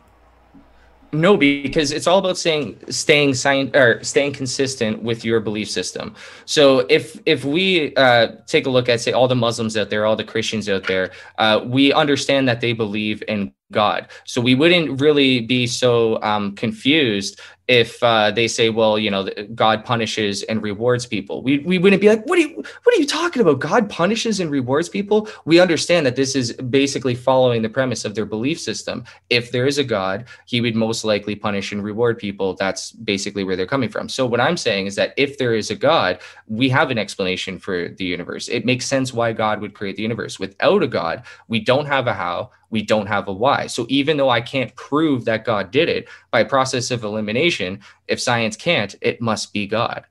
No, because it's all about saying staying science or staying consistent with your belief system. So if if we uh, take a look at say all the Muslims out there, all the Christians out there, uh, we understand that they believe in God. So we wouldn't really be so um, confused if uh, they say, well, you know, God punishes and rewards people. We, we wouldn't be like, what are you what are you talking about? God punishes and rewards people. We understand that this is basically following the premise of their belief system. If there is a God, he would most likely punish and reward people. That's basically where they're coming from. So what I'm saying is that if there is a God, we have an explanation for the universe. It makes sense why God would create the universe. Without a God, we don't have a how, we don't have a why. So even though I can't prove that God did it by process of elimination, if science can't, it must be God.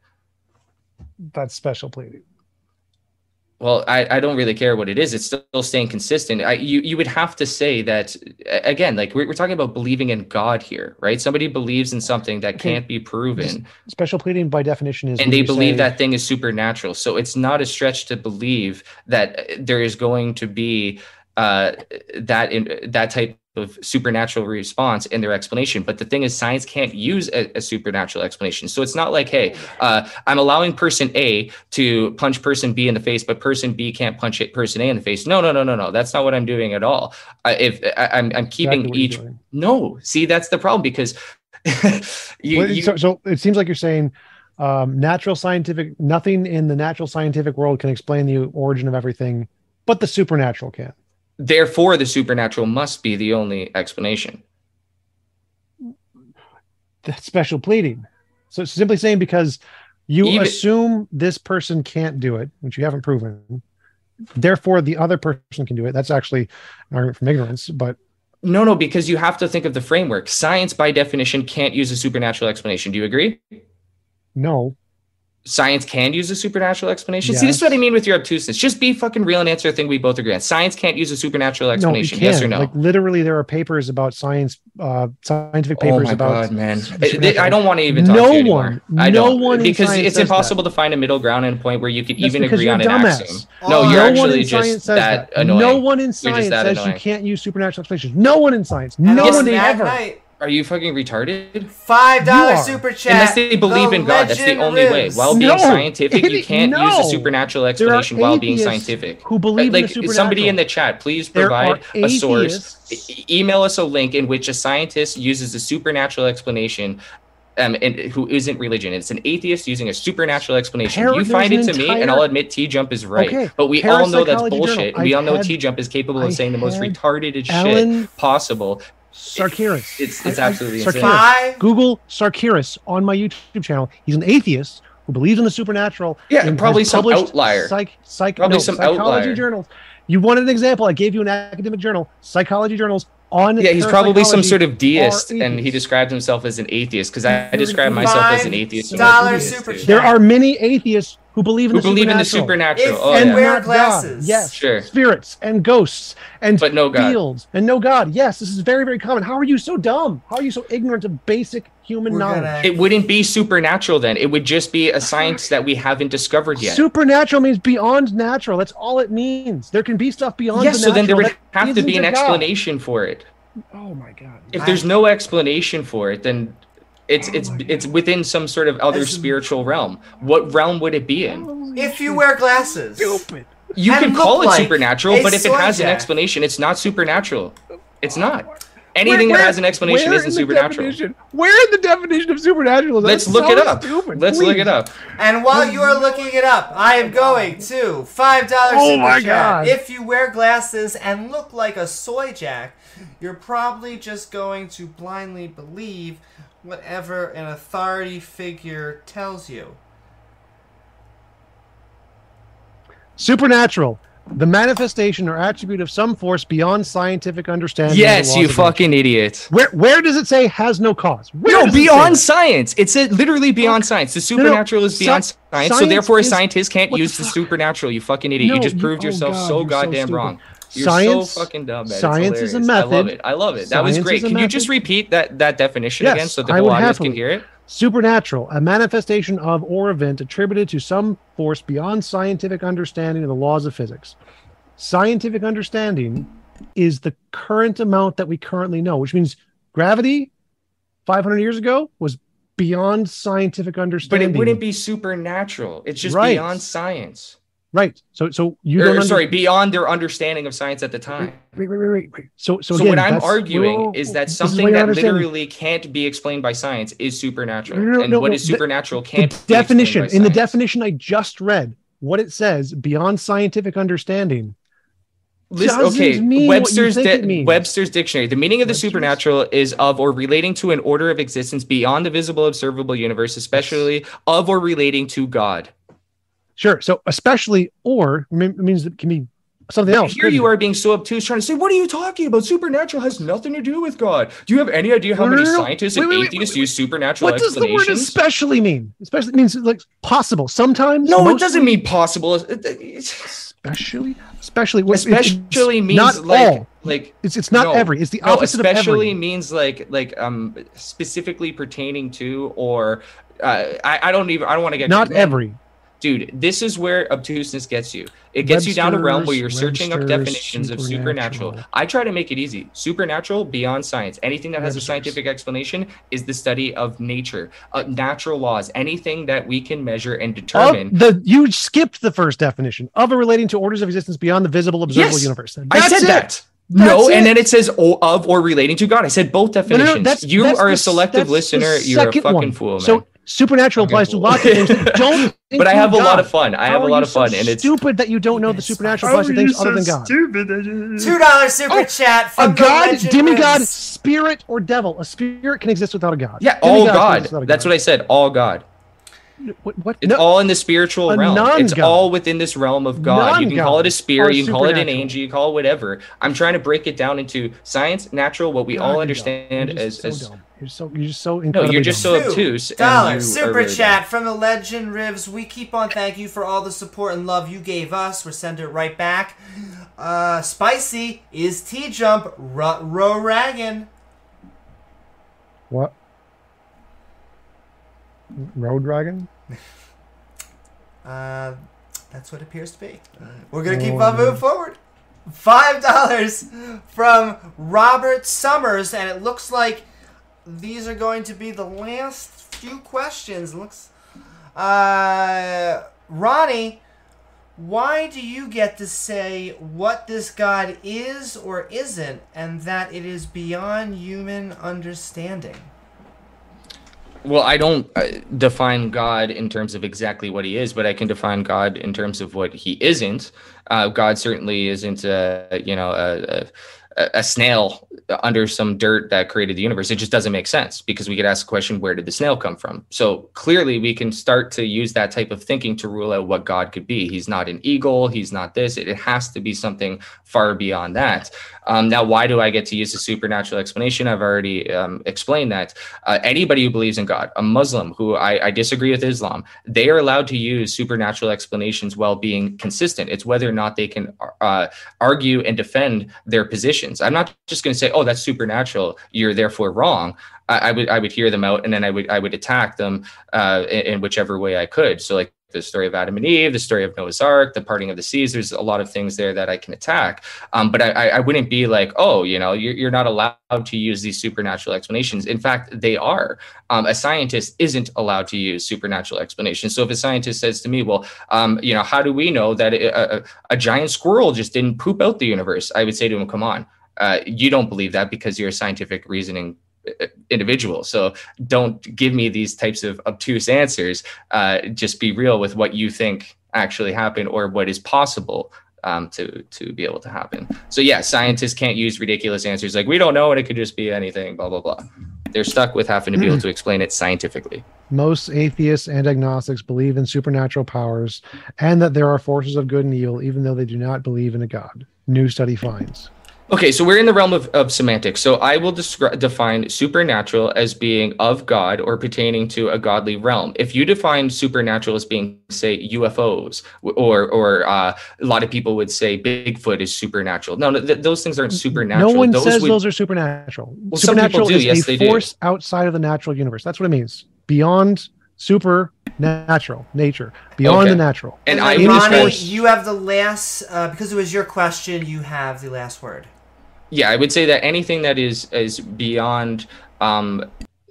That's special pleading. Well, I, I don't really care what it is. It's still staying consistent. I, you you would have to say that again, like we're, we're talking about believing in God here, right? Somebody believes in something that okay. can't be proven. Special pleading by definition is, and they believe say... that thing is supernatural. So it's not a stretch to believe that there is going to be uh, that in that type of supernatural response in their explanation. But the thing is, science can't use a, a supernatural explanation. So it's not like, hey, uh, I'm allowing person A to punch person B in the face, but person B can't punch it, person A in the face. No, no, no, no, no. That's not what I'm doing at all. Uh, if I, am I'm, I'm keeping exactly each. No, see, that's the problem because you, well, you so, so it seems like you're saying um, natural scientific nothing in the natural scientific world can explain the origin of everything, but the supernatural can. Therefore, the supernatural must be the only explanation. That's special pleading. So simply saying because you Even, assume this person can't do it, which you haven't proven. Therefore, the other person can do it. That's actually an argument from ignorance, but no, no, because you have to think of the framework. Science, by definition, can't use a supernatural explanation. Do you agree? No. Science can use a supernatural explanation. See, this is what I mean with your obtuseness. Just be fucking real and answer a thing we both agree on. Science can't use a supernatural explanation. can't. yes or no? Like literally, there are papers about science, uh, scientific oh papers my about. god, man! supernatural. It- it- I don't want to even talk No to you anymore. one- I no don't one in because science it's says impossible to find a middle ground and a point where you could That's even agree on a an dumbass. axiom. Oh, No, no you're one actually just that, that. annoying. No one in science says annoying. you can't use supernatural explanations. No one in science. No one that ever. night, Are you fucking retarded? Five dollar You are. super chat. Unless they believe The in God, that's the legend only way. While being No, scientific, you can't use a supernatural explanation while being scientific. who believe like in the supernatural. somebody in the chat, please provide a source. E- email us a link in which a scientist uses a supernatural explanation. Um, and who isn't religion? It's an atheist using a supernatural explanation. Par- you find it to an me, and I'll admit T jump is right. Okay, But we all know that's bullshit. Journal. and we all I've know T jump is capable I of saying the most had retarded shit possible. Sarkiris. It's it's I- I- absolutely Sarkiris. insane. Five. Google Sarkiris on my YouTube channel. He's an atheist who believes in the supernatural. Yeah, and probably some published outlier. Psych, psych, Probably no, some psychology outlier. journals. You wanted an example? I gave you an academic journal, psychology journals on. Yeah, he's probably some sort of deist, and he atheists. described himself as an atheist because I, I describe myself as an atheist. Dollar super There are many atheists who believe in who the believe in the supernatural. supernatural. If Oh, and yeah. wear not glasses. God. Yes, Sure. spirits and ghosts and But no God. fields and no God. Yes, this is very very common. How are you so dumb? How are you so ignorant of basic human We're knowledge? gonna- It wouldn't be supernatural then. It would just be a science that we haven't discovered yet. Supernatural means beyond natural. That's all it means. There can be stuff beyond. yes, the so then there would have to be an a God. explanation for it. Oh my god. If there's no explanation for it, then it's it's it's within some sort of other As- spiritual realm. What realm would it be in? If you wear glasses. Stupid. You And can call it like supernatural, but if it has an explanation, it's not supernatural. It's not. Anything Where- that has an explanation isn't in the supernatural. definition- Where in the definition of supernatural? is that? Let's That's look it up. stupid. Let's look it up. And while you are looking it up, I am going to five dollars Oh super my chat. God. If you wear glasses and look like a soy jack, you're probably just going to blindly believe whatever an authority figure tells you. Supernatural, the manifestation or attribute of some force beyond scientific understanding. Yes, you of nature. fucking idiot. Where where does it say has no cause? Where No, does it beyond science. It's a, literally beyond science. The no, supernatural is sci- beyond science, so science therefore a is- scientist can't what the use the, fuck? supernatural. You fucking idiot. No, you just you- proved oh yourself God, so you're so goddamn wrong. You're Science- so fucking dumb. Man. science is a hilarious. I love method. it. I love it. That was great. Can you just repeat that that definition Yes, again so the audience can hear it? Supernatural, a manifestation of or event attributed to some force beyond scientific understanding of the laws of physics. Scientific understanding is the current amount that we currently know, which means gravity 500 years ago was beyond scientific understanding. But it wouldn't be supernatural. It's just Right. beyond science. Right. So, so you Or, don't. under- sorry, beyond their understanding of science at the time. Wait, wait, wait, wait, wait. So, so, So, again, what I'm arguing whoa, is that this is something that literally can't be explained by science is supernatural, No, no, and no, what is supernatural the can't. be explained definition in the definition I just read, what it says beyond scientific understanding. Listen, okay, mean what you Webster's di-. Webster's dictionary. The meaning of the Webster's? supernatural is of or relating to an order of existence beyond the visible observable universe, especially of or relating to God. Sure. So especially or me- means it can be something else. Here you are being so obtuse, trying to say, "What are you talking about? Supernatural has nothing to do with God." Do you have any idea how No, many no, no. scientists Wait, and wait, atheists wait, use supernatural What does the word especially mean? Especially means like possible. Sometimes. no, it doesn't mean possible. Especially. Especially. what- it- it's Especially means not like all. like It's it's not No. every. It's the opposite of every. Especially means like like um specifically pertaining to or uh, I, I don't even I don't want to get Not every. Dude this is where obtuseness gets you it gets you down a realm where you're Webster's- searching up Webster's definitions of supernatural supernatural. i try to make it easy supernatural beyond science anything that has a scientific explanation is the study of nature uh, natural laws anything that we can measure and Of determine the you skipped the first definition of a relating to orders of existence beyond the visible observable Yes, universe. i said it. that no, That's and then it says of or relating to God. I said both definitions. no, no, that's, you that's are the a selective listener. You're a fucking one. fool, man. So supernatural applies to lots of things. Don't. but I have a include lot of fun. I How have a lot of fun, so and it's stupid that you don't know the supernatural fine. applies to things other than God. Stupid. Two dollar super Oh, chat A from the god, demigod, lives. spirit, or devil. A spirit can exist without a god. yeah, all Demigod can God. exist without a That's what I said. All God. What? what? It's No, all in the spiritual A realm. It's non-God. all within this realm of God. You can call it a spirit, you can call it an angel, you can call it whatever. I'm trying to break it down into science, natural, what we God, all understand as, so as dumb. You're so you're just so No, you're just dumb. so obtuse. and Dollar super really chat from the legend Rivs. We keep on thank you for all the support and love you gave us. We're sending it right back. Uh, spicy is T jump ro ro raggin. what? Road dragon? Uh, that's what it appears to be. We're gonna keep on moving forward. Five dollars from Robert Summers, and it looks like these are going to be the last few questions. Looks, uh, Ronnie, why do you get to say what this God is or isn't, and that it is beyond human understanding? Well, I don't uh, define God in terms of exactly what he is, but I can define God in terms of what he isn't. Uh, God certainly isn't, a, you know, a, a, a snail under some dirt that created the universe. It just doesn't make sense because we could ask the question, where did the snail come from? So clearly, we can start to use that type of thinking to rule out what God could be. He's not an eagle. He's not this. It, it has to be something far beyond that. Um, now, why do I get to use a supernatural explanation? I've already um, explained that. Uh, anybody who believes in God, a Muslim who I, I disagree with Islam, they are allowed to use supernatural explanations while being consistent. It's whether or not they can uh, argue and defend their positions. I'm not just going to say, "Oh, that's supernatural. You're therefore wrong." I, I, would I would hear them out, and then I would I would attack them uh, in, in whichever way I could. So like the story of Adam and Eve, the story of Noah's Ark, the parting of the seas. There's a lot of things there that I can attack. Um, but I, I wouldn't be like, oh, you know, you're, you're not allowed to use these supernatural explanations. In fact, they are. Um, a scientist isn't allowed to use supernatural explanations. So if a scientist says to me, well, um, you know, how do we know that a, a, giant squirrel just didn't poop out the universe? I would say to him, come on. Uh, you don't believe that because you're a scientific reasoning individual. So don't give me these types of obtuse answers. Uh, just be real with what you think actually happened or what is possible um, to to be able to happen. So yeah, scientists can't use ridiculous answers like we don't know and it could just be anything. Blah blah blah. They're stuck with having to be able to explain it scientifically. Most atheists and agnostics believe in supernatural powers and that there are forces of good and evil, even though they do not believe in a God. New study finds. Okay, so we're in the realm of, of semantics. So I will descri- define supernatural as being of God or pertaining to a godly realm. If you define supernatural as being, say, UFOs, or or uh, a lot of people would say Bigfoot is supernatural. No, no th- those things aren't supernatural. No one those says would- those are supernatural. Well, some supernatural do. is Yes, a they do. force outside of the natural universe. That's what it means. Beyond supernatural nature, beyond Okay. the natural. And then I Ronnie, force- you have the last uh, because it was your question. You have the last word. Yeah i would say that anything that is is beyond um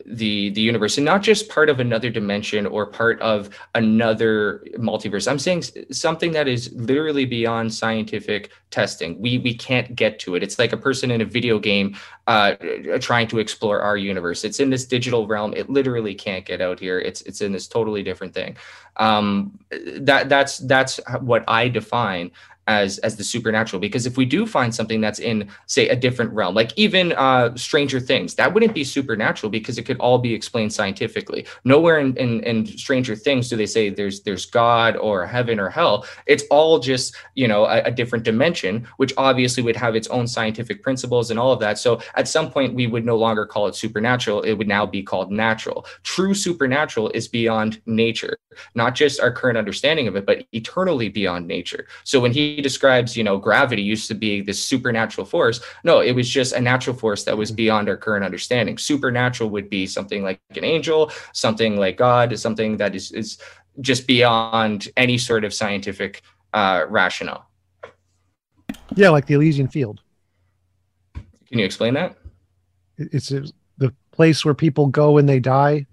the the universe and not just part of another dimension or part of another multiverse. I'm saying something that is literally beyond scientific testing. We we can't get to it. It's like a person in a video game uh trying to explore our universe. It's in this digital realm. It literally can't get out here. It's it's in this totally different thing. Um that that's that's what i define as as the supernatural. Because if we do find something that's in say a different realm like even uh stranger things that wouldn't be supernatural because it could all be explained scientifically. Nowhere in, in in stranger things do they say there's there's god or heaven or hell. It's all just you know a, a different dimension which obviously would have its own scientific principles and all of that. So at some point we would no longer call it supernatural. It would now be called natural. True supernatural is beyond nature not just our current understanding of it but eternally beyond nature. So when he describes you know gravity used to be this supernatural force no it was just a natural force that was beyond our current understanding supernatural would be something like an angel something like god something that is is just beyond any sort of scientific uh rationale Yeah, like the Elysian Field. can you explain that It's it's the place where people go when they die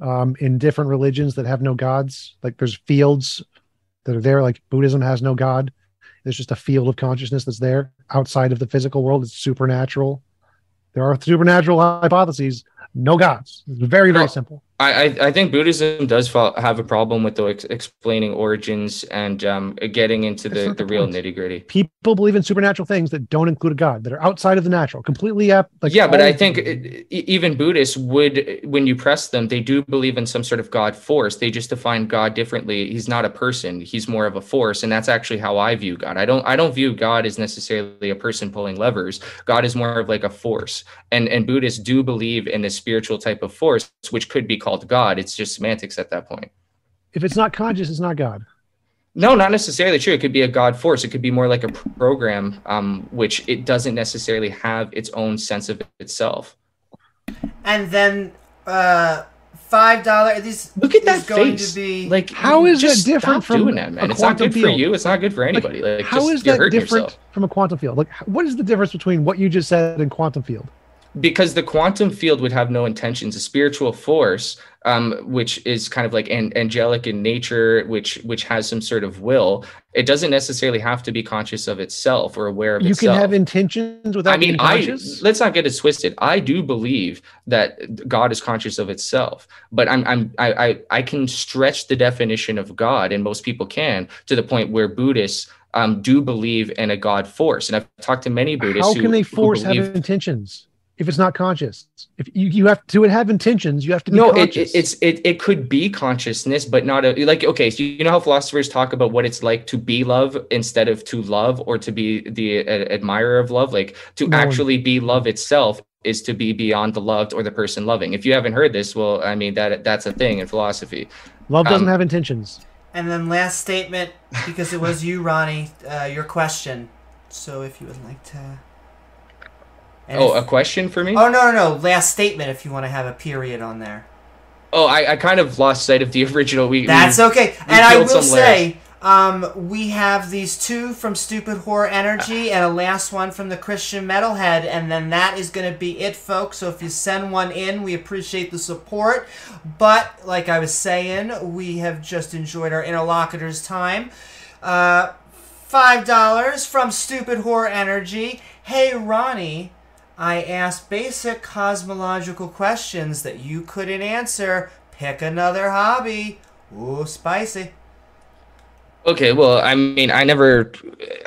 um, in different religions that have no gods. Like there's fields that are there, like Buddhism has no God. There's just a field of consciousness that's there outside of the physical world. It's supernatural. There are supernatural hypotheses, no gods. It's very, very simple. I, I think Buddhism does fo- have a problem with the ex- explaining origins and um, getting into the, the the real nitty gritty. People believe in supernatural things that don't include a god, that are outside of the natural, completely ap- like yeah, but I think e- even Buddhists would, when you press them, they do believe in some sort of God force. They just define God differently. He's not a person; he's more of a force, and that's actually how I view God. I don't, I don't view God as necessarily a person pulling levers. God is more of like a force, and and Buddhists do believe in a spiritual type of force, which could be called God. It's just semantics at that point. if it's not conscious, it's not God. No, not necessarily true. It could be a God force. It could be more like a program, um, which it doesn't necessarily have its own sense of itself. And then uh five dollar. This Look at is that going face. to be like, How is just that different stop from doing that, man? It's not quantum good for you. It's not good for anybody. Like, How just, is that different yourself. from a quantum field? Like, what is the difference between what you just said and quantum field? Because the quantum field would have no intentions a spiritual force um, which is kind of like an, angelic in nature which which has some sort of will it doesn't necessarily have to be conscious of itself or aware of itself You itself can have intentions without I mean, being I conscious. let's not get it twisted. I do believe that God is conscious of itself, but I'm I'm I I, I can stretch the definition of God, and most people can, to the point where Buddhists um, do believe in a God force. And I've talked to many Buddhists. How who- can they who force believe- have intentions if it's not conscious? If you, you have to it have intentions, you have to be no it, it, it's it, it could be consciousness but not a like okay so you know how philosophers talk about what it's like to be love instead of to love or to be the uh, admirer of love like to No. actually be love itself is to be beyond the loved or the person loving if you haven't heard this well i mean that that's a thing in philosophy Love doesn't um, have intentions. And then last statement, because it was you, Ronnie, uh, your question. So if you would like to. And oh a question for me oh no no no! Last statement. If you want to have a period on there, oh I, I kind of lost sight of the original we that's we, okay. And I will say, um, we have these two from Stupid Whore Energy, and a last one from the Christian Metalhead, and then that is going to be it, folks. So if you send one in, we appreciate the support. But like I was saying, we have just enjoyed our interlocutors' time. Uh, Five dollars from Stupid Whore Energy. Hey Ronnie, I asked basic cosmological questions that you couldn't answer. Pick another hobby. Ooh, spicy. Okay, well, I mean, I never,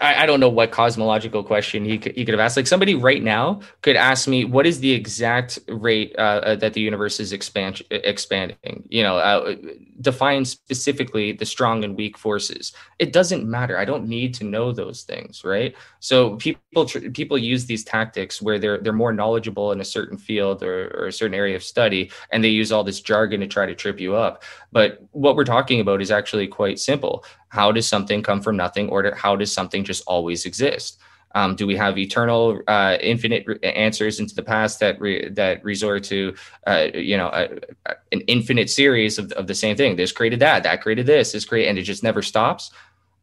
I, I don't know what cosmological question he could, he could have asked. Like somebody right now could ask me, what is the exact rate uh, uh, that the universe is expand, expanding? You know, uh, define specifically the strong and weak forces. It doesn't matter. I don't need to know those things, right? So people tr- people use these tactics where they're they're more knowledgeable in a certain field or, or a certain area of study, and they use all this jargon to try to trip you up. But what we're talking about is actually quite simple. How does something come from nothing or how does something just always exist? Um, do we have eternal uh, infinite re- answers into the past that re- that resort to uh, you know a, a- an infinite series of, of the same thing? This created that that created this this created and it just never stops?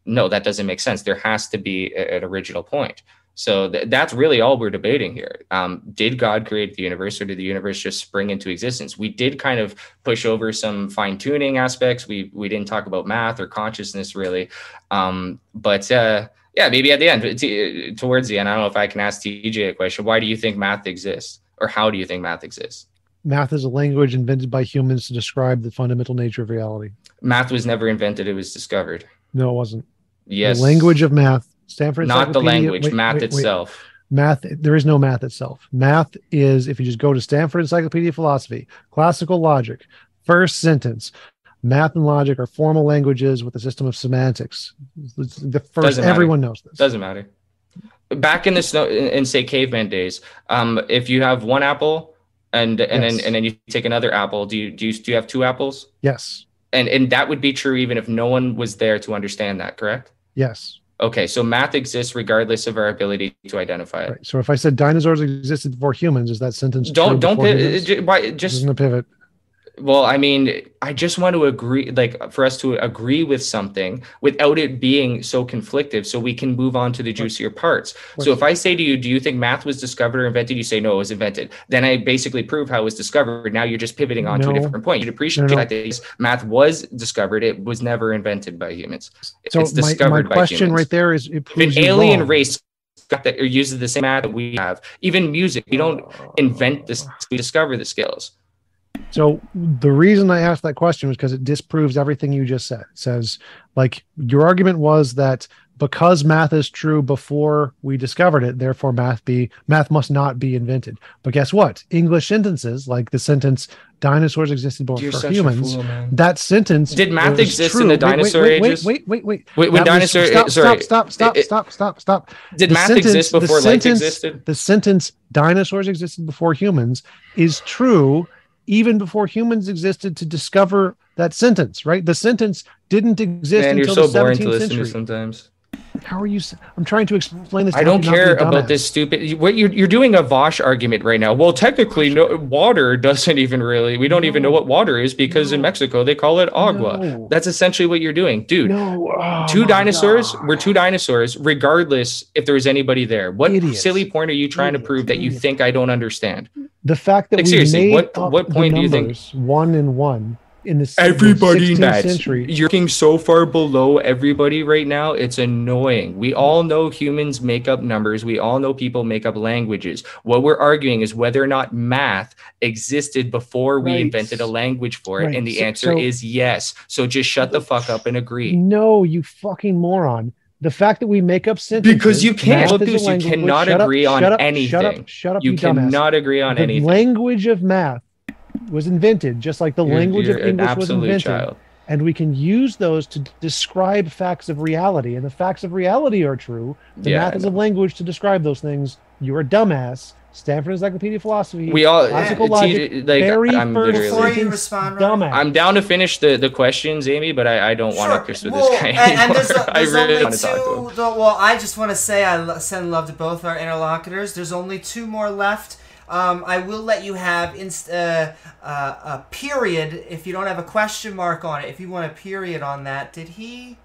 No that doesn't make sense. There has to be a- an original point so th- that's really all we're debating here. Um, did God create the universe, or did the universe just spring into existence? We did kind of push over some fine tuning aspects. We we didn't talk about math or consciousness really, um, but uh, yeah, maybe at the end, t- towards the end, I don't know if I can ask TJ a question. Why do you think math exists, or how do you think math exists? Math is a language invented by humans to describe the fundamental nature of reality. Math was never invented; it was discovered. No, it wasn't. Yes, The language of math. Stanford. not the language, wait, math wait, wait. itself. Math. There is no math itself. Math is if you just go to Stanford Encyclopedia of Philosophy, classical logic, first sentence. Math and logic are formal languages with a system of semantics. It's The first, everyone knows this. Doesn't matter. Back in the snow, in, in say caveman days, um, if you have one apple and and Yes. then and then you take another apple, do you do you do you have two apples? Yes. And and that would be true even if no one was there to understand that, correct? Yes. Okay, so math exists regardless of our ability to identify it. Right. So if I said dinosaurs existed before humans, is that sentence Don't don't pivot, why, just pivot. Well i mean i just want to agree like for us to agree with something without it being so conflictive so we can move on to the juicier parts. So if i say to you do you think math was discovered or invented? you say no it was invented. Then i basically prove how it was discovered. Now you're just pivoting on to a different point. You'd appreciate No, no. that math was discovered. It was never invented by humans. So it's my, my discovered by question humans. right there is: if an alien wrong. race got that or uses the same math that we have even music we don't invent this we discover the skills So the reason I asked that question was because it disproves everything you just said. It says, like, your argument was that because math is true before we discovered it, therefore math be math must not be invented. But guess what? English sentences, like the sentence "dinosaurs existed before You're a humans," fool, that sentence Did math was exist in true. the Wait, wait, dinosaur wait, ages? Wait, wait, wait, wait. Wait, when That was- stop, sorry. stop, stop, stop, It- it- stop, stop, stop. Did The math sentence- exist the before life sentence- existed? The sentence "dinosaurs existed before humans" is true even before humans existed to discover that sentence. Right? The sentence didn't exist Man, you're until so the boring to 17th listen century. to sometimes. How are you? I'm trying to explain this. to I don't how you not care about this stupid. What you're you're doing a Vaush argument right now. Well, technically, no water doesn't even really. We don't even know what water is because in Mexico they call it agua. No. That's essentially what you're doing, dude. No, oh two dinosaurs God. were two dinosaurs, regardless if there was anybody there. What Idiots. silly point are you trying Idiots, to prove that you think I don't understand? The fact that Like, we seriously, made what- what point do you think- one and one in the s- the 16th century. you're looking so far below everybody right now, it's annoying. We all know humans make up numbers. We all know people make up languages. What we're arguing is whether or not math existed before we Right. invented a language for it, Right. and the So- answer so- is yes. So just shut the fuck up and agree. No, you fucking moron. The fact that we make up sentences Because you can't. Look, you cannot agree on up, Shut up, shut up, You cannot agree on the anything. language of math was invented just like the You're- language you're of an English was invented. child. And we can use those to describe facts of reality. And the facts of reality are true. The Yeah, math is a language to describe those things. You're a dumbass. Stanford Encyclopedia of Philosophy. We all classical uh, T- logic. like very I'm first literally. Before you sentence, respond, Ryan. dumbass. I'm down to finish the, the questions, Amy, but I, I don't want to Sure. pursue Well, this guy and, anymore. and there's, a, I there's really only want to talk to him. two. though- well, I just want to say I lo- send love to both our interlocutors. There's only two more left. Um, I will let you have inst- uh, uh, a period if you don't have a question mark on it. If you want a period on that, did he?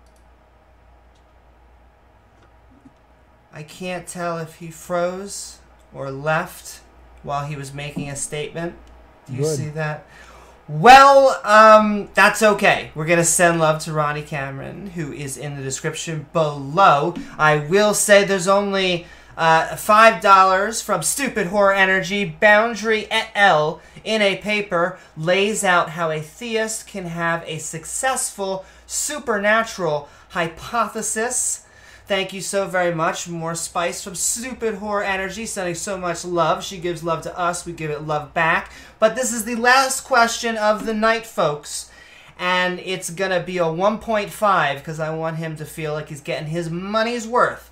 I can't tell if he froze or left while he was making a statement. Do you Good. see that? Well, um, that's okay. We're gonna send love to Ronnie Cameron, who is in the description below. I will say there's only uh, five dollars from Stupid Whore Energy. Boundary et al. in a paper lays out how a theist can have a successful supernatural hypothesis. Thank you so very much. More spice from Stupid Whore Energy, sending so much love. She gives love to us, we give it love back. But this is the last question of the night, folks. And it's gonna be a 1.5 because I want him to feel like he's getting his money's worth.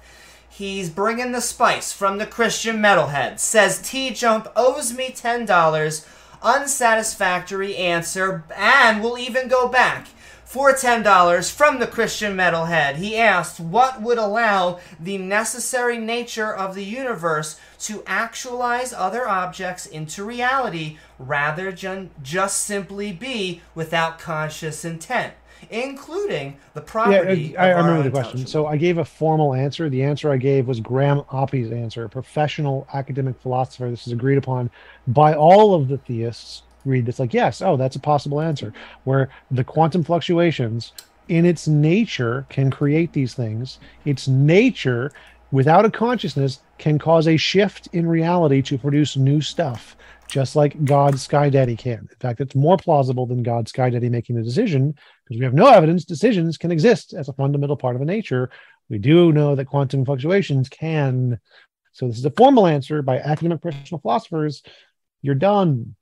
He's bringing the spice from the Christian metalhead. Says T Jump owes me $10. Unsatisfactory answer, and we'll even go back. For $10 from the Christian metalhead, he asked what would allow the necessary nature of the universe to actualize other objects into reality rather than just simply be without conscious intent, including the Yeah, property I, I our remember the question. So I gave a formal answer. The answer I gave was Graham Oppy's answer, a professional academic philosopher. This is agreed upon by all of the theists. Read this like, yes, oh, that's a possible answer. Where the quantum fluctuations, in its nature, can create these things. Its nature, without a consciousness, can cause a shift in reality to produce new stuff, just like God Sky Daddy can. In fact, it's more plausible than God Sky Daddy making the decision because we have no evidence decisions can exist as a fundamental part of a nature. We do know that quantum fluctuations can. So this is a formal answer by academic professional philosophers. You're done.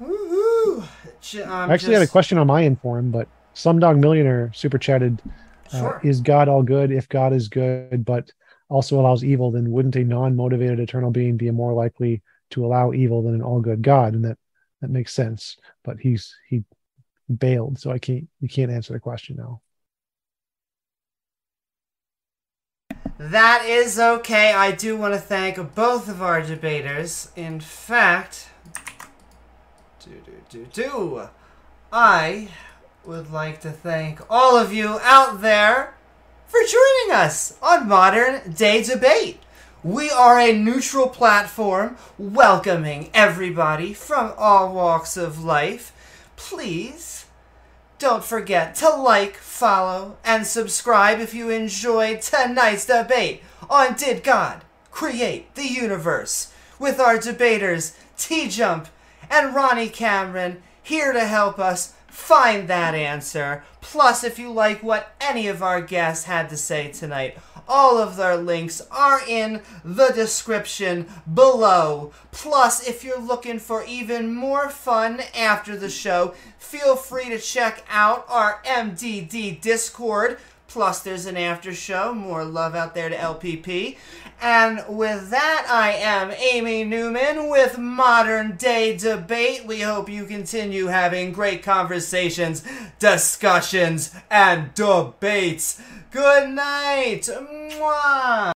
Um, I actually had a question on my inform, but Slumdog Millionaire super chatted. Uh, Sure. Is God all good? If God is good, but also allows evil, then wouldn't a non-motivated eternal being be more likely to allow evil than an all-good God? And that that makes sense. But he's he bailed, so I can't you can't answer the question now. That is okay. I do want to thank both of our debaters. In fact, do do do do. I would like to thank all of you out there for joining us on Modern Day Debate. We are a neutral platform welcoming everybody from all walks of life. Please don't forget to like, follow, and subscribe if you enjoyed tonight's debate on Did God Create the Universe? with our debaters, T Jump and Ronnie Cameron, here to help us find that answer. Plus, if you like what any of our guests had to say tonight, all of their links are in the description below. Plus, if you're looking for even more fun after the show, feel free to check out our MDD Discord. Plus, there's an after show. More love out there to LPP. And with that, I am Amy Newman with Modern Day Debate. We hope you continue having great conversations, discussions, and debates. Good night. Mwah.